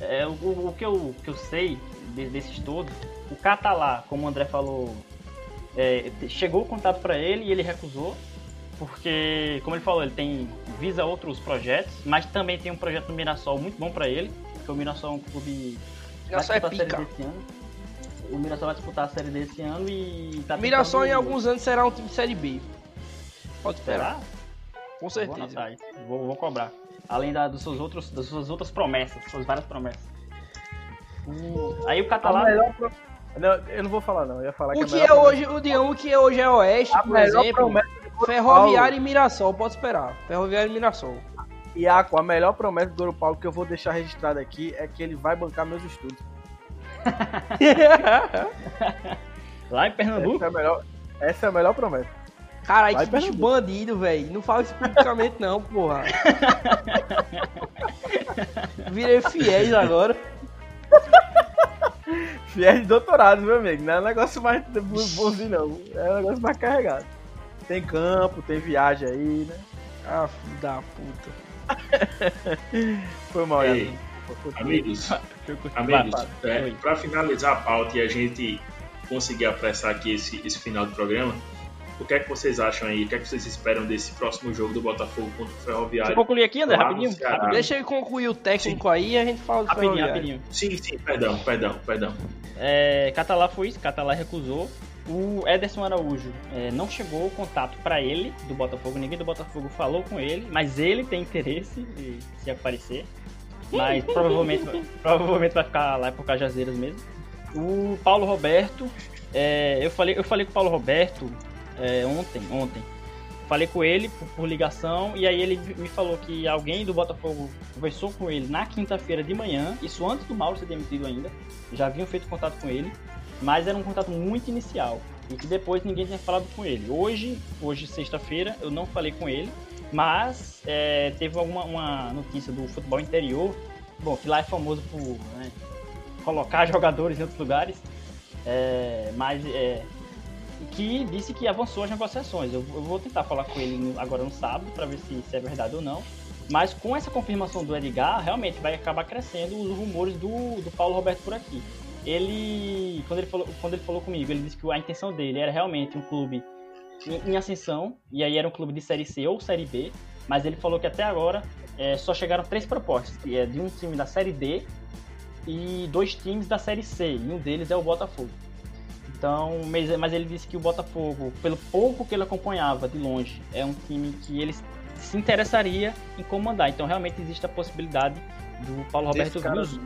S4: É, o, o- que, eu, o que eu sei de- desses todos, o Catalá, como o André falou, é, chegou o contato para ele e ele recusou, porque, como ele falou, ele tem visa outros projetos, mas também tem um projeto no Mirassol muito bom para ele, porque o Mirassol é um clube vai
S3: Mirassol é pica.
S4: Ano. O Mirassol vai disputar a Série D esse ano e tá
S3: Mirassol em
S4: tentando-
S3: alguns anos será um time de Série B. Pode esperar.
S4: Será?
S3: Com
S4: Vou
S3: certeza.
S4: Vou, vou cobrar. Além da, dos seus outros, das suas outras promessas, suas várias promessas. O- Aí o
S2: pro- Não, eu não vou falar, não. Eu ia falar
S3: O
S2: que,
S3: que é hoje, o Dião, o que é hoje é Oeste,
S2: A
S3: por
S2: melhor
S3: exemplo.
S2: promessa
S3: Ferroviário e Mirassol, pode esperar. Ferroviário e Mirassol.
S2: Iaco, a melhor promessa do Goro Paulo que eu vou deixar registrado aqui é que ele vai bancar meus estudos. (laughs)
S4: Lá em
S2: Essa
S4: Pernambuco.
S2: é a melhor, essa é a melhor promessa.
S3: Caralho, que bicho bandido, velho. Não fala isso publicamente, não, porra. (laughs) Virei fiéis agora.
S2: Fiel de doutorado, meu amigo. Não é um negócio mais bonzinho, não. É um negócio mais carregado. Tem campo, tem viagem aí, né?
S3: Ah, filho da puta. (laughs)
S2: Foi mal,
S1: Ei. Amigos, amigos, é, para finalizar a pauta e a gente conseguir apressar aqui esse, esse final do programa, o que é que vocês acham aí? O que é que vocês esperam desse próximo jogo do Botafogo contra o
S4: Deixa eu
S1: Ferroviário?
S4: concluir aqui, André, rapidinho.
S3: Deixa eu concluir o técnico aí e a gente fala do
S4: rapidinho.
S3: Ferroviário.
S4: rapidinho.
S1: Sim, sim, perdão, perdão, perdão.
S4: É, Catalá foi isso, Catalá recusou. O Ederson Araújo é, não chegou o contato para ele do Botafogo, ninguém do Botafogo falou com ele, mas ele tem interesse em se aparecer. Mas (laughs) provavelmente, provavelmente vai ficar lá por Cajazeiras mesmo. O Paulo Roberto, é, eu, falei, eu falei com o Paulo Roberto é, ontem, ontem. Falei com ele por, por ligação e aí ele me falou que alguém do Botafogo conversou com ele na quinta-feira de manhã, isso antes do Mauro ser demitido ainda. Já haviam feito contato com ele, mas era um contato muito inicial e que depois ninguém tinha falado com ele. Hoje, hoje sexta-feira, eu não falei com ele, mas é, teve alguma uma notícia do futebol interior, bom, que lá é famoso por né, colocar (laughs) jogadores em outros lugares, é, mas é, que disse que avançou as negociações. Eu, eu vou tentar falar com ele agora no sábado para ver se, se é verdade ou não. Mas com essa confirmação do Edgar, realmente vai acabar crescendo os rumores do, do Paulo Roberto por aqui. Ele quando, ele falou, quando ele falou comigo, ele disse que a intenção dele era realmente um clube em, em ascensão, e aí era um clube de Série C ou Série B, mas ele falou que até agora é, só chegaram três propostas, que é de um time da Série D e dois times da Série C, e um deles é o Botafogo. Então, mas, mas ele disse que o Botafogo, pelo pouco que ele acompanhava de longe, é um time que ele se interessaria em comandar. Então, realmente existe a possibilidade do Paulo Roberto vir.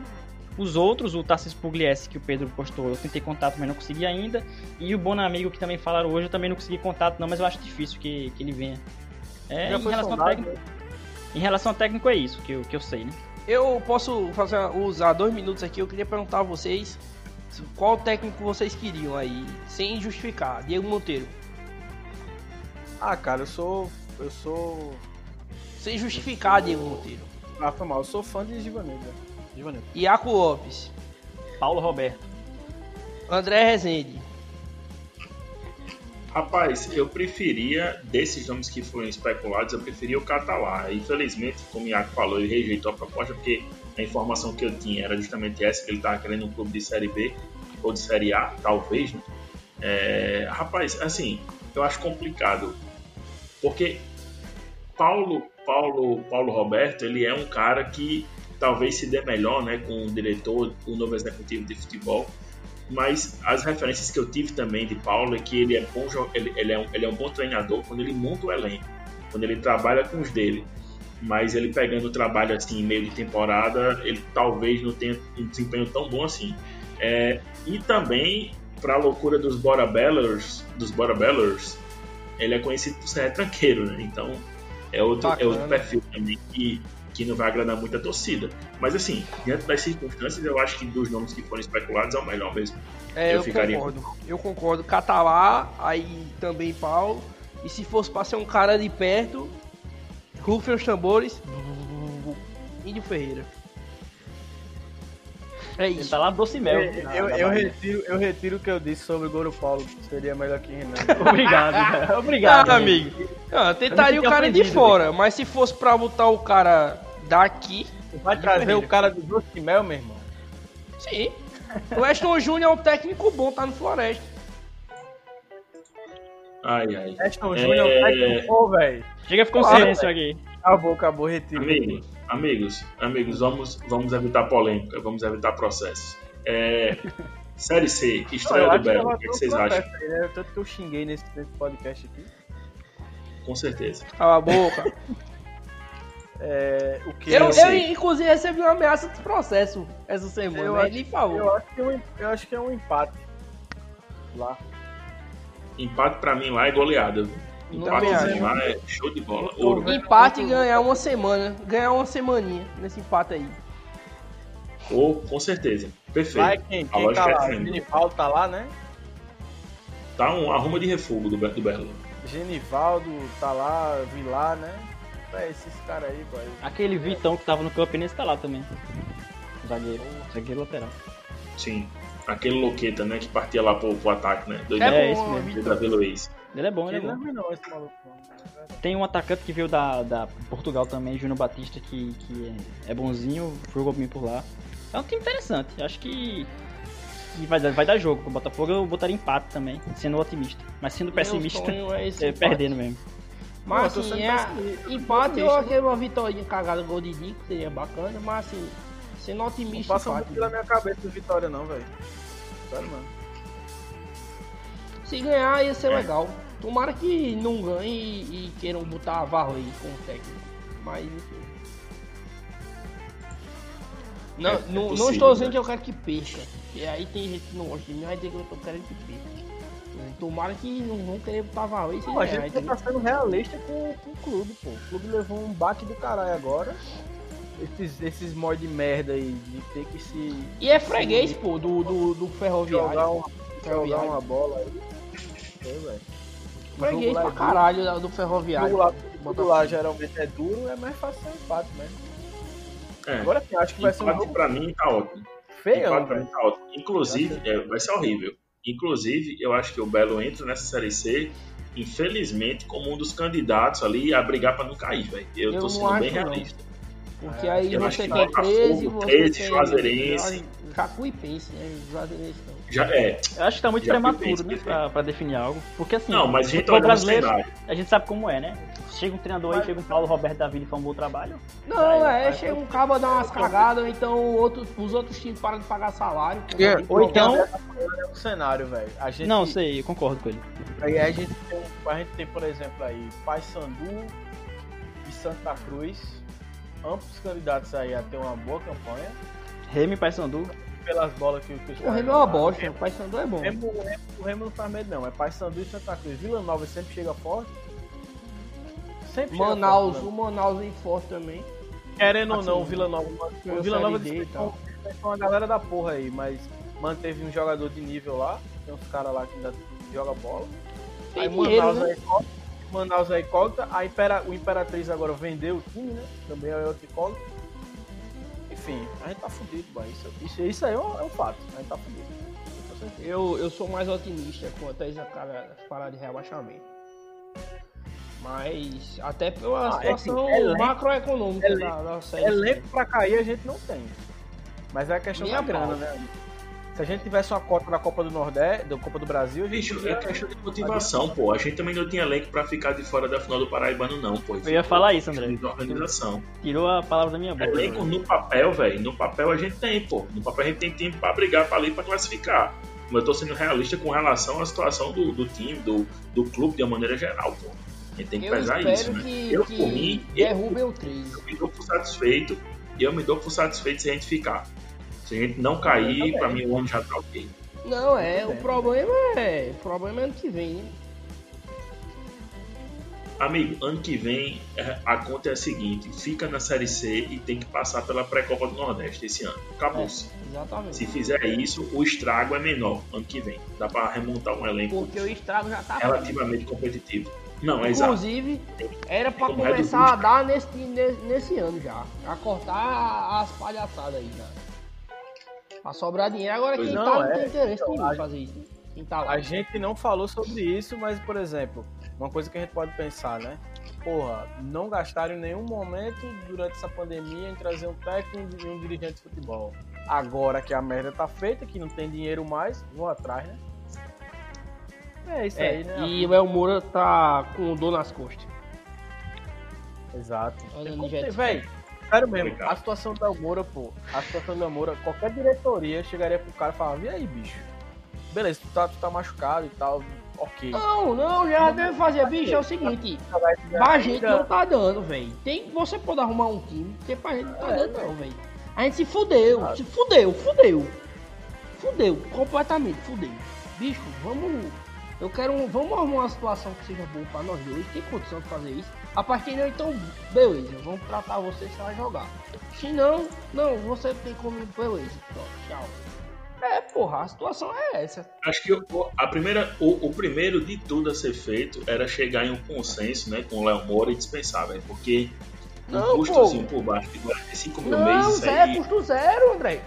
S4: Os, os outros, o Tarcísio Pugliese, que o Pedro postou, eu tentei contato, mas não consegui ainda. E o Bonamigo, que também falaram hoje, eu também não consegui contato, não, mas eu acho difícil que, que ele venha. É, em, relação
S2: sondado,
S4: técnico, em relação ao técnico, é isso que eu, que eu sei, né?
S3: Eu posso fazer, usar dois minutos aqui. Eu queria perguntar a vocês qual técnico vocês queriam aí, sem justificar. Diego Monteiro.
S2: Ah, cara, eu sou. Eu sou.
S3: Sem justificar, Diego Monteiro.
S2: Ah, foi mal. Eu sou fã de Givanildo. Givanildo.
S3: Iaco Lopes.
S4: Paulo Roberto.
S3: André Rezende.
S1: Rapaz, eu preferia, desses nomes que foram especulados, eu preferia o Catalá. Infelizmente, como o Iaco falou, ele rejeitou a proposta porque a informação que eu tinha era justamente essa, que ele estava querendo um clube de Série B ou de Série A, talvez. Né? É, rapaz, assim, eu acho complicado. Porque Paulo, Paulo, Paulo Roberto, ele é um cara que talvez se dê melhor né, com o diretor, o novo executivo de futebol mas as referências que eu tive também de Paulo é que ele é, bom, ele, ele, é, um, ele é um bom treinador quando ele monta o elenco, quando ele trabalha com os dele. Mas ele pegando o trabalho assim em meio de temporada, ele talvez não tenha um desempenho tão bom assim. É, e também, para a loucura dos Bora Bellers, dos Bora Bellers, ele é conhecido por ser tranqueiro, né? Então é outro, é outro perfil também que que não vai agradar muito a torcida. Mas assim, diante das circunstâncias, eu acho que dos nomes que foram especulados é o melhor mesmo.
S3: É, eu, eu ficaria... concordo. Eu concordo. Catalá, aí também Paulo. E se fosse pra ser um cara de perto, rufem os tambores. Índio Ferreira.
S4: É isso. Ele tá lá doce mel.
S2: Eu, eu, eu retiro, eu retiro o que eu disse sobre o Goro Paulo, que seria melhor que Renan. (laughs)
S4: Obrigado, Obrigado.
S3: Ah, amigo. Ah, tentaria o cara de fora, amigo. mas se fosse pra botar o cara daqui.
S2: Vai trazer o cara do doce mel, meu irmão?
S3: Sim. O Aston Júnior é um técnico bom, tá no Floresta.
S1: Ai, ai.
S2: Aston Júnior é um técnico bom, velho.
S4: Chega, ficou silêncio aqui.
S2: Acabou, acabou, retiro.
S1: Amigo, amigos, amigos, vamos, vamos evitar polêmica, vamos evitar processos. É, (laughs) série C, estreia do Belo, o que, é que vocês acham?
S2: Aí, né? Tanto que eu xinguei nesse, nesse podcast aqui.
S1: Com certeza.
S3: Cala a boca. (laughs)
S2: é, o que
S3: eu, eu, inclusive, recebi uma ameaça de processo essa semana, eu acho, ele falou.
S2: Eu acho, que é um, eu acho que é um empate lá.
S1: Empate pra mim lá é goleada. Empate lá é show de bola. Ouro.
S3: Empate e ganhar uma semana. Ganhar uma semaninha nesse empate aí.
S1: Oh, com certeza. Perfeito.
S2: Vai quem? Quem tá lá? Genivaldo tá lá, né?
S1: Tá um arruma de refugo do, do Berlo.
S2: Genivaldo tá lá, Vilar, né? É, esses caras aí, boy.
S4: Aquele Vitão que tava no Campinense tá lá também. Zagueiro. Zagueiro lateral.
S1: Sim. Aquele Loqueta, né? Que partia lá pro, pro ataque, né?
S3: Dois é, é esse mesmo.
S1: Davi Luiz.
S4: Ele é bom, ele, ele é bom. Não, esse maluco, Tem um atacante que veio da, da Portugal também, Júnior Batista, que, que é bonzinho, jogou bem por lá. É um time interessante. Acho que, que vai, vai dar jogo. O Botafogo eu botaria empate também, sendo otimista. Mas sendo pessimista, é, (laughs) é perdendo mesmo.
S3: Mas assim, é, empate ou aquele uma vitória cagada gol de Dico seria bacana, mas assim, sendo otimista.
S2: Não passa muito pela minha cabeça de vitória não, velho. Sério, mano.
S3: Se ganhar ia ser é. legal. Tomara que não ganhe e, e queiram botar a Varro aí com o técnico. Mas enfim. Não, é, não, é não estou dizendo né? que eu quero que perca. E aí tem gente que não gosta de mim, vai dizer que eu tô querendo que perca. Tomara que não vão querer botar Varro aí.
S2: Pô, a gente tá sendo realista com, com o clube, pô. O clube levou um baque do caralho agora esses, esses mod de merda aí, de ter que se.
S3: E é freguês, se... pô, do, do, do ferroviário.
S2: Jogar uma, jogar uma bola aí. É, velho.
S3: Freguês pra é caralho do ferroviário.
S2: Tudo lá, tudo lá geralmente é duro, é mais fácil ser empate mesmo.
S1: É. Agora sim, acho que vai ser um jogo. pra mim tá ótimo.
S2: Feio.
S1: Empate pra mim tá ótimo. Inclusive, é, vai ser horrível. Inclusive, eu acho que o Belo entra nessa série C infelizmente, como um dos candidatos ali a brigar para não cair, velho. Eu, eu tô sendo bem realista.
S3: Porque aí você tem 13, você
S1: 13, tem Juazeirense.
S3: Jacuipense, né? Juazeirense não.
S1: Já é.
S4: Eu acho que tá muito prematuro, né? Pra, pra, definir algo. Porque assim,
S1: não, mas a gente brasileiro,
S4: a gente sabe como é, né? Chega um treinador mas... aí, chega um Paulo Roberto da Vida e faz um bom trabalho.
S3: Não, é, é chega um cabo a dar umas cagadas, então outro, os outros times param de pagar salário.
S2: Yeah. Ou então. É um cenário, velho. Gente...
S4: Não, sei, eu concordo com ele.
S2: Aí a gente tem, a gente tem por exemplo, aí, Paysandu e Santa Cruz amplos candidatos aí a ter uma boa campanha.
S4: Remy Paysandu.
S2: Pelas bolas que, que os
S3: O Remy é uma bosta, o Paysandu é bom.
S2: O Remy, o Remy não faz medo não, é Paysandu e Santa Cruz. Vila Nova sempre chega forte.
S3: Sempre Manaus, chega forte, o Manaus vem forte também.
S2: querendo ou
S3: Assim,
S2: não, o Vila Nova. O Vila Nova dispensou uma galera da porra aí, mas manteve um jogador de nível lá. Tem uns caras lá que ainda jogam bola.
S3: Tem
S2: aí
S3: dinheiro,
S2: Manaus
S3: né?
S2: é incógnita. Manaus é incógnita. A Impera, o Imperatriz agora vendeu o time, né? Também é outro incógnito. Enfim, a gente tá fudido, boy. Isso, isso, isso aí é um, é um fato. A gente tá fudido.
S3: Eu, eu sou mais otimista quanto a essa cara- parar de rebaixamento. Mas até pela
S2: Ah, é
S3: situação
S2: elenco-
S3: macroeconômica
S2: elenco-
S3: da, da série.
S2: Elenco pra cair a gente não tem. Mas é a questão
S3: Nem
S2: da grana, né? Se a gente tivesse uma cota da Copa do Nordeste, da Copa do Brasil, a gente
S1: Bicho, é questão de motivação, pô. A gente também não tinha elenco pra ficar de fora da final do Paraibano, não, pô.
S4: Eu ia falar isso, André.
S1: De organização.
S4: Tirou a palavra da minha boca.
S1: Elenco no papel, velho. No papel a gente tem, pô. No papel a gente tem time pra brigar pra ali pra classificar. Mas eu tô sendo realista com relação à situação do, do time, do, do clube de uma maneira geral, pô. A gente tem que
S3: Eu
S1: pesar isso, né?
S3: que,
S1: Eu,
S3: que
S1: por mim, eu-
S3: o 3.
S1: Eu me dou por satisfeito e eu me dou por satisfeito se a gente ficar. Se a gente não cair, pra mim o ano já tá ok.
S3: Não, é, o problema é. O problema é ano que vem, né?
S1: Amigo, ano que vem é, a conta é a seguinte: fica na Série C e tem que passar pela pré-copa do Nordeste esse ano. Acabou-se.
S3: Exatamente.
S1: Se fizer isso, o estrago é menor ano que vem. Dá pra remontar um elenco
S3: Porque o estrago já tá feito.
S1: relativamente competitivo. Não, é exato.
S3: Inclusive, era pra
S1: Como
S3: começar a dar nesse, nesse, nesse ano já. A cortar as palhaçadas aí já. Pra sobrar dinheiro. Agora
S1: Pois
S3: quem
S2: não,
S3: tá não
S2: é.
S3: tem interesse
S2: Então,
S3: em fazer isso. Quem tá lá.
S2: A gente não falou sobre isso, mas, por exemplo, uma coisa que a gente pode pensar, né? Porra, não gastaram em nenhum momento durante essa pandemia em trazer um técnico e um dirigente de futebol. Agora que a merda tá feita, que não tem dinheiro mais, vou atrás, né? É isso
S3: É,
S2: aí, né?
S3: e o El Moura tá com dor nas costas.
S2: Exato.
S3: Olha
S2: como
S3: jet
S2: ter-
S3: ski.
S2: Véi, sério mesmo,
S1: Complicado.
S2: a situação do Moura, pô, a situação do Moura, qualquer diretoria chegaria pro cara e falava, e aí, bicho? Beleza, tu tá, tu tá machucado e tal, ok.
S3: Não, não, já deve fazer. Bicho, é o seguinte. (laughs) Pra gente não tá dando, velho. Tem, você pode arrumar um time, porque pra gente não tá
S2: É,
S3: dando, não, velho. A gente se fudeu, se fudeu, fudeu. Fudeu, completamente, fudeu. Bicho, vamos. Eu quero. um- Vamos arrumar uma situação que seja boa pra nós dois. Tem condição de fazer isso. A partir daí, então, beleza, vamos tratar você se vai jogar. Se não, não, você tem como. Beleza, pronto, tchau. É, porra, a situação é essa.
S1: Acho que o, a primeira, o, o primeiro de tudo a ser feito era chegar em um consenso né, com o Léo Moura e dispensar, velho. Porque um
S3: Não,
S1: custozinho por baixo de 45 mil
S3: Não,
S1: meses,
S3: Zé,
S1: aí.
S3: custo zero, André.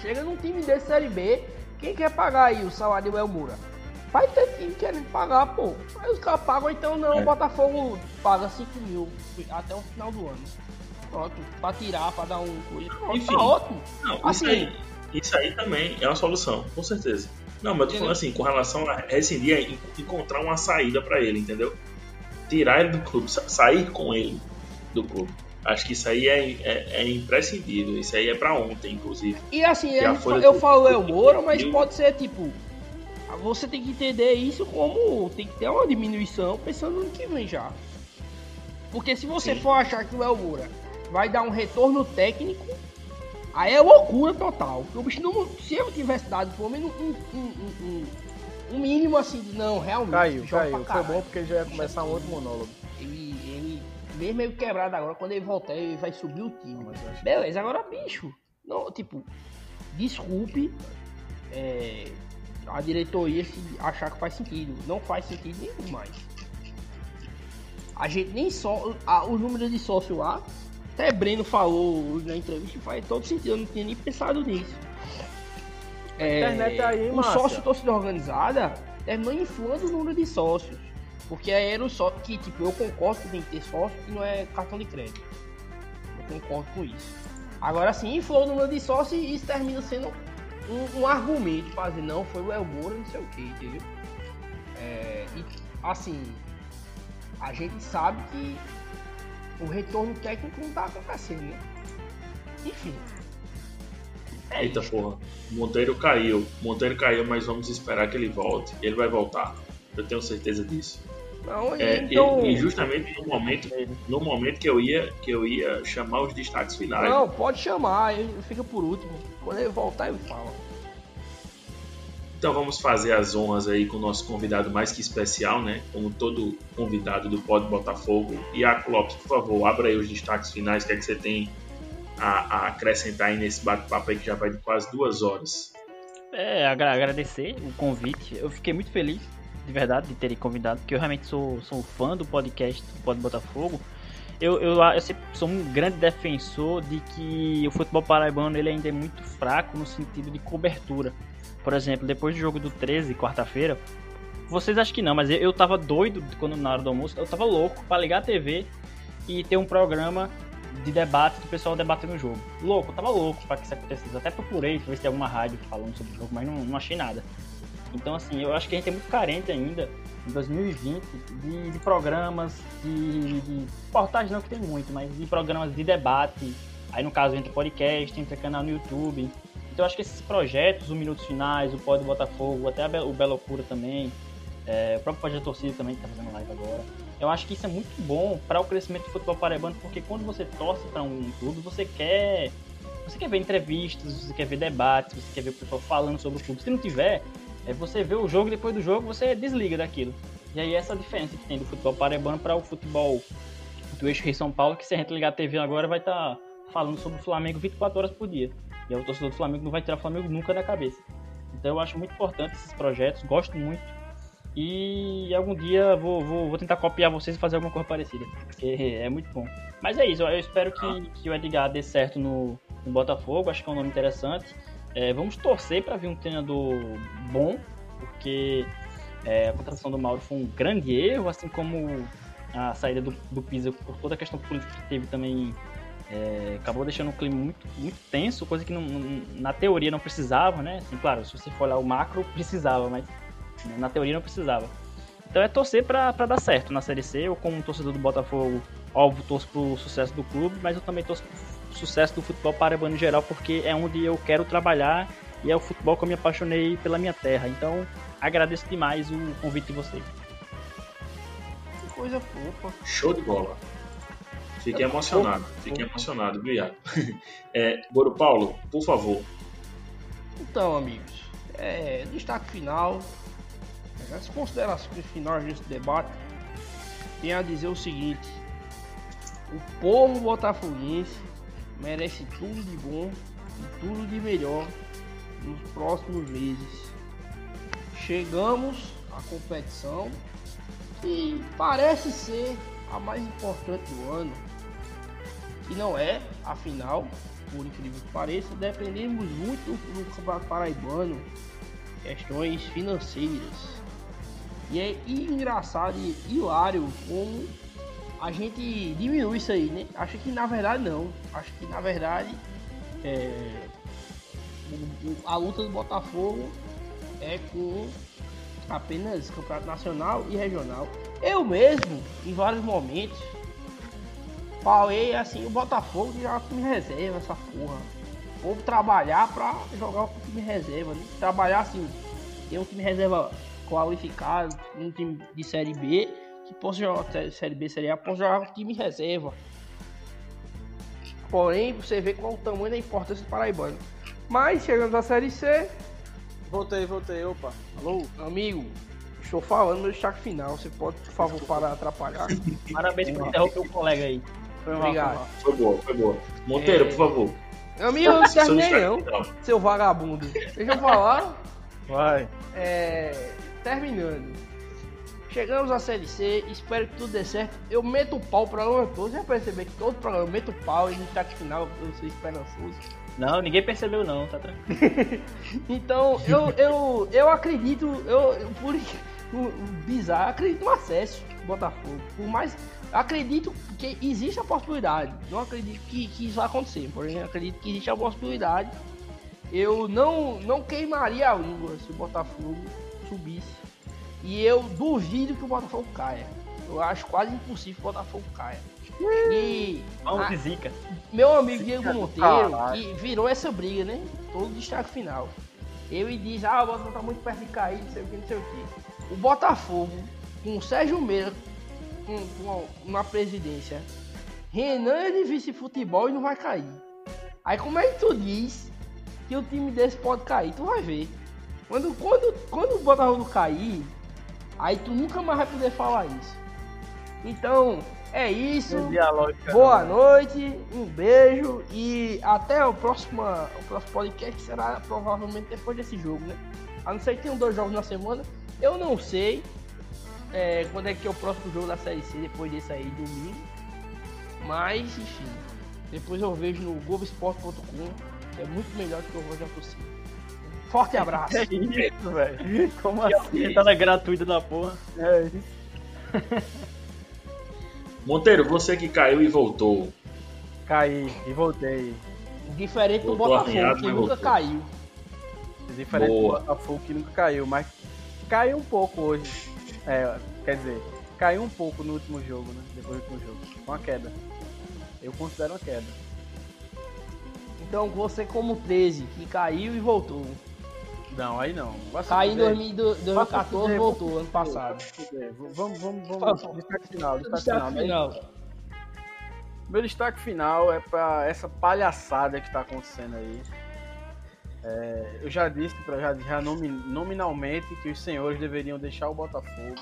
S3: Chega num time desse Série B, quem quer pagar aí o salário do El Moura? Vai ter time querendo pagar, pô. Aí os caras pagam, então não,
S1: É.
S3: o Botafogo paga 5 mil até o final do ano. Pronto, pra tirar, pra dar um coisa. Pronto,
S1: Enfim.
S3: tá ótimo.
S1: Não, isso,
S3: Assim-
S1: aí, isso aí também é uma solução, com certeza. Não, mas eu tô falando assim, com relação a rescindir, é en- encontrar uma saída pra ele, entendeu? Tirar ele do clube, sa- sair com ele do clube. Acho que isso aí é, é, é imprescindível. Isso aí é pra ontem, inclusive.
S3: E assim, eu
S1: do-
S3: falo El
S1: do-
S3: Moura, mas pode ser tipo. Você tem que entender isso como tem que ter uma diminuição pensando no que vem já. Porque se você
S1: Sim.
S3: for achar que o El Moura vai dar um retorno técnico, aí é loucura total. Porque o bicho não. Se eu tivesse dado pelo menos um, um, um, um- mínimo assim de não, realmente.
S2: Caiu, caiu. Foi bom porque já ia começar um outro monólogo.
S3: Ele, ele, mesmo meio quebrado agora, quando ele voltar, ele vai subir o time. Beleza, agora bicho. Não, tipo, desculpe é, a diretoria se achar que faz sentido. Não faz sentido nenhum mais. A gente nem só. A, o número de sócio lá, até Breno falou na entrevista faz todo sentido. Eu não tinha nem pensado nisso. É,
S2: internet aí,
S3: o
S2: Márcia.
S3: sócio torcida organizada terminou inflando o número de sócios. Porque era o sócio que, tipo, eu concordo que tem que ter sócio que não é cartão de crédito. Eu concordo com isso. Agora sim, inflou o número de sócios e isso termina sendo um, um argumento para dizer, não, foi o El Moura, não sei o que, entendeu? É, e assim, a gente sabe que o retorno técnico não tá acontecendo, né? Enfim. É
S1: Eita
S3: isso.
S1: porra. Monteiro caiu. Monteiro caiu, mas vamos esperar que ele volte. Ele vai voltar. Eu tenho certeza disso.
S3: Não,
S1: É,
S3: então,
S1: e, e justamente no momento, no momento que eu ia, que eu ia chamar os destaques finais.
S3: não, pode chamar, ele fica por último. Quando ele voltar, ele fala.
S1: Então vamos fazer as honras aí com o nosso convidado mais que especial, né? Como todo convidado do Pod Botafogo. Iaco Lopes, por favor, abra aí os destaques finais, o que é que você tem a, a acrescentar aí nesse bate-papo aí que já vai de quase duas horas.
S4: É, agradecer o convite. Eu fiquei muito feliz, de verdade, de terem convidado, porque eu realmente sou, sou fã do podcast do Pod Botafogo. Eu, eu, eu sou um grande defensor de que o futebol paraibano ele ainda é muito fraco no sentido de cobertura. Por exemplo, depois do jogo do 13, quarta-feira, vocês acham que não, mas eu, eu tava doido quando na hora do almoço, eu tava louco para ligar a TV e ter um programa de debate do pessoal debatendo o jogo. Louco, tava louco para que isso acontecesse. Até procurei ver se tem alguma rádio falando sobre o jogo, mas não, não achei nada. Então, assim, eu acho que a gente é muito carente ainda, em 2020, de, de programas, de, de portagens não que tem muito, mas de programas de debate. Aí, no caso, entre podcast, entre canal no YouTube. Então, eu acho que esses projetos, o Minutos Finais, o Pode Botafogo, até o Belocura também, é, o próprio da Torcida também, que tá fazendo live agora eu acho que isso é muito bom para o crescimento do futebol paraibano, porque quando você torce para um clube, você quer você quer ver entrevistas, você quer ver debates, você quer ver o pessoal falando sobre o clube. Se não tiver, é você vê o jogo depois do jogo, você desliga daquilo. E aí essa é diferença que tem do futebol paraibano para o futebol do eixo Rio São Paulo, que se a gente ligar a TV agora vai estar tá falando sobre o Flamengo 24 horas por dia. E o torcedor do Flamengo não vai tirar o Flamengo nunca da cabeça. Então eu acho muito importante esses projetos, gosto muito e algum dia vou, vou, vou tentar copiar vocês e fazer alguma coisa parecida. Porque é muito bom. Mas é isso, eu espero que, que o Edgar dê certo no, no Botafogo, acho que é um nome interessante. É, vamos torcer para vir um treinador bom, porque é, a contratação do Mauro foi um grande erro, assim como a saída do, do Pisa por toda a questão política que teve também. É, acabou deixando um clima muito, muito tenso, coisa que não, na teoria não precisava, né? Assim, claro, se você for olhar o macro, precisava, mas na teoria não precisava. Então é torcer para dar certo na Série C. Eu, como torcedor do Botafogo, óbvio, torço pro sucesso do clube, mas eu também torço pro sucesso do futebol paraibano em geral, porque é onde eu quero trabalhar e é o futebol que eu me apaixonei pela minha terra. Então agradeço demais o convite de vocês.
S3: Que coisa fofa.
S1: Show de bola. Fiquei emocionado, fiquei emocionado, obrigado. (laughs) É, Goro Paulo, por favor.
S3: Então, amigos, é, destaque final, as considerações finais desse debate tem a dizer o seguinte: o povo botafoguense merece tudo de bom e tudo de melhor nos próximos meses. Chegamos à competição que parece ser a mais importante do ano, e não é, afinal, por incrível que pareça, dependemos muito do Campeonato Paraibano, questões financeiras. E é engraçado e hilário como a gente diminui isso aí, né? Acho que na verdade não. Acho que na verdade é, a luta do Botafogo é com apenas campeonato nacional e regional. Eu mesmo, em vários momentos, falei assim, o Botafogo já time reserva essa porra. Vou trabalhar pra jogar o time reserva, né? Trabalhar assim, ter um time reserva qualificado, um time de Série B, que possa jogar Série B, Série A, possa jogar com time reserva. Porém, você vê qual é o tamanho da importância do Paraibano. Mas, chegando à Série C...
S2: Voltei, voltei, opa.
S3: Alô, amigo, estou falando no destaque final, você pode, por favor, parar de atrapalhar? (laughs)
S4: Parabéns por interromper o colega aí.
S3: Foi Obrigado.
S1: Mal, foi boa, foi boa. Monteiro, é... por favor.
S3: Amigo, eu não terminei não, seu vagabundo. Deixa eu falar.
S2: Vai.
S3: É terminando. Chegamos à Série C, espero que tudo dê certo. Eu meto o pau para programa todo. Você já percebeu que todo programa eu meto o pau e no destaque final eu sou esperançoso.
S4: Não, ninguém percebeu não, tá tranquilo. (laughs)
S3: então, eu, eu, eu acredito, eu, por (laughs) o, bizarro, acredito no acesso do Botafogo. Por mais. Acredito que existe a possibilidade. Não acredito que, que isso vai acontecer, porém acredito que existe a possibilidade. Eu não, não queimaria a língua se o Botafogo subisse. E eu duvido que o Botafogo caia. Eu acho quase impossível que o Botafogo caia.
S4: E. Vamos de zica.
S3: Meu amigo Diego Monteiro, que virou essa briga, né? Todo destaque final. Ele diz, ah, o Botafogo tá muito perto de cair, não sei o que, não sei o que. O Botafogo, com o Sérgio Meira com, com, na presidência, Renan é de vice-futebol e não vai cair. Aí como é que tu diz que o time desse pode cair? Tu vai ver. Quando, quando, quando o Botafogo cair, aí tu nunca mais vai poder falar isso. Então, é isso. Boa noite, um beijo e até o próximo, o próximo podcast será provavelmente depois desse jogo, né? A não ser que tenham dois jogos na semana. Eu não sei é, quando é que é o próximo jogo da Série C, depois desse aí, domingo. Mas, enfim, depois eu vejo no Globoesporte.com, que é muito melhor do que o Roger Possível. Forte abraço. (laughs)
S2: É isso, velho. Como assim?
S4: Entrada gratuita da porra.
S2: É isso. (laughs)
S1: Monteiro, você que caiu e voltou.
S2: Caí e voltei.
S3: Diferente do
S1: Voltou
S3: Botafogo,
S1: arranhado,
S3: que nunca
S1: voltou.
S3: caiu.
S2: Diferente
S1: Boa.
S2: do Botafogo que nunca caiu, mas caiu um pouco hoje. É, quer dizer, caiu um pouco no último jogo, né? Depois do último jogo. Uma queda. Eu considero uma queda.
S3: Então você como 13, que caiu e voltou.
S2: Não, aí não.
S3: Caiu em
S2: fuder.
S3: 2000 2014
S2: fuder,
S3: voltou ano passado.
S2: Vamos, vamos, vamos. Destaque final, destaque
S3: Destaque
S2: final. Meu destaque final é pra essa palhaçada que tá acontecendo aí. É, eu já disse pra, já, já nomi- nominalmente que os senhores deveriam deixar o Botafogo.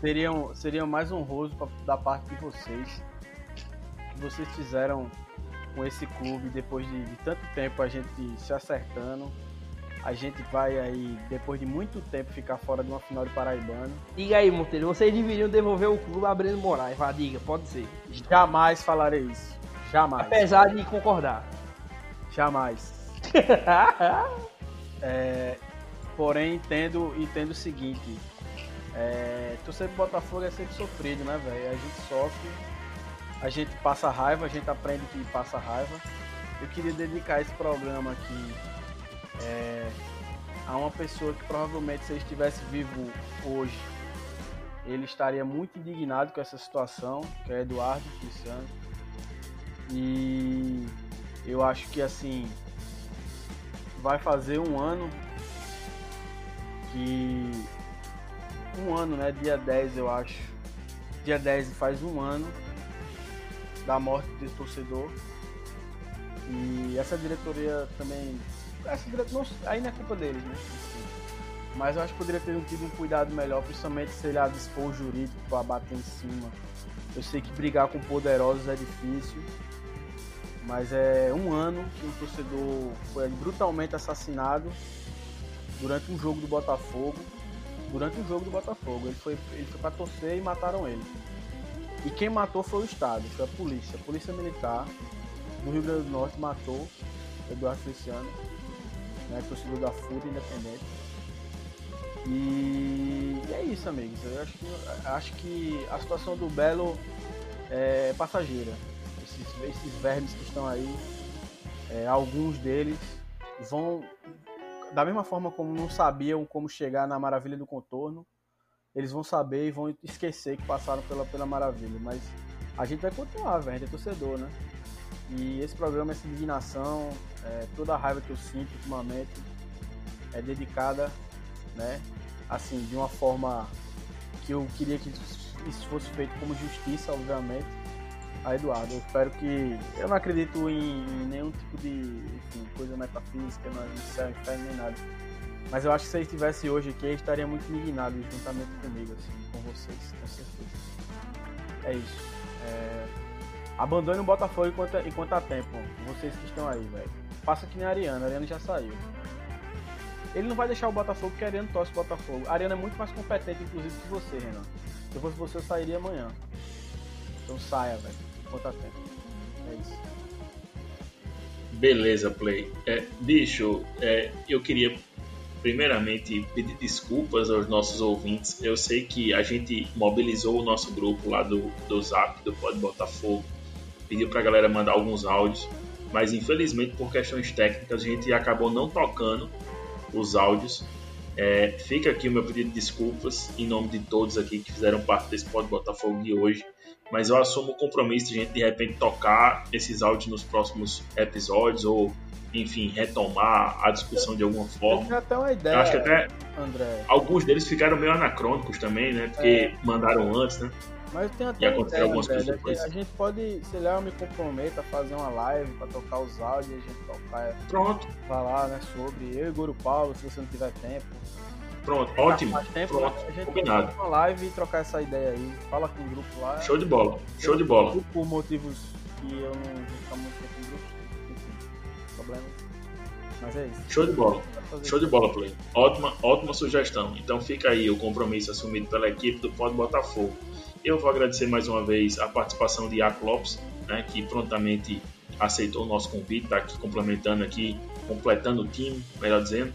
S2: Seriam, seriam mais honroso pra, da parte de vocês. Que vocês fizeram com esse clube depois de, de tanto tempo a gente se acertando. A gente vai aí, depois de muito tempo, ficar fora de uma final de Paraibano.
S3: Diga aí, Monteiro, vocês deveriam devolver o clube a Breno Moraes. Vá, diga, pode ser.
S2: Jamais falarei isso. Jamais.
S3: Apesar de concordar.
S2: Jamais. (laughs) É, porém, entendo, entendo o seguinte: é, torcer pro Botafogo é sempre sofrido, né, velho? A gente sofre, a gente passa raiva, a gente aprende que passa raiva. Eu queria dedicar esse programa aqui é, a uma pessoa que provavelmente, se ele estivesse vivo hoje, ele estaria muito indignado com essa situação, que é Eduardo Cristiano. E eu acho que assim vai fazer um ano que um ano, né? Dia 10 eu acho. Dia 10 faz um ano da morte desse torcedor. E essa diretoria também. Diretoria, não, aí não é culpa deles, né? Mas eu acho que poderia ter tido um cuidado melhor, principalmente se ele dispor jurídico para bater em cima. Eu sei que brigar com poderosos é difícil, mas é um ano que um torcedor foi brutalmente assassinado durante um jogo do Botafogo. Durante um jogo do Botafogo. Ele foi, ele foi pra torcer e mataram ele. E quem matou foi o Estado, foi a polícia. A polícia militar do Rio Grande do Norte matou Eduardo Feliciano, né, torcedor da Fúria Independente. E é isso, amigos. Eu acho que, acho que a situação do Belo é passageira. Esses, esses vermes que estão aí, é, alguns deles vão, da mesma forma como não sabiam como chegar na maravilha do contorno, eles vão saber e vão esquecer que passaram pela, pela maravilha. Mas a gente vai continuar, velho. A gente é torcedor, né? E esse programa, essa indignação, é, toda a raiva que eu sinto ultimamente é dedicada, né? Assim, de uma forma que eu queria que isso fosse feito como justiça, obviamente, a Eduardo. Eu espero que. Eu não acredito em, nenhum tipo de enfim, coisa metafísica, não é céu, inferno, nem nada. Mas eu acho que se ele estivesse hoje aqui, ele estaria muito indignado juntamente comigo, assim, com vocês, com certeza. É isso. É... Abandone o Botafogo enquanto, enquanto há tempo, vocês que estão aí, velho. Faça que nem a Ariana, a Ariana já saiu. Ele não vai deixar o Botafogo porque a Ariana torce o Botafogo. A Ariana é muito mais competente, inclusive, que você, Renan. Se eu fosse você, eu sairia amanhã. Então saia, velho. Enquanto há tempo. É isso.
S1: Beleza, Play. É, bicho, é, eu queria primeiramente pedir desculpas aos nossos ouvintes. Eu sei que a gente mobilizou o nosso grupo lá do, do Zap, do Pode Botafogo, pediu pra galera mandar alguns áudios, mas infelizmente por questões técnicas a gente acabou não tocando os áudios. É, fica aqui o meu pedido de desculpas em nome de todos aqui que fizeram parte desse Pode Botafogo de hoje. Mas eu assumo o compromisso de a gente de repente tocar esses áudios nos próximos episódios ou, enfim, retomar a discussão de alguma
S2: Eu
S1: forma.
S2: tinha até uma
S1: Eu
S2: ideia,
S1: acho que até
S2: André.
S1: alguns deles ficaram meio anacrônicos também, né? Porque mandaram antes, né?
S2: Mas tem até
S1: aconteceram algumas
S2: velho,
S1: coisas
S2: a, gente,
S1: depois.
S2: a gente pode, sei lá, eu me comprometo a fazer uma live pra tocar os áudios e a gente tocar,
S1: Pronto,
S2: falar, né, sobre eu e Goro Paulo, se você não tiver tempo.
S1: pronto,
S2: Tá
S1: ótimo.
S2: tempo,
S1: Pronto,
S2: a gente
S1: combinado.
S2: uma live e trocar essa ideia aí. Fala com o grupo lá.
S1: Show de bola, show de bola.
S2: Por motivos que eu não ficar muito tempo em grupo, enfim, problemas. Mas é isso.
S1: Show de bola.
S2: Fazer
S1: Show de bola, Play. Ótima, ótima sugestão. Então fica aí o compromisso assumido pela equipe do Pod Botafogo. Eu vou agradecer mais uma vez a participação de Iaco Lopes, né, que prontamente aceitou o nosso convite, está aqui complementando aqui, completando o time, melhor dizendo.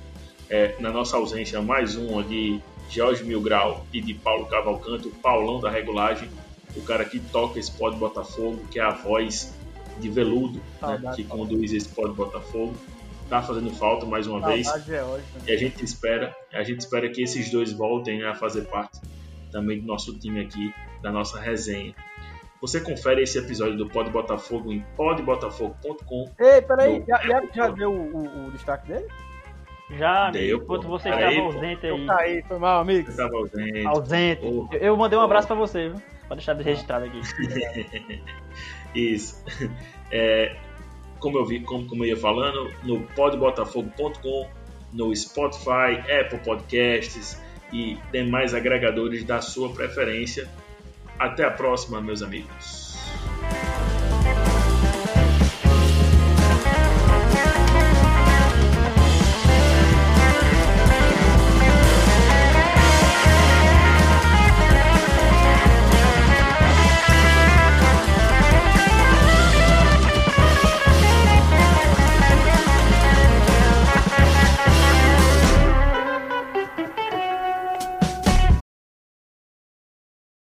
S1: É, na nossa ausência, mais um de Jorge Milgrau e de Paulo Cavalcante, o Paulão da regulagem, o cara que toca esse Pod Botafogo, que é a voz de veludo, né, que conduz esse Pod Botafogo. Tá fazendo falta mais uma vez.
S2: Saudade é ótimo.
S1: E a gente espera, a gente espera que esses dois voltem né, a fazer parte também do nosso time aqui, da nossa resenha. Você confere esse episódio do Pod Botafogo em podbotafogo.com.
S2: Ei, peraí,
S1: No-
S2: já, já, já deu o, o- o destaque dele?
S4: Já, amigo,
S1: Deu,
S4: enquanto
S1: pô.
S4: você
S1: Aí,
S4: estava ausente
S2: Eu
S4: aí.
S2: caí, foi mal, amigo.
S1: Você estava ausente.
S4: Ausente.
S1: Oh,
S4: Eu- Eu mandei um abraço pra você, viu? Pode deixar registrado aqui. (laughs)
S1: Isso. É, como, eu vi, como, como eu ia falando, no podbotafogo.com, no Spotify, Apple Podcasts e demais agregadores da sua preferência. Até a próxima, meus amigos.